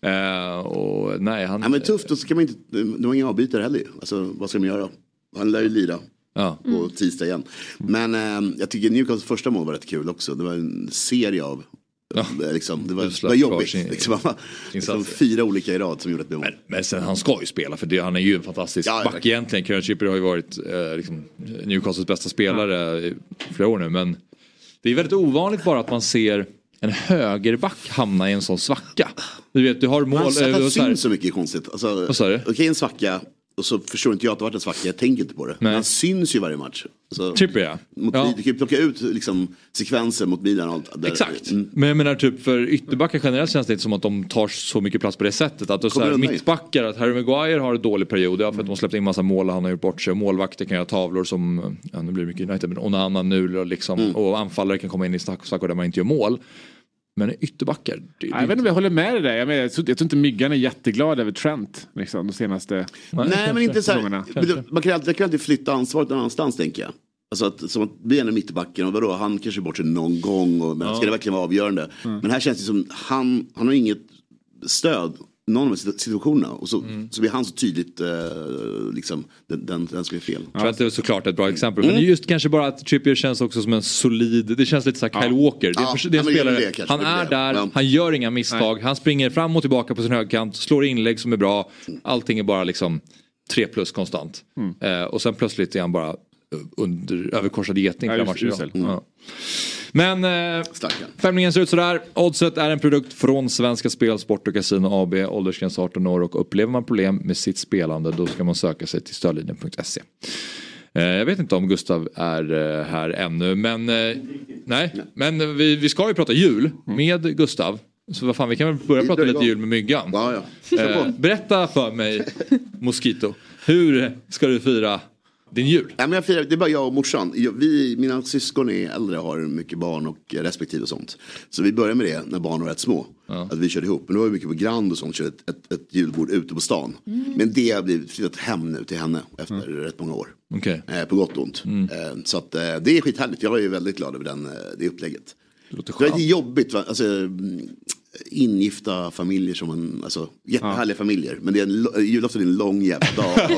Eh, och nej, han... Ja, men tufft, och så kan man inte, de har inga avbytare heller. Alltså vad ska de göra? Han lär ju lira Ja. på tisdag igen. Men eh, jag tycker Newcastles första mål var rätt kul också. Det var en serie av eh, Liksom, det var, det var jobbigt. försvarsin- Liksom, liksom fyra olika i rad som gjorde ett mål. Men sen han ska ju spela för det, han är ju en fantastisk Ja, back egentligen. Kieran Trippier har ju varit eh, liksom, Newcastles bästa spelare i flera år nu. Men det är väldigt ovanligt bara att man ser en högerback hamna i en sån svacka. Du vet, du har mål... Att så här- syns så mycket konstigt. Alltså? Okej en svacka och så förstår inte jag att det varit en svacka. Jag tänker inte på det. Men han syns ju varje match. Alltså, Trippier ja. mot, ja. Du kan ju plocka ut liksom, sekvenser mot Milan och allt. Där, Exakt. Mm. Men jag menar typ för ytterbackar generellt känns det inte som att de tar så mycket plats på det sättet. Att så här, mittbackar, att Harry Maguire har en dålig period. Ja, för att de har släppt in massa mål och han har gjort bort sig. Och målvakter kan göra tavlor som, ja nu blir det mycket United, men Onana nu och liksom. Mm. Och anfallare kan komma in i stackor där man inte gör mål. Men ytterbackar, det, Ja, Jag vet inte om jag håller med dig där. Jag, menar, jag, tror, jag tror inte Myggan är jätteglad över Trent liksom, de senaste Nej men inte så här, man kan kan alltid flytta ansvaret någon annanstans tänker jag. Alltså att, som att bli en i mittbacken och vadå, han kanske är bort sig någon gång och, men Ja. ska det verkligen vara avgörande? Mm. Men här känns det som, han, han har inget stöd någon av de här situationerna och så, Mm. så blir han så tydligt eh, liksom, den, den, den som är fel. Trent är såklart ett bra exempel. Mm. Men just kanske bara att Trippier känns också som en solid, det känns lite så här Kyle Walker. Det är, Ja, det är ja, en men det spelare, det kanske, han det är är det. där, Ja. han gör inga misstag, han springer fram och tillbaka på sin högkant, slår inlägg som är bra. Allting är bara liksom 3 plus konstant. Mm. Eh, och sen plötsligt är han bara under överkorsad geting Ja, just-. Ja. Men eh, femlingen ser ut sådär. Oddset är en produkt från Svenska Spel, Sport och Casino AB. Åldersgräns 18 år och upplever man problem med sitt spelande då ska man söka sig till stödlinjen.se. Eh, jag vet inte om Gustav är eh, här ännu men eh, nej, men vi, vi ska ju prata jul med Gustav. Så vad fan, vi kan väl börja prata lite jul med myggan. Ja, ja. Berätta för mig, Mosquito, hur ska du fira din jul? Nej, men jag firar, det är bara jag och morsan. Jag- Vi, mina syskon är äldre och har mycket barn och eh, respektive och sånt. Så vi började med det när barnen var rätt små. Att vi körde ihop. Men då var vi mycket på Grand och sånt. Körde ett, ett, ett julbord ute på stan. Men det har blivit flyttat hem nu till henne efter rätt många år. Okej. Eh, på gott och ont. Eh, så att, eh, det är skithärligt. Jag är väldigt glad över den, eh, det upplägget. låter Det är lite jobbigt. Va? Alltså, mm, ingifta familjer som man, alltså jättehärliga familjer. Men det är en, julafton är en lång jävla dag.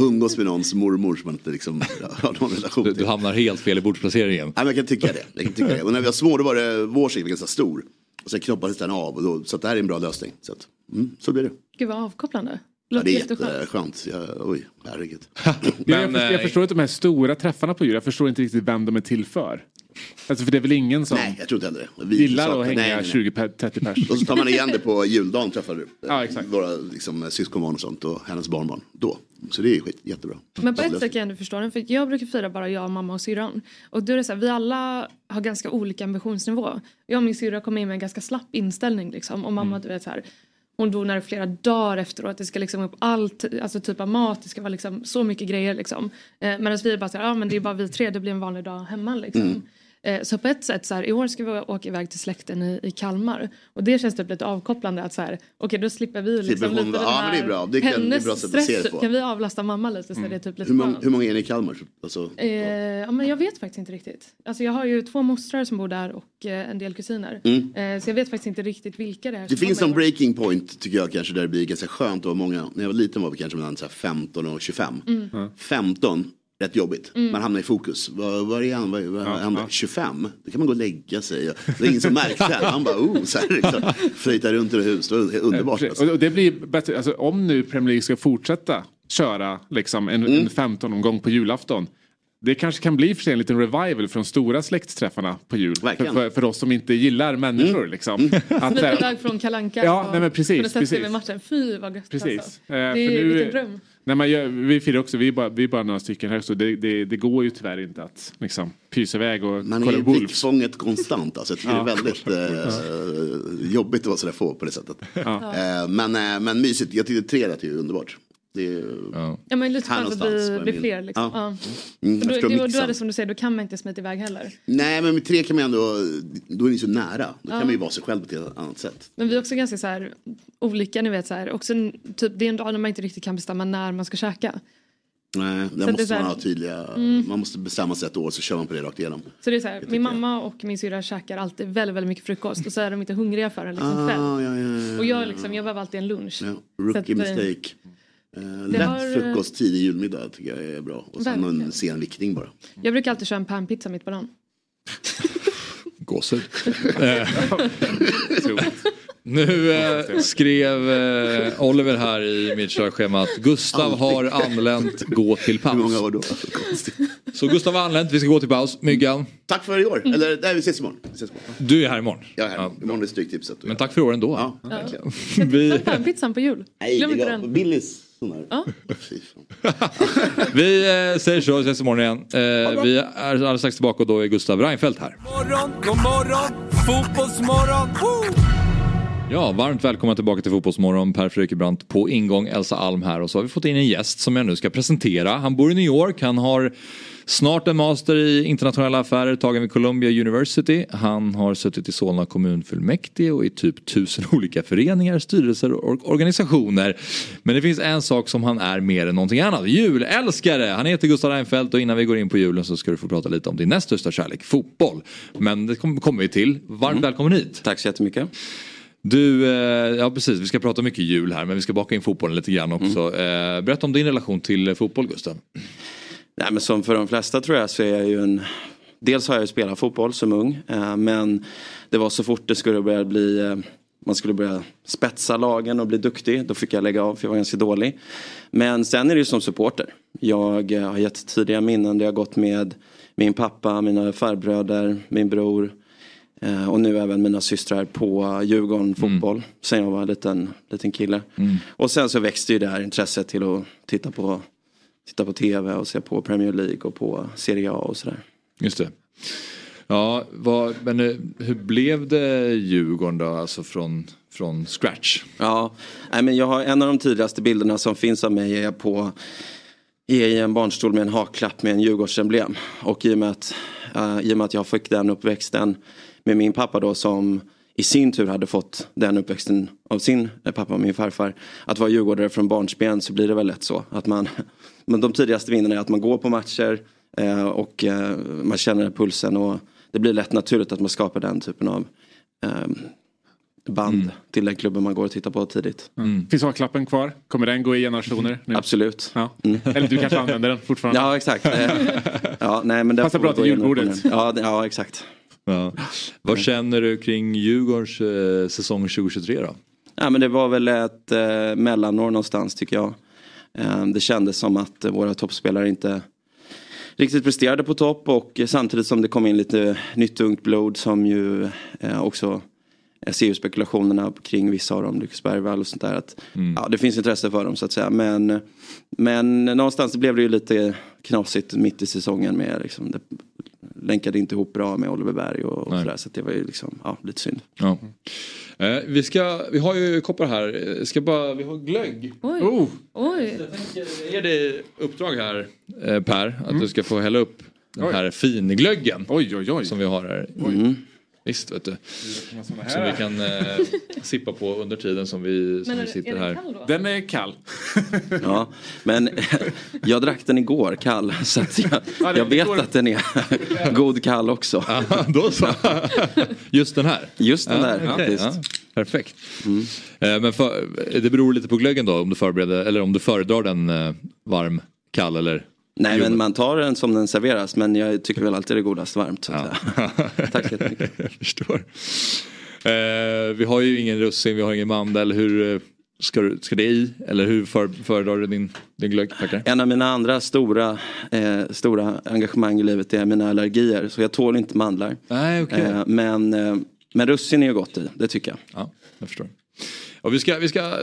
Och umgås med någons mormor som man inte liksom har någon relation Du, till. du hamnar helt fel i bordsplaceringen. Nej, men jag kan tycka det. Jag kan tycka det. Och när vi var små då var det vår säck ganska stor. Och sen knoppades den av. Och då, så att det här är en bra lösning. Så, att, mm, så blir det. Gud vad avkopplande. Ja, det är jätteskönt. Ja, oj, herregud. Men, jag, Men, förstår, jag eh, förstår inte de här stora träffarna på jul. Jag förstår inte riktigt vem de är till för. Alltså för det är väl ingen som Nej, jag tror inte heller det. Vi gillar att hänga nej, nej, nej. 20-30 pers. Och så tar man igen det på juldagen träffar du Ja, exakt. våra liksom, syskonbarn och sånt och hennes barnbarn. Då. Så det är skit, jättebra. Men på ett sätt kan jag ändå förstå den. För jag brukar fira bara jag, mamma och syrran. Och då är det så här, vi alla har ganska olika ambitionsnivå. Jag och min syrra kom in med en ganska slapp inställning liksom. Och mamma du vet så här. Hon donar flera dagar efteråt. Det ska liksom upp allt, alltså typ av mat. Det ska vara liksom så mycket grejer liksom. Eh, Medan vi är bara så här, ja men det är bara vi tre. Det blir en vanlig dag hemma liksom. Mm. Eh, Så på ett sätt så här, i år ska vi åka iväg till släkten i, i Kalmar. Och det känns typ lite avkopplande att så här, okej då slipper vi liksom hon- lite den ja, men det är bra. Det kan- det är bra att se det stress. på. Kan vi avlasta mamma lite så är det typ lite Hur, många, hur många är ni i Kalmar? Alltså, Eh, ja, men jag vet faktiskt inte riktigt. Alltså, jag har ju två mostrar som bor där och eh, en del kusiner. Mm. Eh, så jag vet faktiskt inte riktigt vilka det är. Det finns en breaking point tycker jag kanske där det blir ganska skönt att vara många. När jag var liten var vi kanske mellan så här 15 och 25. Mm. 15 rätt jobbigt. Mm. Man hamnar i fokus. Vad, vad är han? Vad, vad hände? 25? Då kan man gå och lägga sig. Det är ingen som märkte. Han bara, oh, så här liksom. Flöjtar runt i det huset. Det är underbart. Alltså. Och och det blir bättre, alltså, om nu Premier League ska fortsätta köra liksom, en, Mm. en 15-omgång på julafton. Det kanske kan bli för sig en liten revival från stora släktträffarna på jul. För, Verkligen. för, för oss som inte gillar människor. Liksom. Att, Smita eh, iväg från Kalanka Ja, nej, men precis, kunna sätta sig precis. vid matchen. Fy vad gött Precis. alltså. Eh, Det för är, nu- vilken dröm. Nej, men jag, vi firar också, vi är, bara, vi är bara några stycken här så det, det, det går ju tyvärr inte att liksom, pysa iväg och Man kolla är i Wolves. blickfånget konstant. Alltså. Jag tycker Ja. det är väldigt eh, jobbigt att vara sådär få på det sättet. Ja. Eh, men, eh, men mysigt. Jag tycker tre är ju underbart. Det är, Ja men lite skönt att någonstans bli, var bli min- fler liksom. Ja. Ja. Mm, då, då, då är det som du säger, då kan man inte smita iväg heller. Nej men med tre kan man ändå, då är ni så nära. Då kan Ja. man ju vara sig själv på ett annat sätt. Men vi är också ganska så här olika, ni vet så här. Också, typ, det är en dag när man inte riktigt kan bestämma när man ska käka. Nej, Så där är måste så här- man ha tydliga, Mm. man måste bestämma sig ett år så kör man på det rakt igenom. Så det är så här, min mamma och min syrra käkar alltid väldigt, väldigt mycket frukost och så är de inte hungriga förrän liksom Ah, kväll. ja, ja, ja, Och jag, liksom, jag behöver alltid en lunch. Ja, Så rookie att, eh, mistake. Eh, lätt har- frukost, tidig julmiddag tycker jag är bra. Och sen Verkligen. en sen viktning bara. Jag brukar alltid köra en panpizza mitt på dagen. Gåshud. Eh, nu eh, skrev eh, Oliver här i mitt körschema att Gustav har anlänt, gå till paus. Hur många år då? Så Gustav har anlänt, vi ska gå till paus. Myggan, Tack för i år. Eller nej, vi ses imorgon. Vi ses imorgon. du är här imorgon. Jag är här. Imorgon är Stryktipset. Men tack för i år ändå. Ja, verkligen. Vi, Panpizzan på jul. Nej, Glöm inte den. Billys sån. Ja. Vi eh, säger så, vi ses imorgon igen. Eh, vi är alldeles strax tillbaka och då är Gustav Reinfeldt här. morgon, god morgon, fotbollsmorgon. Woo! Ja, varmt välkomna tillbaka till Fotbollsmorgon. Per Frykebrant på ingång, Elsa Alm här och så har vi fått in en gäst som jag nu ska presentera. Han bor i New York, han har snart en master i internationella affärer tagen vid Columbia University. Han har suttit i Solna kommunfullmäktige och i typ tusen olika föreningar, styrelser och organisationer. Men det finns en sak som han är mer än någonting annat. Julälskare! Han heter Gustav Reinfeldt och innan vi går in på julen så ska du få prata lite om din näst största kärlek, fotboll. Men det kom- kommer vi till. Varmt välkommen hit! Tack så jättemycket. Du, eh, ja precis, vi ska prata mycket jul här men vi ska baka in fotbollen lite grann också. Mm. Eh, berätta om din relation till fotboll Gustav. Nej, men som för de flesta tror jag så är jag ju en... Dels har jag ju spelat fotboll som ung. Eh, men det var så fort det skulle börja bli... Eh, man skulle börja spetsa lagen och bli duktig. Då fick jag lägga av för jag var ganska dålig. Men sen är det ju som supporter. Jag eh, har gett tidiga minnen där jag gått med min pappa, mina farbröder, min bror. Och nu även mina systrar på Djurgården fotboll. Sen jag var en liten, liten kille. Mm. Och sen så växte ju det här intresset till att titta på, titta på tv och se på Premier League och på Serie A och sådär. Just det. Ja, vad, men eh, hur blev det Djurgården då, alltså från, från scratch? Ja, nej, men jag har en av de tidigaste bilderna som finns av mig är jag på är i en barnstol med en haklapp med en Djurgårdsemblem. Och i och, med att, eh, i och med att jag fick den uppväxten med min pappa då som i sin tur hade fått den uppväxten av sin eh, pappa, min farfar. Att vara djurgårdare från barnsben så blir det väl lätt så. Att man, men de tidigaste minnena är att man går på matcher eh, och eh, man känner pulsen och det blir lätt naturligt att man skapar den typen av eh, band till den klubben man går och tittar på tidigt. Finns haklappen kvar? Kommer den gå i generationer? Nu? Absolut. Ja. Mm. Eller du kanske använder den fortfarande? Ja exakt. Eh, ja, nej, men Passar bra till julbordet. Ja, ja exakt. Ja. Vad känner du kring Djurgårdens eh, säsong 2023 då? Ja, men det var väl ett eh, mellanår någonstans tycker jag. Eh, det kändes som att våra toppspelare inte riktigt presterade på topp och samtidigt som det kom in lite nytt ungt blod som ju eh, också jag ser ju spekulationerna kring vissa av dem, Lucas Bergvall och sånt där. Att, ja, det finns intresse för dem så att säga. Men, men någonstans blev det ju lite knasigt mitt i säsongen med liksom, det länkade inte ihop bra med Oliver Berg och, och sådär. Så det var ju liksom, ja, lite synd. Ja. Eh, vi, ska, vi har ju koppar här, Eh, ska bara, vi har glögg. Oj. Oh. Oj. Jag ger dig uppdrag här eh, Per, att du ska få hälla upp den Oj. här finglöggen. Oj, oj, oj. Som vi har här. Mm. Visst vet du. Som vi kan eh, sippa på under tiden som vi, som Men vi sitter här. kall då? Den är kall. Ja, men jag drack den igår kall så att jag, Ja, jag vet att den är god kall också. Då så. Just den här? Just den där okej, faktiskt. ja, perfekt. Eh, Men för, det beror lite på glöggen då om du förbereder eller om du föredrar den eh, varm, kall eller Nej men man tar den som den serveras men jag tycker väl alltid det är godast varmt. Så att säga. Tack så jättemycket. jag förstår. Eh, vi har ju ingen russin, vi har ingen mandel. Hur, eh, ska, du, ska det i? Eller hur för, föredrar du din, din glögg? Tackar? En av mina andra stora, eh, stora engagemang i livet är mina allergier. Så jag tål inte mandlar. Nej, okej. eh, men, eh, men russin är ju gott i, det tycker jag. Ja, jag förstår. Och vi, ska, vi ska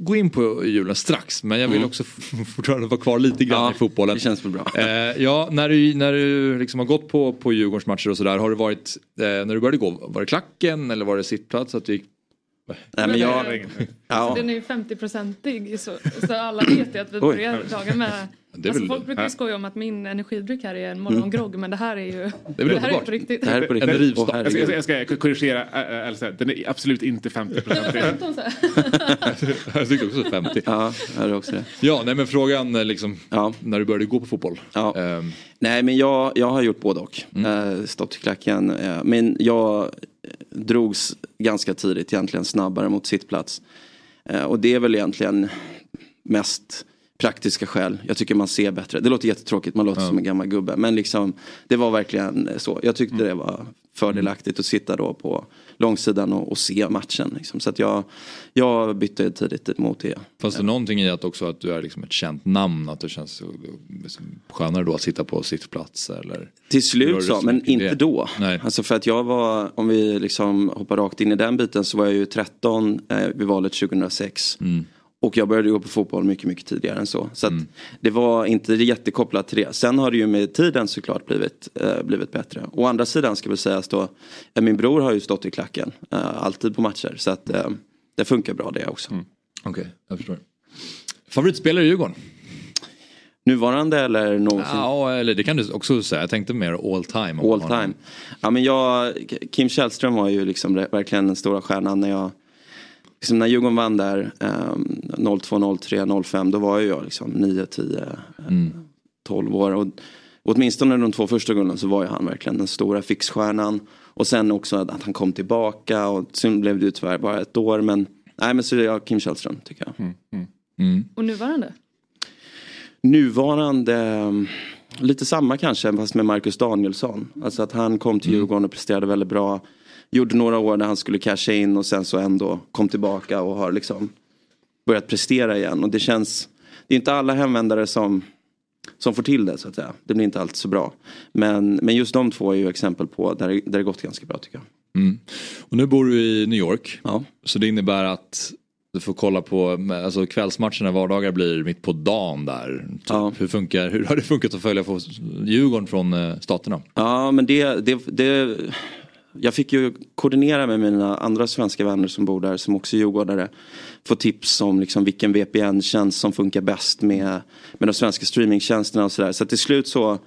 gå in på julen strax men jag vill Mm. också fortfarande vara kvar lite grann i fotbollen. Det känns väl bra. Eh, ja, när du, när du liksom har gått på, på Djurgårdens matcher och sådär, har det varit, eh, när du började gå, var det klacken eller var det sittplats? Att du gick... Nej, men jag... Så den är ju 50-procentig så, så alla vet ju att vi börjar dagen med Alltså väl- folk brukar ju ja. skoja om att min energidryck här är en morgongrogg men det här är ju Det det, är här är på riktigt. Det här är på riktigt. En rivstart. jag, ska, jag ska jag ska korrigera äh, Elsa, den är absolut inte 50 procent. jag tyckte också 50. Ja, jag hade också det. Ja, nej men frågan eh, liksom, när du började gå på fotboll. Ja. Ehm, Nej men jag, jag har gjort både och. Mm. stått i klacken. Eh, men jag eh, drogs ganska tidigt egentligen snabbare mot sittplats. Eh, och det är väl egentligen mest praktiska skäl. Jag tycker man ser bättre. Det låter jättetråkigt, man låter Ja. som en gammal gubbe. Men liksom, det var verkligen så. Jag tyckte det var fördelaktigt att sitta då på långsidan och, och se matchen. Liksom. Så att jag, jag bytte tidigt mot det. Fanns det någonting i att också att du är liksom ett känt namn? Att det känns liksom skönare då att sitta på sittplats? Eller? Till slut så, men inte det? då. Nej. Alltså för att jag var, om vi liksom hoppar rakt in i den biten så var jag ju 13 eh, vid valet 2006. Mm. Och jag började gå på fotboll mycket, mycket tidigare än så. Så att det var inte jättekopplat till det. Sen har det ju med tiden såklart blivit, eh, blivit bättre. Å andra sidan ska väl sägas då, eh, min bror har ju stått i klacken. Eh, alltid på matcher. Så att eh, det funkar bra det också. Okej, jag förstår. Favoritspelare i Djurgården? Nuvarande eller någonsin? Ja, eller det kan du också säga. Jag tänkte mer all time. All time. Ja, men jag, Kim Källström var ju liksom verkligen den stora stjärnan när jag Liksom när Djurgården vann där eh, 02, 03, 05 då var ju jag liksom 9, 10, Mm. 12 år. Och, åtminstone de två första gulden så var ju han verkligen den stora fixstjärnan. Och sen också att, att han kom tillbaka och sen blev det ju tyvärr bara ett år. Men nej men så är jag Kim Källström tycker jag. Mm. Och nuvarande? Nuvarande, eh, lite samma kanske fast med Marcus Danielsson. Alltså att han kom till Djurgården och presterade väldigt bra. Gjorde några år där han skulle casha in och sen så ändå kom tillbaka och har liksom börjat prestera igen. Och det känns, det är inte alla hemvändare som, som får till det så att säga. Det blir inte alltid så bra. Men, men just de två är ju exempel på där, där det gått ganska bra tycker jag. Mm. Och nu bor du i New York. Ja. Så det innebär att du får kolla på, alltså kvällsmatcherna vardagar blir mitt på dagen där. Typ. Hur, funkar, hur har det funkat att följa Djurgården från eh, staterna? Ja, men det, det, det... Jag fick ju koordinera med mina andra svenska vänner som bor där, som också är djurgårdare. Få tips om liksom vilken VPN-tjänst som funkar bäst med, med de svenska streamingtjänsterna och sådär. Så till slut så,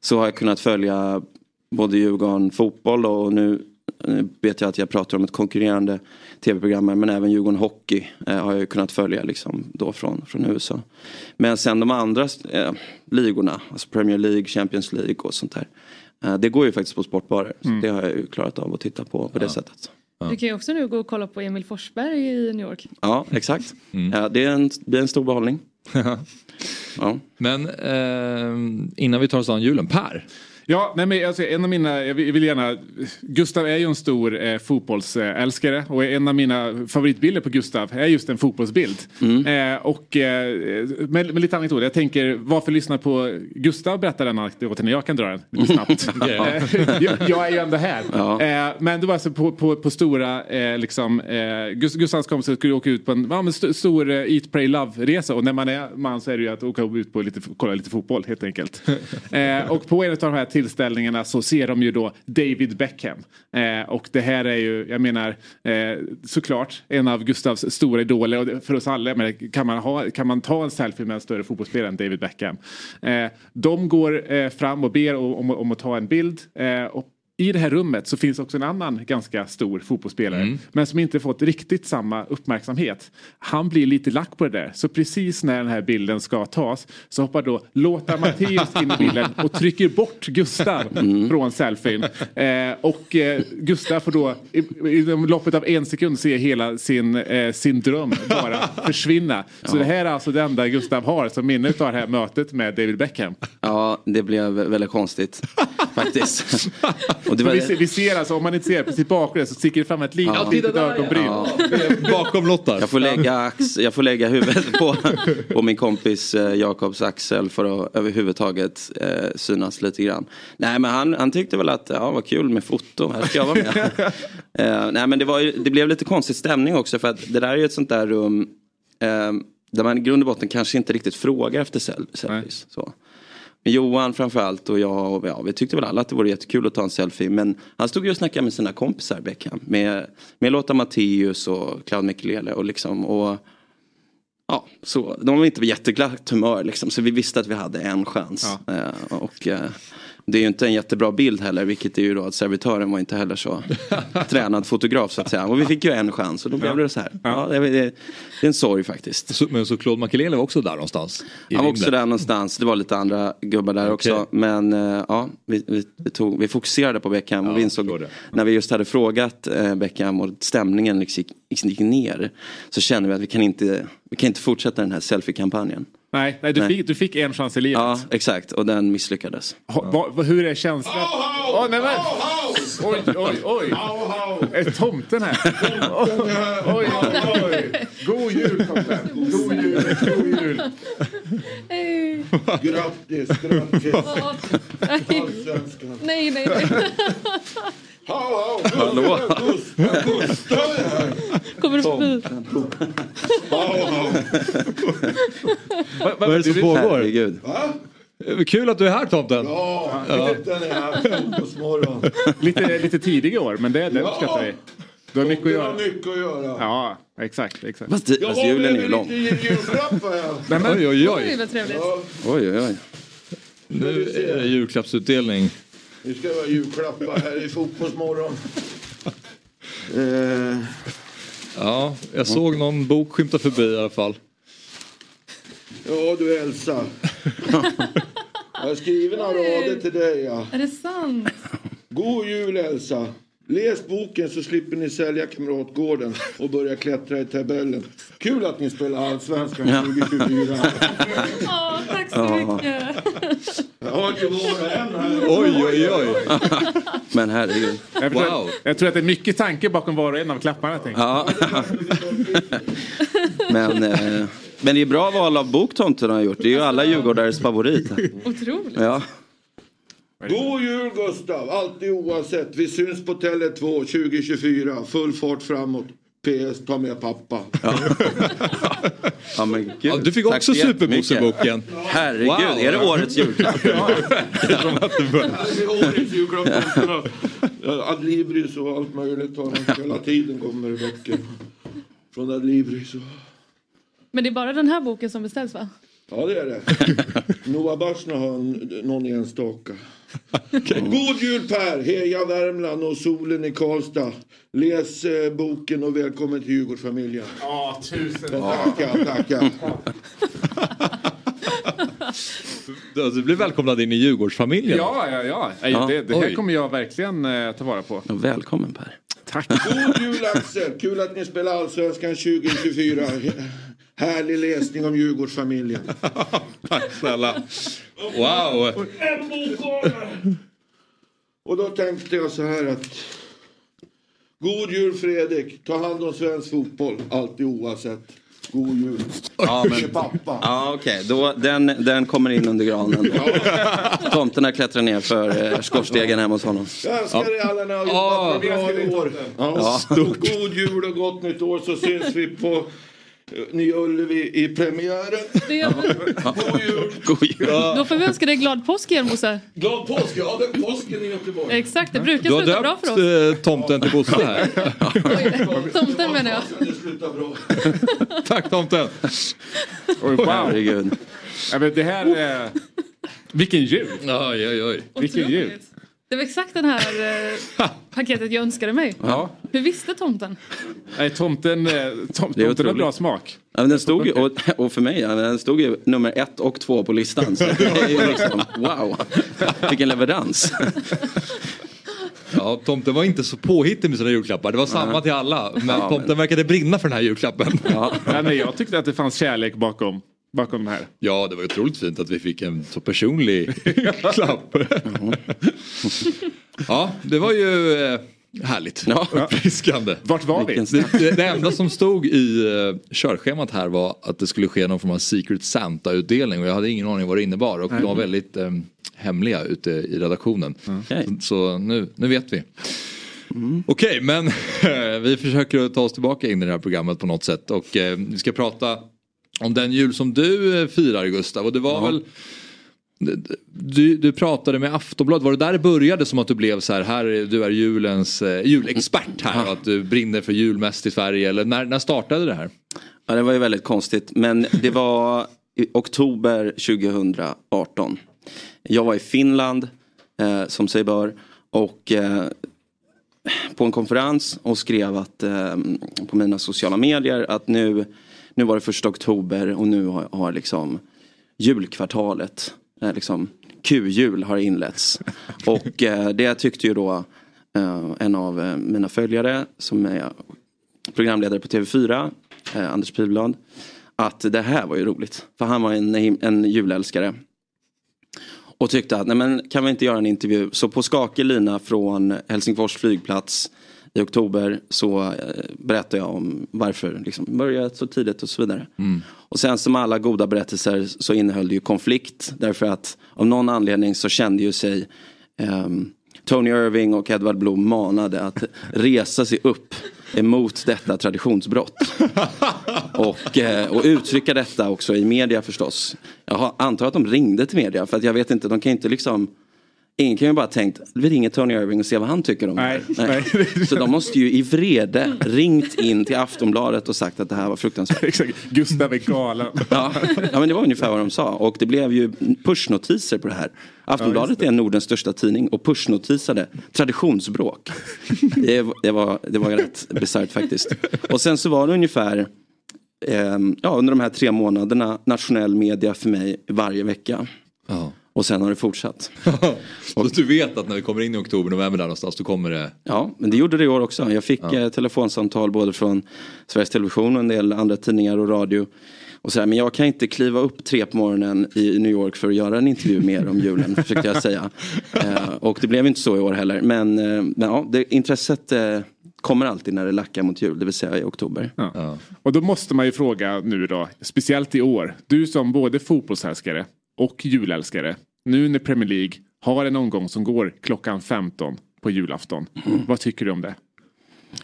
så har jag kunnat följa både Djurgården fotboll och nu, nu vet jag att jag pratar om ett konkurrerande tv-program men även Djurgården Hockey eh, har jag ju kunnat följa liksom då från, från USA. Men sen de andra eh, ligorna, alltså Premier League, Champions League och sånt där. Eh, det går ju faktiskt på sportbarer. Så det har jag ju klarat av att titta på på det sättet. Du kan ju också nu gå och kolla på Emil Forsberg i New York. Ja, exakt. Ja, det, är en, det är en stor behållning. ja. Men eh, innan vi tar oss an julen, Per. Ja, nej men alltså, en av mina, jag vill, jag vill gärna, Gustav är ju en stor eh, fotbollsälskare och en av mina favoritbilder på Gustav är just en fotbollsbild. Eh, och eh, med, med lite anekdoter, jag tänker varför lyssna på Gustav berätta den anekdoten när jag kan dra den lite snabbt. Eh, jag, jag är ju ändå här. Eh, men det var alltså på, på, på stora, eh, liksom, eh, Gust- Gustavs kompisar skulle åka ut på en ja, st- stor Eat, Pray, Love-resa och när man är man så är det ju att åka ut på lite, kolla lite fotboll helt enkelt. och på en av de här tillställningarna så ser de ju då David Beckham. Eh, och det här är ju, jag menar, eh, såklart en av Gustavs stora idoler och för oss alla, men kan man, ha, kan man ta en selfie med en större fotbollsspelare än David Beckham? Eh, de går eh, fram och ber om, om, om att ta en bild eh, och i det här rummet så finns också en annan ganska stor fotbollsspelare. Mm. Men som inte fått riktigt samma uppmärksamhet. Han blir lite lack på det där. Så precis när den här bilden ska tas så hoppar då Lothar Matthäus in i bilden och trycker bort Gustav från selfien. Eh, och eh, Gustav får då i, i loppet av en sekund se hela sin, eh, sin dröm bara försvinna. Så det här är alltså det enda Gustav har som minne av det här mötet med David Beckham. Ja, det blev väldigt konstigt faktiskt. Och det För var, vi, ser, vi ser alltså, om man inte ser precis bakom det så sticker det fram ett litet, Ja. litet ögonbryn. Ja. Bakom Lottar. Jag får lägga, ax, jag får lägga huvudet på, på min kompis eh, Jakobs axel för att överhuvudtaget eh, synas lite grann. Nej men han, han tyckte väl att ja, vad kul med foto, här ska jag vara med. eh, nej men det, var ju, det blev lite konstig stämning också för att det där är ju ett sånt där rum eh, där man i grund och botten kanske inte riktigt frågar efter selfies. Så. Men Johan framförallt och jag, och ja, vi tyckte väl alla att det vore jättekul att ta en selfie. Men han stod ju och snackade med sina kompisar Beckham. Med, med Lotta Matteus och Claude Mikelele och liksom. Och, ja, så, de var inte på jätteglatt humör liksom. Så vi visste att vi hade en chans. Eh, och eh, det är ju inte en jättebra bild heller. Vilket är ju då att servitören var inte heller så tränad fotograf så att säga. Och vi fick ju en chans och då blev det så här. Ja, det, det, det är en sorg faktiskt. Så, men så Claude Makelele var också där någonstans? Han var också där någonstans. Det var lite andra gubbar där Okej. också. Men eh, ja, vi, vi, vi, tog, vi fokuserade på Beckham och vi insåg när vi just hade frågat eh, Beckham och stämningen liksom gick, gick ner. Så kände vi att vi kan inte, vi kan inte fortsätta den här selfie-kampanjen. Nej, nej, du, Nej. Fick, du fick en chans i livet. Ja, exakt. Och den misslyckades. Ha, va, va, hur är känslan? Åh, nej, men. Oj, oj, oj. Är tomten här? Oj, oj, oj. God jul tomten. God jul, god jul. Hej. Grattis, grattis. Nej, nej, nej. Hallå, Hallå. Gustav är här. Kommer du spy? Vad är det som pågår? Herregud. Kul att du är här tomten. Ja, den är här. Lite, lite tidig i år, men det, det uppskattar vi. Du har mycket att har göra. mycket att göra. Ja, exakt, exakt. Fast, det, Jag fast har julen är ju lång. julklappar här. Nej, men, Oj, oj, Oj, Oj, oj, oj. Nu är det julklappsutdelning. Nu ska det vara julklappar här i Fotbollsmorgon. Eh, Ja, jag såg någon bok skymta förbi i alla fall. ja du Elsa. Jag har skrivit några rader till dig. Ja. Är det sant? God jul Elsa. Läs boken så slipper ni sälja Kamratgården och börja klättra i tabellen. Kul att ni spelar Allsvenskan Ja. 2024. Ja, tack så mycket. Jag har var och en här. Oj, oj, oj. Men herregud. jag, tror, Wow. jag tror att det är mycket tanke bakom var och en av klapparna. Tänker. Ja. men, eh, men det är bra val av bok tomten har gjort. Det är ju alla djurgårdares favorit. Otroligt. Ja. God jul Gustav, alltid oavsett. Vi syns på Tele2 2024. Full fart framåt. PS, ta med pappa. Ja, men gud. Ja, du fick Tack också. Superbosse-boken. Herregud, Wow. är det årets julklapp? Det är årets julklapp. Ja, Adlibris och allt möjligt har hela tiden kommer det böcker. Från Adlibris. och- Men det är bara den här boken som beställs va? Ja det är det. Noah Bachner har en- någon enstaka. God jul Per! Heja Värmland och solen i Karlstad. Läs eh, boken och välkommen till Djurgårdsfamiljen. Ja, tusen Tackar, tackar. Du blir välkomnad in i Djurgårdsfamiljen. Ja, ja, ja. Nej, Ja, det, det här oj. kommer jag verkligen eh, ta vara på. Välkommen Per. Tack. God jul Axel! Kul att ni spelar Allsvenskan 2024. Härlig läsning om Djurgårdsfamiljen. Tack snälla. Wow. En bok. Och då tänkte jag så här att God jul Fredrik, ta hand om svensk fotboll, alltid oavsett. God jul. Ja, men, pappa. ja okej. Då, den, den kommer in under granen. Tomterna klättrar ner för eh, skorstegen hemma hos honom. Jag önskar er alla Ja. jobbat bra år. Ja. Ja. God jul och gott nytt år så syns vi på Nya Ullevi i premiären. Är... God jul! God jul. Då får vi önska dig glad påsk igen Bosse. Glad påsk! Ja, är påsken i Göteborg. Exakt, det brukar Du har sluta bra för oss. döpt eh, tomten till Bosse här. Oj, Tomten menar jag. Det slutar bra. Tack tomten. Oj, wow. Herregud. Ja, men det här... Eh, vilken jul! Oj, oj, oj. Vilken jul! Det var exakt det här eh, paketet jag önskade mig. Ja. Hur visste tomten? Nej, tomten, eh, tom, tomten har bra smak. Ja, men den stod ju, och, och för mig, ja, men den stod ju nummer ett och två på listan. Så det är ju liksom, wow, vilken leverans. Ja, tomten var inte så påhittig med sina julklappar. Det var samma till alla. Men Ja, tomten verkade brinna för den här julklappen. Ja. Nej, men jag tyckte att det fanns kärlek bakom, bakom här. Ja, det var otroligt fint att vi fick en så personlig klapp. ja, det var ju eh, härligt. Uppfriskande. Vart var vi? Det, det, enda som stod i uh, körschemat här var att det skulle ske någon form av Secret Santa-utdelning och jag hade ingen aning vad det innebar och de var väldigt eh, hemliga ute i redaktionen. Okej. Så, så nu, nu vet vi. Okej, men vi försöker ta oss tillbaka in i det här programmet på något sätt och eh, vi ska prata om den jul som du eh, firar Gustav och det var väl du, du pratade med Aftonbladet, var det där det började som att du blev så här, här är- du är julens eh, julexpert här och att du brinner för jul mest i Sverige eller när, när startade det här? Ja, det var ju väldigt konstigt. Men det var i oktober 2018. Jag var i Finland, eh, som sig bör. Och eh, på en konferens och skrev att, eh, på mina sociala medier att nu, nu var det första oktober och nu har, har liksom julkvartalet, eh, liksom Q-jul har inletts. Och eh, det tyckte ju då eh, en av eh, mina följare som är programledare på TV4, eh, Anders Pihlblad, att det här var ju roligt. För han var en, en julälskare. Och tyckte att, nej men kan vi inte göra en intervju? Så på skakig lina från Helsingfors flygplats i oktober så eh, berättade jag om varför liksom, började så tidigt och så vidare. Och sen som alla goda berättelser så innehöll det ju konflikt. Därför att av någon anledning så kände ju sig ehm, Tony Irving och Edvard Blom manade att resa sig upp emot detta traditionsbrott. Och, eh, och uttrycka detta också i media förstås. Jag antar att de ringde till media för att jag vet inte, de kan inte liksom Ingen kan ju bara tänkt, vi ringer Tony Irving och ser vad han tycker om det här. Nej. Så de måste ju i vrede ringt in till Aftonbladet och sagt att det här var fruktansvärt. Exakt, Gustav är galen. Ja, ja men det var ungefär vad de sa och det blev ju pushnotiser på det här. Aftonbladet är Nordens största tidning och pushnotisade traditionsbråk. Det, var- det, var, det var rätt bisarrt faktiskt. Och sen så var det ungefär ehm, ja, under de här tre månaderna nationell media för mig varje vecka. Och sen har det fortsatt. Så du vet att när vi kommer in i oktober, november där någonstans, då kommer det... Ja, men det gjorde det i år också. Jag fick eh, telefonsamtal både från Sveriges Television och en del andra tidningar och radio. Och så här, men jag kan inte kliva upp tre på morgonen i New York för att göra en intervju med er om julen, försökte jag säga. Eh, och det blev inte så i år heller. Men, eh, men ja, det, intresset eh, kommer alltid när det lackar mot jul, det vill säga i oktober. Ja. Och då måste man ju fråga nu då, speciellt i år. Du som både fotbollsälskare och julälskare. Nu när Premier League har en omgång som går klockan 15 på julafton. Vad tycker du om det?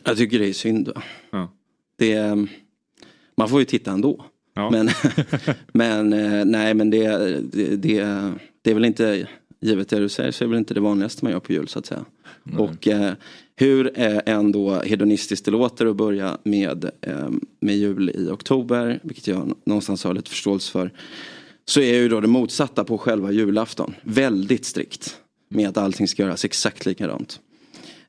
Jag tycker det är synd. Ja. Det, eh, man får ju titta ändå. Men, men eh, nej men det, det, det, det är väl inte, givet det du säger så är det väl inte det vanligaste man gör på jul så att säga. Och eh, hur eh, ändå hedonistiskt det låter att börja med, eh, med jul i oktober, vilket jag någonstans har lite förståelse för. Så är ju då det motsatta på själva julafton. Väldigt strikt. Med att allting ska göras exakt likadant.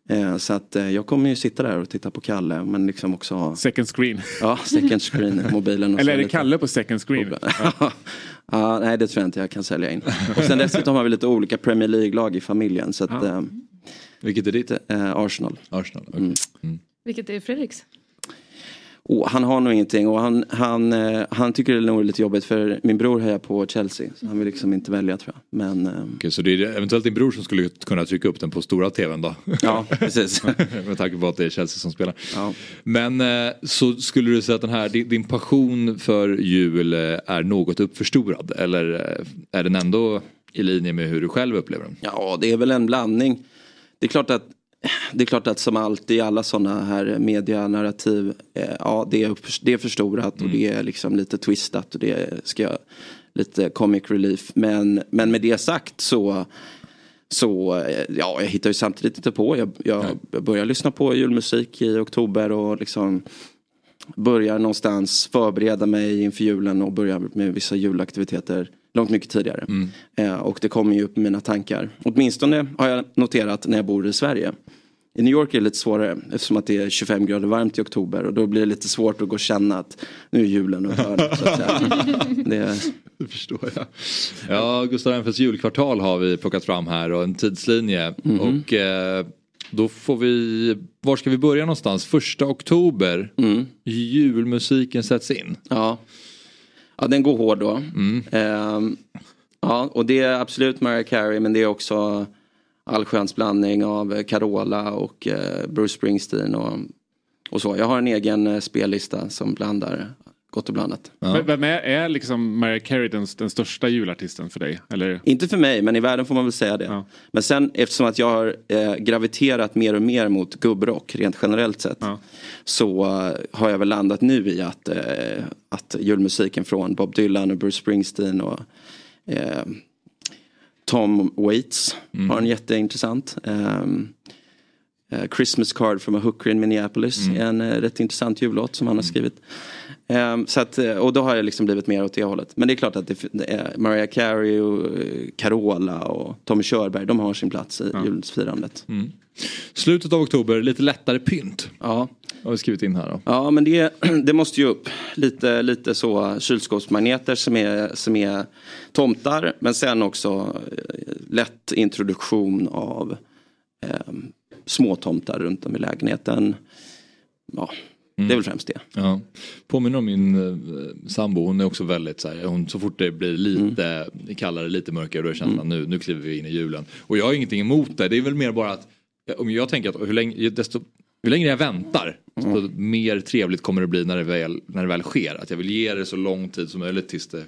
Eh, så att eh, jag kommer ju sitta där och titta på Kalle men liksom också ha... Second screen. Ja, second screen, mobilen. Och Eller är det lite- Kalle på second screen? Ja, nej det tror jag inte jag kan sälja in. Och sen dessutom har vi lite olika Premier League-lag i familjen. Så att, Ja. eh, Vilket är ditt? Eh, Arsenal. Arsenal, mm. Vilket är Fredriks? Oh, han har nog ingenting och han, han, eh, han tycker det är nog lite jobbigt för min bror hejar på Chelsea. Så han vill liksom inte välja tror jag. Men, eh, Okej, så det är eventuellt din bror som skulle kunna trycka upp den på stora tvn då? Ja, precis. Med tanke på att det är Chelsea som spelar. Men eh, så skulle du säga att den här, din, passion för jul är något uppförstorad? Eller är den ändå i linje med hur du själv upplever den? Ja, det är väl en blandning. Det är klart att det är klart att som alltid i alla sådana här medianarrativ, eh, ja det är, det är förstorat och det är liksom lite twistat och det ska lite comic relief. Men, men med det sagt så, så eh, ja, jag hittar ju samtidigt inte på. Jag, jag, jag börjar lyssna på julmusik i oktober och liksom börjar någonstans förbereda mig inför julen och börjar med vissa julaktiviteter långt mycket tidigare. Eh, och det kommer ju upp i mina tankar. Åtminstone har jag noterat när jag bor i Sverige. I New York är det lite svårare eftersom att det är 25 grader varmt i oktober och då blir det lite svårt att gå och känna att nu är julen och hörnet. så att säga. Det, Det förstår jag. Ja, Gustav Reinfeldts julkvartal har vi plockat fram här och en tidslinje. Mhm. Och eh, då får vi, var ska vi börja någonstans? Första oktober, julmusiken sätts in. Ja. Ja, den går hård då. Ehm, ja, och det är absolut Mariah Carey men det är också allsköns blandning av Carola och eh, Bruce Springsteen och, och så. Jag har en egen eh, spellista som blandar gott och blandat. V- Vem är, är liksom Mariah Carey den, den största julartisten för dig? Eller? Inte för mig, men i världen får man väl säga det. Men sen eftersom att jag har eh, graviterat mer och mer mot gubbrock rent generellt sett. Så eh, har jag väl landat nu i att, eh, att julmusiken från Bob Dylan och Bruce Springsteen och eh, Tom Waits har en jätteintressant. eh, Christmas Card from a Hooker in Minneapolis är en rätt intressant jullåt som han har skrivit. Ehm, så att, eh, och då har jag liksom blivit mer åt det hållet. Men det är klart att det, Mariah Carey och eh, Carola och Tommy Körberg, de har sin plats i julfirandet. Mm. Slutet av oktober, lite lättare pynt. Ja. Har vi skrivit in här då. Ja men det, det måste ju upp. Lite, lite så kylskåpsmagneter som är, som är tomtar. Men sen också eh, lätt introduktion av eh, små tomtar runt om i lägenheten. Ja, det är väl främst det. Ja. Påminner om min eh, sambo, hon är också väldigt så här, hon, så fort det blir lite kallare, lite mörkare då känner man nu, nu kliver vi in i julen. Och jag har ingenting emot det, det är väl mer bara att om jag tänker att hur länge, desto, hur längre jag väntar, desto mer trevligt kommer det bli när det, väl, när det väl sker. Att jag vill ge det så lång tid som möjligt tills, det,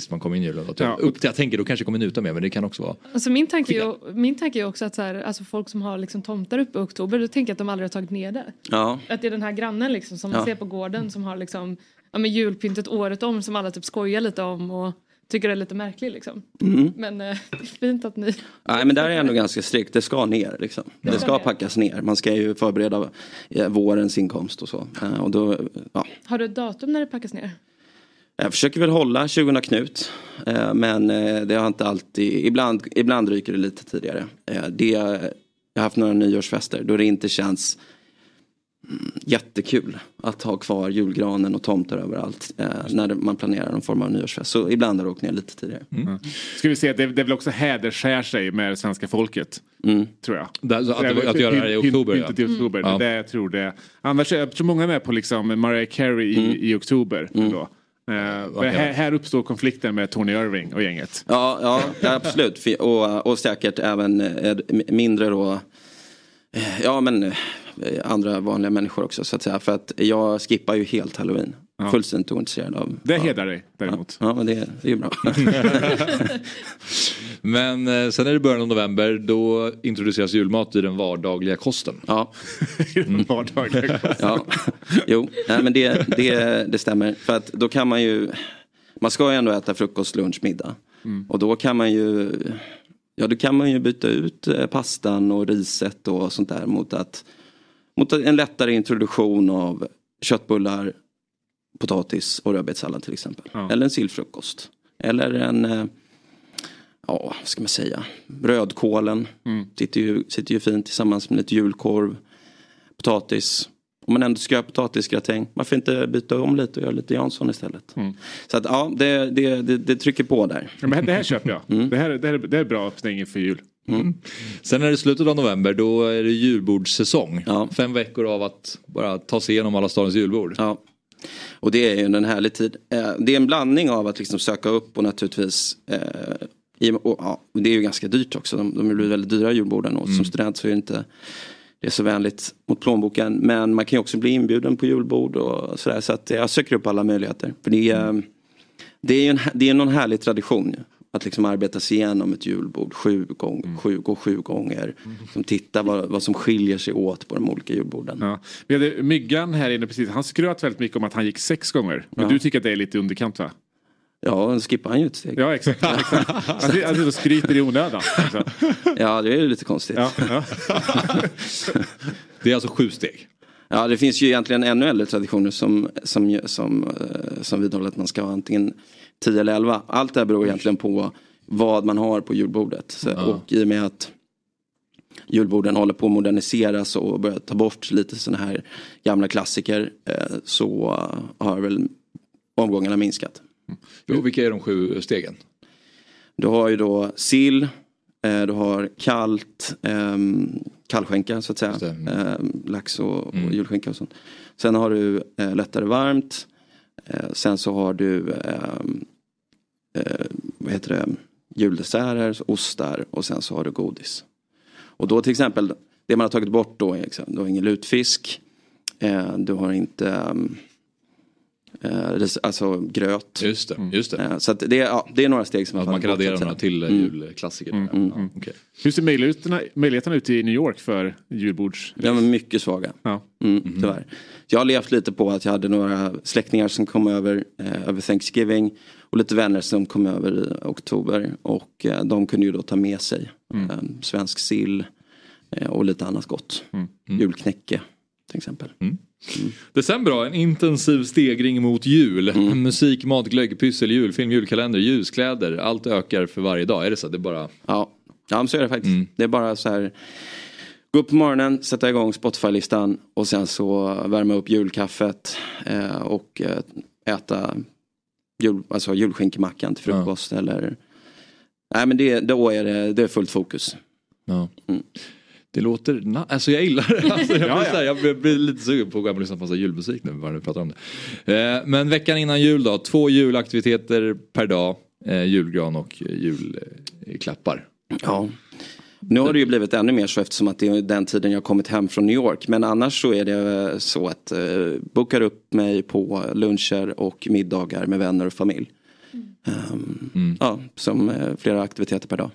tills man kommer in i julen. Att jag, Ja. upp till jag tänker då kanske kommer njuta mer men det kan också vara Alltså min, tanke är ju, min tanke är också att så här, alltså folk som har liksom tomtar uppe i oktober, då tänker jag att de aldrig har tagit ner det. Ja. Att det är den här grannen liksom som man Ja. ser på gården som har liksom, ja, men julpyntet året om som alla typ skojar lite om och tycker är lite märklig liksom. Mm. Men eh, det är fint att ni... Nej men där är jag ändå ganska strikt, det ska ner liksom. Det ska ska ner. packas ner. Man ska ju förbereda eh, vårens inkomst och så. Eh, och då, ja. Har du ett datum när det packas ner? Jag försöker väl hålla 20 Knut. eh, Men eh, det har inte alltid, ibland, ibland ryker det lite tidigare. Eh, Det, jag har haft några nyårsfester då det inte känns mm, jättekul att ha kvar julgranen och tomtar överallt. eh, När man planerar någon form av nyårsfest. Så ibland har det åkt ner lite tidigare. Mm. Ska vi se, det, det är väl också häderskär sig med svenska folket. Tror jag. Där- så att det- att göra det här i oktober, ja. Pyntet i oktober, Mm. det det jag tror det. Annars, jag tror många är med på liksom Mariah Carey i, i oktober. Då. Men här, här uppstår konflikten med Tony Irving och gänget. Ja, ja, absolut. Och, och säkert även eh, mindre då. eh, Ja men andra vanliga människor också så att säga. För att jag skippar ju helt halloween. Ja. Fullständigt ointresserad av. Det ja. hedrar dig däremot. Ja, men det, det är ju bra. Men eh, sen är det början av november, då introduceras julmat i den vardagliga kosten. Ja. Den vardagliga kosten. Ja, jo, nej, men det, det, det stämmer. För att då kan man ju, man ska ju ändå äta frukost, lunch, middag. Mm. Och då kan man ju, ja då kan man ju byta ut eh, pastan och riset och sånt där mot att, mot en lättare introduktion av köttbullar, potatis och rödbetssallad till exempel. Eller en sillfrukost. Eller en, eh, ja vad ska man säga, rödkålen. Sitter, ju, sitter ju fint tillsammans med lite julkorv, potatis. Om man ändå ska göra potatisgratäng, varför inte byta om lite och göra lite Jansson istället? Så att ja, det, det, det, det trycker på där. Ja, men det här köper jag. Mm. Det, här, det, här, det är bra öppning inför jul. Sen är det slutet av november, då är det julbordssäsong. Fem veckor av att bara ta sig igenom alla stadens julbord. Ja. Och det är ju en härlig tid. Eh, Det är en blandning av att liksom söka upp och naturligtvis eh, och, ja, det är ju ganska dyrt också. De, de blir väldigt dyra julborden och som student så är det inte det är så vänligt mot plånboken. Men man kan ju också bli inbjuden på julbord och sådär. Så att jag söker upp alla möjligheter. För det är, det är en, det är någon härlig tradition. Att liksom arbeta sig igenom ett julbord sju gånger, sju, gå sju gånger. Som titta vad, vad som skiljer sig åt på de olika julborden. Ja. Vi hade Myggan här inne precis. Han skröt väldigt mycket om att han gick sex gånger. Men Ja. du tycker att det är lite underkant va? Ja, då skippar han ju ett steg. Ja exakt. exakt. Han han och skryter i onödan. Ja, det är ju lite konstigt. Ja, ja. Det är alltså sju steg. Ja, det finns ju egentligen ännu äldre traditioner som, som, som, eh, som vidhåller att man ska ha antingen 10 eller 11. Allt det här beror egentligen på vad man har på julbordet. Så, Ja. Och i och med att julborden håller på att moderniseras och börjar ta bort lite sådana här gamla klassiker eh, så har väl omgångarna minskat. Jo, vilka är de sju stegen? Du har ju då sill, eh, du har kallt, ehm, kallskänka så att säga. Ehm, lax och, och julskinka och sånt. Sen har du eh, lättare varmt. Eh, sen så har du ehm, eh, vad heter det, juldesserter, ostar och sen så har du godis. Och då till exempel, det man har tagit bort då är du har ingen lutfisk. Eh, du har inte eh, alltså gröt. Just det, just det. Eh, så att det, är- ja, det är några steg som Att man kan addera några till Mm. julklassiker. Mm, Ja, mm. okej. Hur ser möjligheterna, möjligheterna ut i New York för julbords... De är mycket svaga. Ja. Mm, tyvärr. Jag har levt lite på att jag hade några släktingar som kom över eh, över Thanksgiving. Och lite vänner som kom över i oktober. Och eh, de kunde ju då ta med sig Mm. eh, svensk sill eh, och lite annat gott. Julknäcke till exempel. December då, en intensiv stegring mot jul. Mm. Musik, mat, glögg, pyssel, julfilm, julkalender, ljuskläder. Allt ökar för varje dag. Är det så? Det är bara... Ja, ja men så är det faktiskt. Mm. Det är bara så här. Gå upp på morgonen, sätta igång Spotify-listan och sen så värma upp julkaffet eh, och eh, äta jul, alltså julskinkemackan till frukost eller Nej men det, då är det, det är fullt fokus. Ja. Mm. Det låter, na- alltså jag gillar det. Alltså jag, blir här, jag blir, lite sugen på att gå hem och lyssna på massa julmusik nu bara nu pratar om det. Eh, men veckan innan jul då, två julaktiviteter per dag. Eh, julgran och julklappar. Ja. Nu har det ju blivit ännu mer så eftersom att det är den tiden jag kommit hem från New York. Men annars så är det så att eh, bokar upp mig på luncher och middagar med vänner och familj. Ehm, Ja, som eh, flera aktiviteter per dag.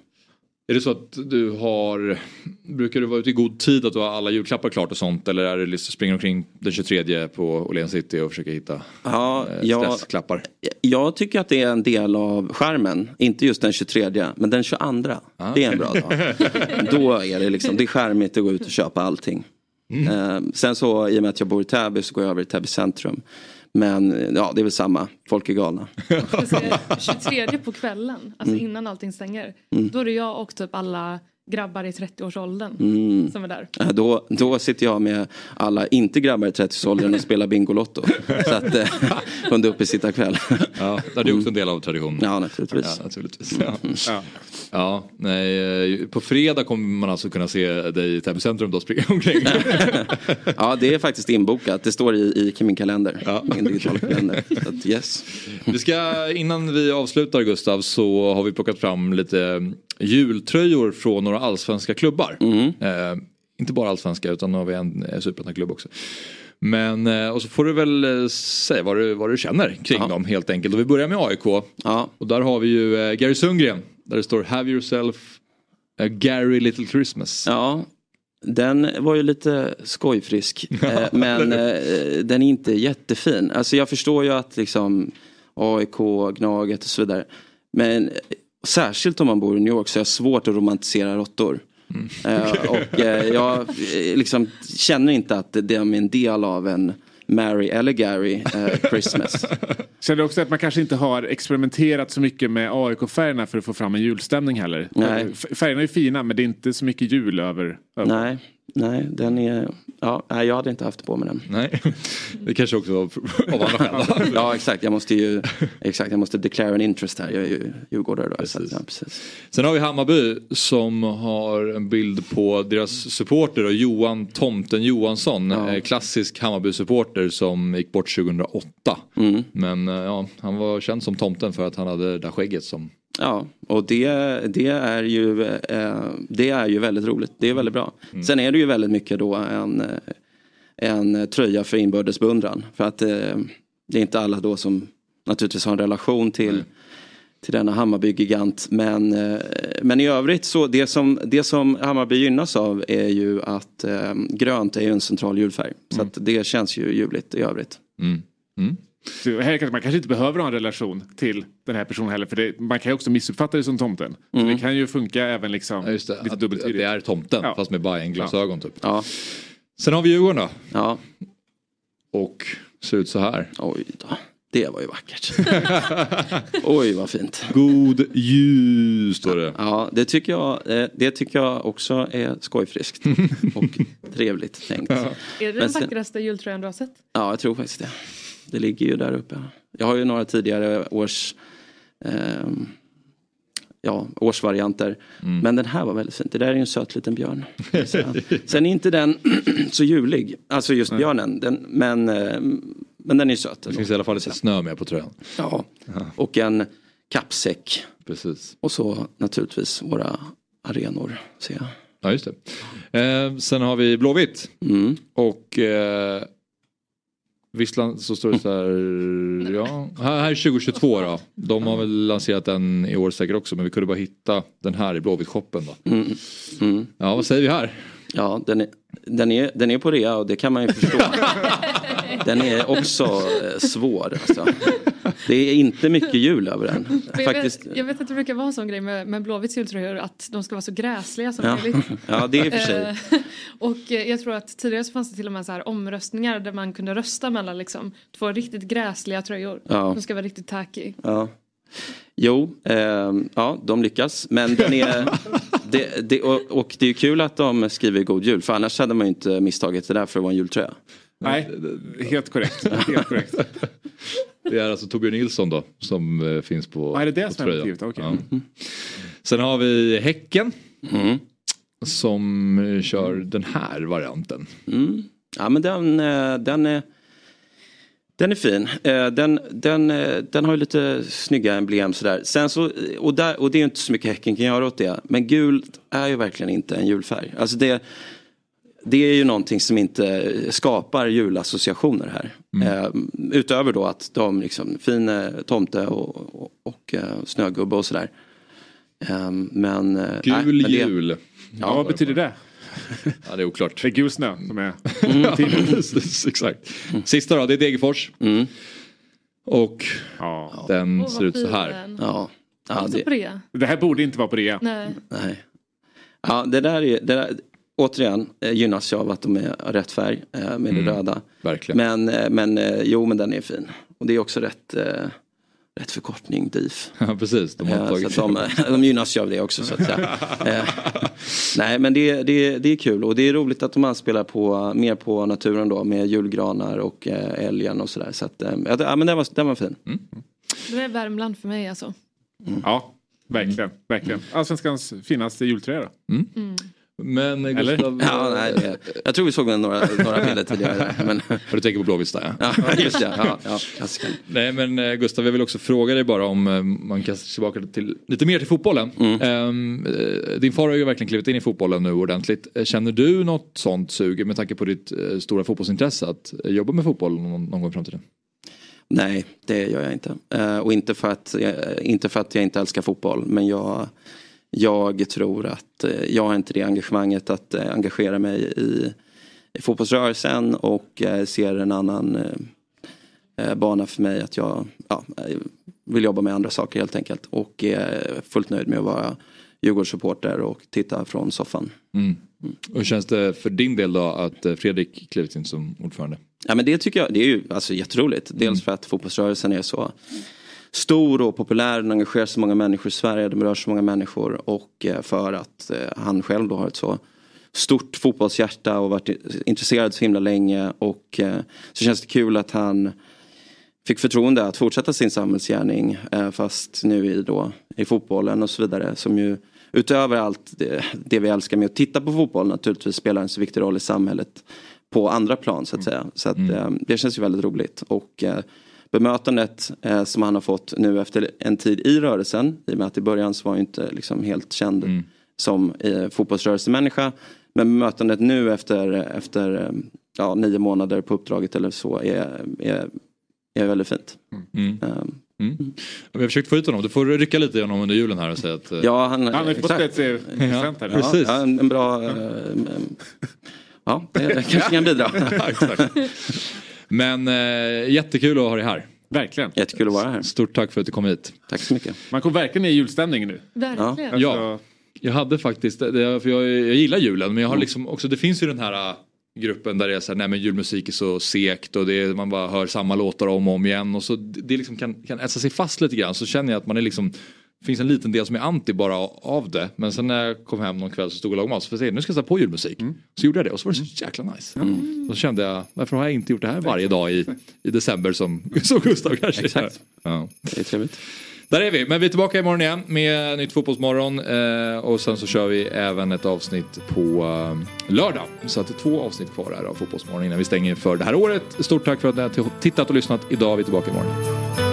Är det så att du har, brukar du vara ute i god tid att du har alla julklappar klart och sånt? Eller är det liksom springer omkring den 23 på Åhléns City och försöker hitta Ja, eh, jag, stressklappar? jag tycker att det är en del av skärmen. Inte just den 23 men den 22. Det är en bra dag. Då är det liksom, det är skärmigt att gå ut och köpa allting. Eh, sen så i och med att jag bor i Täby så går jag över till Täby centrum. Men ja, det är väl samma. Folk är galna. Jag ska säga, 23 på kvällen, alltså Mm. innan allting stänger. Mm. Då är det jag och typ alla grabbar i 30-årsåldern Mm. som är där. Då, då sitter jag med alla inte grabbar i 30-årsåldern och spelar Bingolotto. Så att eh, under uppe sitta kväll. Ja, det är också en del av traditionen. Ja, naturligtvis. Ja, naturligtvis. Ja. Ja, nej, eh, på fredag kommer man alltså kunna se dig i Täby centrum då springa omkring. Ja, det är faktiskt inbokat. Det står i, i min kalender. Min digitala kalender. Så att, yes. Vi ska, innan vi avslutar Gustav så har vi plockat fram lite jultröjor från några allsvenska klubbar. Eh, inte bara allsvenska utan nu har vi en superettan-klubb också. Men, eh, och så får du väl eh, säga vad du, vad du känner kring dem helt enkelt. Och vi börjar med AIK. Och där har vi ju eh, Gary Sundgren. Där det står Have yourself a Gary Little Christmas. Ja, den var ju lite skojfrisk. men den är inte jättefin. Alltså jag förstår ju att liksom AIK, Gnaget och så vidare. Men särskilt om man bor i New York så är det svårt att romantisera råttor. Eh, och eh, jag eh, liksom känner inte att det är en del av en Mary eller Gary eh, Christmas. Känner du också att man kanske inte har experimenterat så mycket med AIK-färgerna för att få fram en julstämning heller? Nej. Färgerna är fina men det är inte så mycket jul över. över. Nej, nej, den är... Ja, nej, jag hade inte haft på mig den. Nej, det kanske också var av andra skäl. ja, exakt. Jag måste ju exakt, jag måste declare an interest här. Jag är ju djurgårdare då. Så att, ja, precis. Sen har vi Hammarby som har en bild på deras supporter och Johan Tomten Johansson. eh, Klassisk Hammarby-supporter som gick bort 2008. Mm. Men eh, ja, han var känd som tomten för att han hade det där skägget som Ja, och det, det, är ju, eh, det är ju väldigt roligt. Det är väldigt bra. Mm. Sen är det ju väldigt mycket då en, en tröja för inbördes beundran. För att eh, det är inte alla då som naturligtvis har en relation till, till denna Hammarby-gigant. Men, eh, men i övrigt så det som, det som Hammarby gynnas av är ju att grönt är ju en central julfärg. Så att det känns ju ljuvligt i övrigt. Så här kanske man kanske inte behöver ha en relation till den här personen heller. För det, man kan ju också missuppfatta det som tomten. Mm. det kan ju funka även liksom lite dubbeltydigt. det är tomten fast med Bajen-glasögon typ. Ja. Sen har vi Djurgården då. Ja. Och ser ut så här. Oj då. Det var ju vackert. Oj vad fint. God jul står det. Ja det tycker jag, eh, det tycker jag också är skojfriskt. Och trevligt tänkt. Är det den sen- vackraste jultröjan du har sett? Ja, jag tror faktiskt det. Det ligger ju där uppe. Jag har ju några tidigare års ehm, ja, årsvarianter. Men den här var väldigt fin. Det där är ju en söt liten björn. Sen är inte den så julig. Alltså just björnen. Den, men, eh, men den är söt. Det finns i alla fall lite snö med på tröjan. Ja. Och en kappsäck. Precis. Och så naturligtvis våra arenor. Ser jag. Ja just det. Eh, sen har vi Blåvitt. Mm. Och eh, Visslan så står det så här. Ja, här här är 2022 då. De har väl lanserat den i år säkert också men vi kunde bara hitta den här i Blåvitt-shoppen då. Mm. Mm. Ja vad säger vi här? Ja, den är, den, är, den är på rea och det kan man ju förstå. den är också eh, svår. Alltså. Det är inte mycket jul över den. Jag, Faktiskt. vet, jag vet att det brukar vara en sån grej med, med Blåvitts jultröjor att de ska vara så gräsliga som Ja. möjligt. Ja, det är för sig. Eh, och eh, jag tror att tidigare så fanns det till och med så här omröstningar där man kunde rösta mellan liksom två riktigt gräsliga tröjor. Ja. De ska vara riktigt tacky. Ja. Jo, ehm, ja de lyckas. Men den är, det, det, och, och det är ju kul att de skriver God Jul. För annars hade man ju inte misstagit det där för att vara en jultröja. Nej, helt korrekt. Helt korrekt. Det är alltså Torbjörn Nilsson då som eh, finns på, Ja, är det det på som är tröjan. motivet? Okej. Ja. Sen har vi Häcken. Mm. Som eh, kör den här varianten. Mm. Ja men den, eh, den är den är fin. Den, den, den har ju lite snygga emblem sådär. Sen så, och, där, och det är ju inte så mycket Häcken kan göra åt det. Men gult är ju verkligen inte en julfärg. Alltså det, det är ju någonting som inte skapar julassociationer här. Eh, utöver då att de liksom, fin eh, tomte och, och, och eh, snögubbe och sådär. Eh, men... eh, Gul nej, men det- jul. Ja, vad betyder det? Ja, det är oklart. Det är gul snö som är Mm. Exakt. Sista då, det är Degerfors. Mm. Och den Åh, vad ser ut så här. den. Ja. Ja, på det. Det här borde inte vara på rea. Nej. Nej. Ja, det där är, det där, återigen, eh, gynnas jag av att de är rätt färg eh, med Mm, det röda. Verkligen. Men, eh, men jo, men den är fin. Och det är också rätt, rätt förkortning, DIF. Ja, precis. De har tagit så de, de gynnas ju av det också så att säga. Nej men det, det, det är kul och det är roligt att de anspelar på, mer på naturen då med julgranar och älgen och sådär. Så att, ja, men den var, den var fin. Det är Värmland för mig alltså. Ja, verkligen. verkligen. Allsvenskans finaste jultröja då. Men eh, Eller? Gustav, Ja, nej, det- jag tror vi såg några, några bilder tidigare. Men... du tänker på Blåvitt där ja. Ja, just det. Ja, ja. Nej men eh, Gustav, jag vill också fråga dig bara om eh, man kastar sig tillbaka till, lite mer till fotbollen. Mm. Ehm, eh, din far har ju verkligen klivit in i fotbollen nu ordentligt. Eh, Känner du något sånt sug med tanke på ditt eh, stora fotbollsintresse att eh, jobba med fotboll någon, någon gång i framtiden? Nej, det gör jag inte. Eh, och inte för, att, eh, inte för att jag inte älskar fotboll. Men jag, jag tror att eh, jag har inte det engagemanget att eh, engagera mig i, i fotbollsrörelsen. Och eh, ser en annan bana för mig att jag ja, vill jobba med andra saker helt enkelt. Och är fullt nöjd med att vara Djurgårdssupporter och titta från soffan. Mm. Hur känns det för din del då att Fredrik klivit in som ordförande? Ja men det tycker jag, det är ju alltså jätteroligt. Dels för att fotbollsrörelsen är så stor och populär, den engagerar så många människor i Sverige, de rör så många människor och eh, för att eh, han själv då har ett så stort fotbollshjärta och varit intresserad så himla länge. Och eh, så känns det kul att han fick förtroende att fortsätta sin samhällsgärning fast nu i, då, i fotbollen och så vidare som ju utöver allt det, det vi älskar med att titta på fotboll naturligtvis spelar en så viktig roll i samhället på andra plan så att säga. Så att, eh, det känns ju väldigt roligt. Och bemötandet eh, som han har fått nu efter en tid i rörelsen i och med att i början så var han ju inte liksom helt känd som eh, fotbollsrörelsemänniska men bemötandet nu efter, efter eh, ja, nio månader på uppdraget eller så är, är, är väldigt fint. Mm. Ehm, Mm. Vi har försökt få ut honom, du får rycka lite i honom under julen här och säga att... eh, Ja, han, Han har ju fått ett present här. Ja, precis. Ja, en, en bra... eh, ja, det, det kanske kan bidra. Ja. Men eh, jättekul att ha dig här. Verkligen. Jättekul att vara här. Stort tack för att du kom hit. Tack så mycket. Man kommer verkligen i julstämning nu. Verkligen. Alltså, Ja. Jag hade faktiskt, för jag, jag gillar julen men jag har liksom också, det finns ju den här gruppen där det är så här, nej men julmusik är så sekt och det är, man bara hör samma låtar om och om igen och så det liksom kan, kan etsa sig fast lite grann så känner jag att man är liksom finns en liten del som är anti bara av det. Men sen när jag kom hem någon kväll så stod jag och lagade mat. Så jag nu ska jag sätta på julmusik. Så gjorde jag det och så var det så jäkla nice. Mm. Så kände jag, varför har jag inte gjort det här varje dag i, i december som, som Gustav kanske Exakt. Ja. Det är trevligt. Där är vi, men vi är tillbaka imorgon igen med nytt fotbollsmorgon. Eh, och sen så kör vi även ett avsnitt på eh, lördag. Så att det är två avsnitt kvar här av Fotbollsmorgon innan vi stänger för det här året. Stort tack för att ni har tittat och lyssnat. Idag är vi tillbaka imorgon.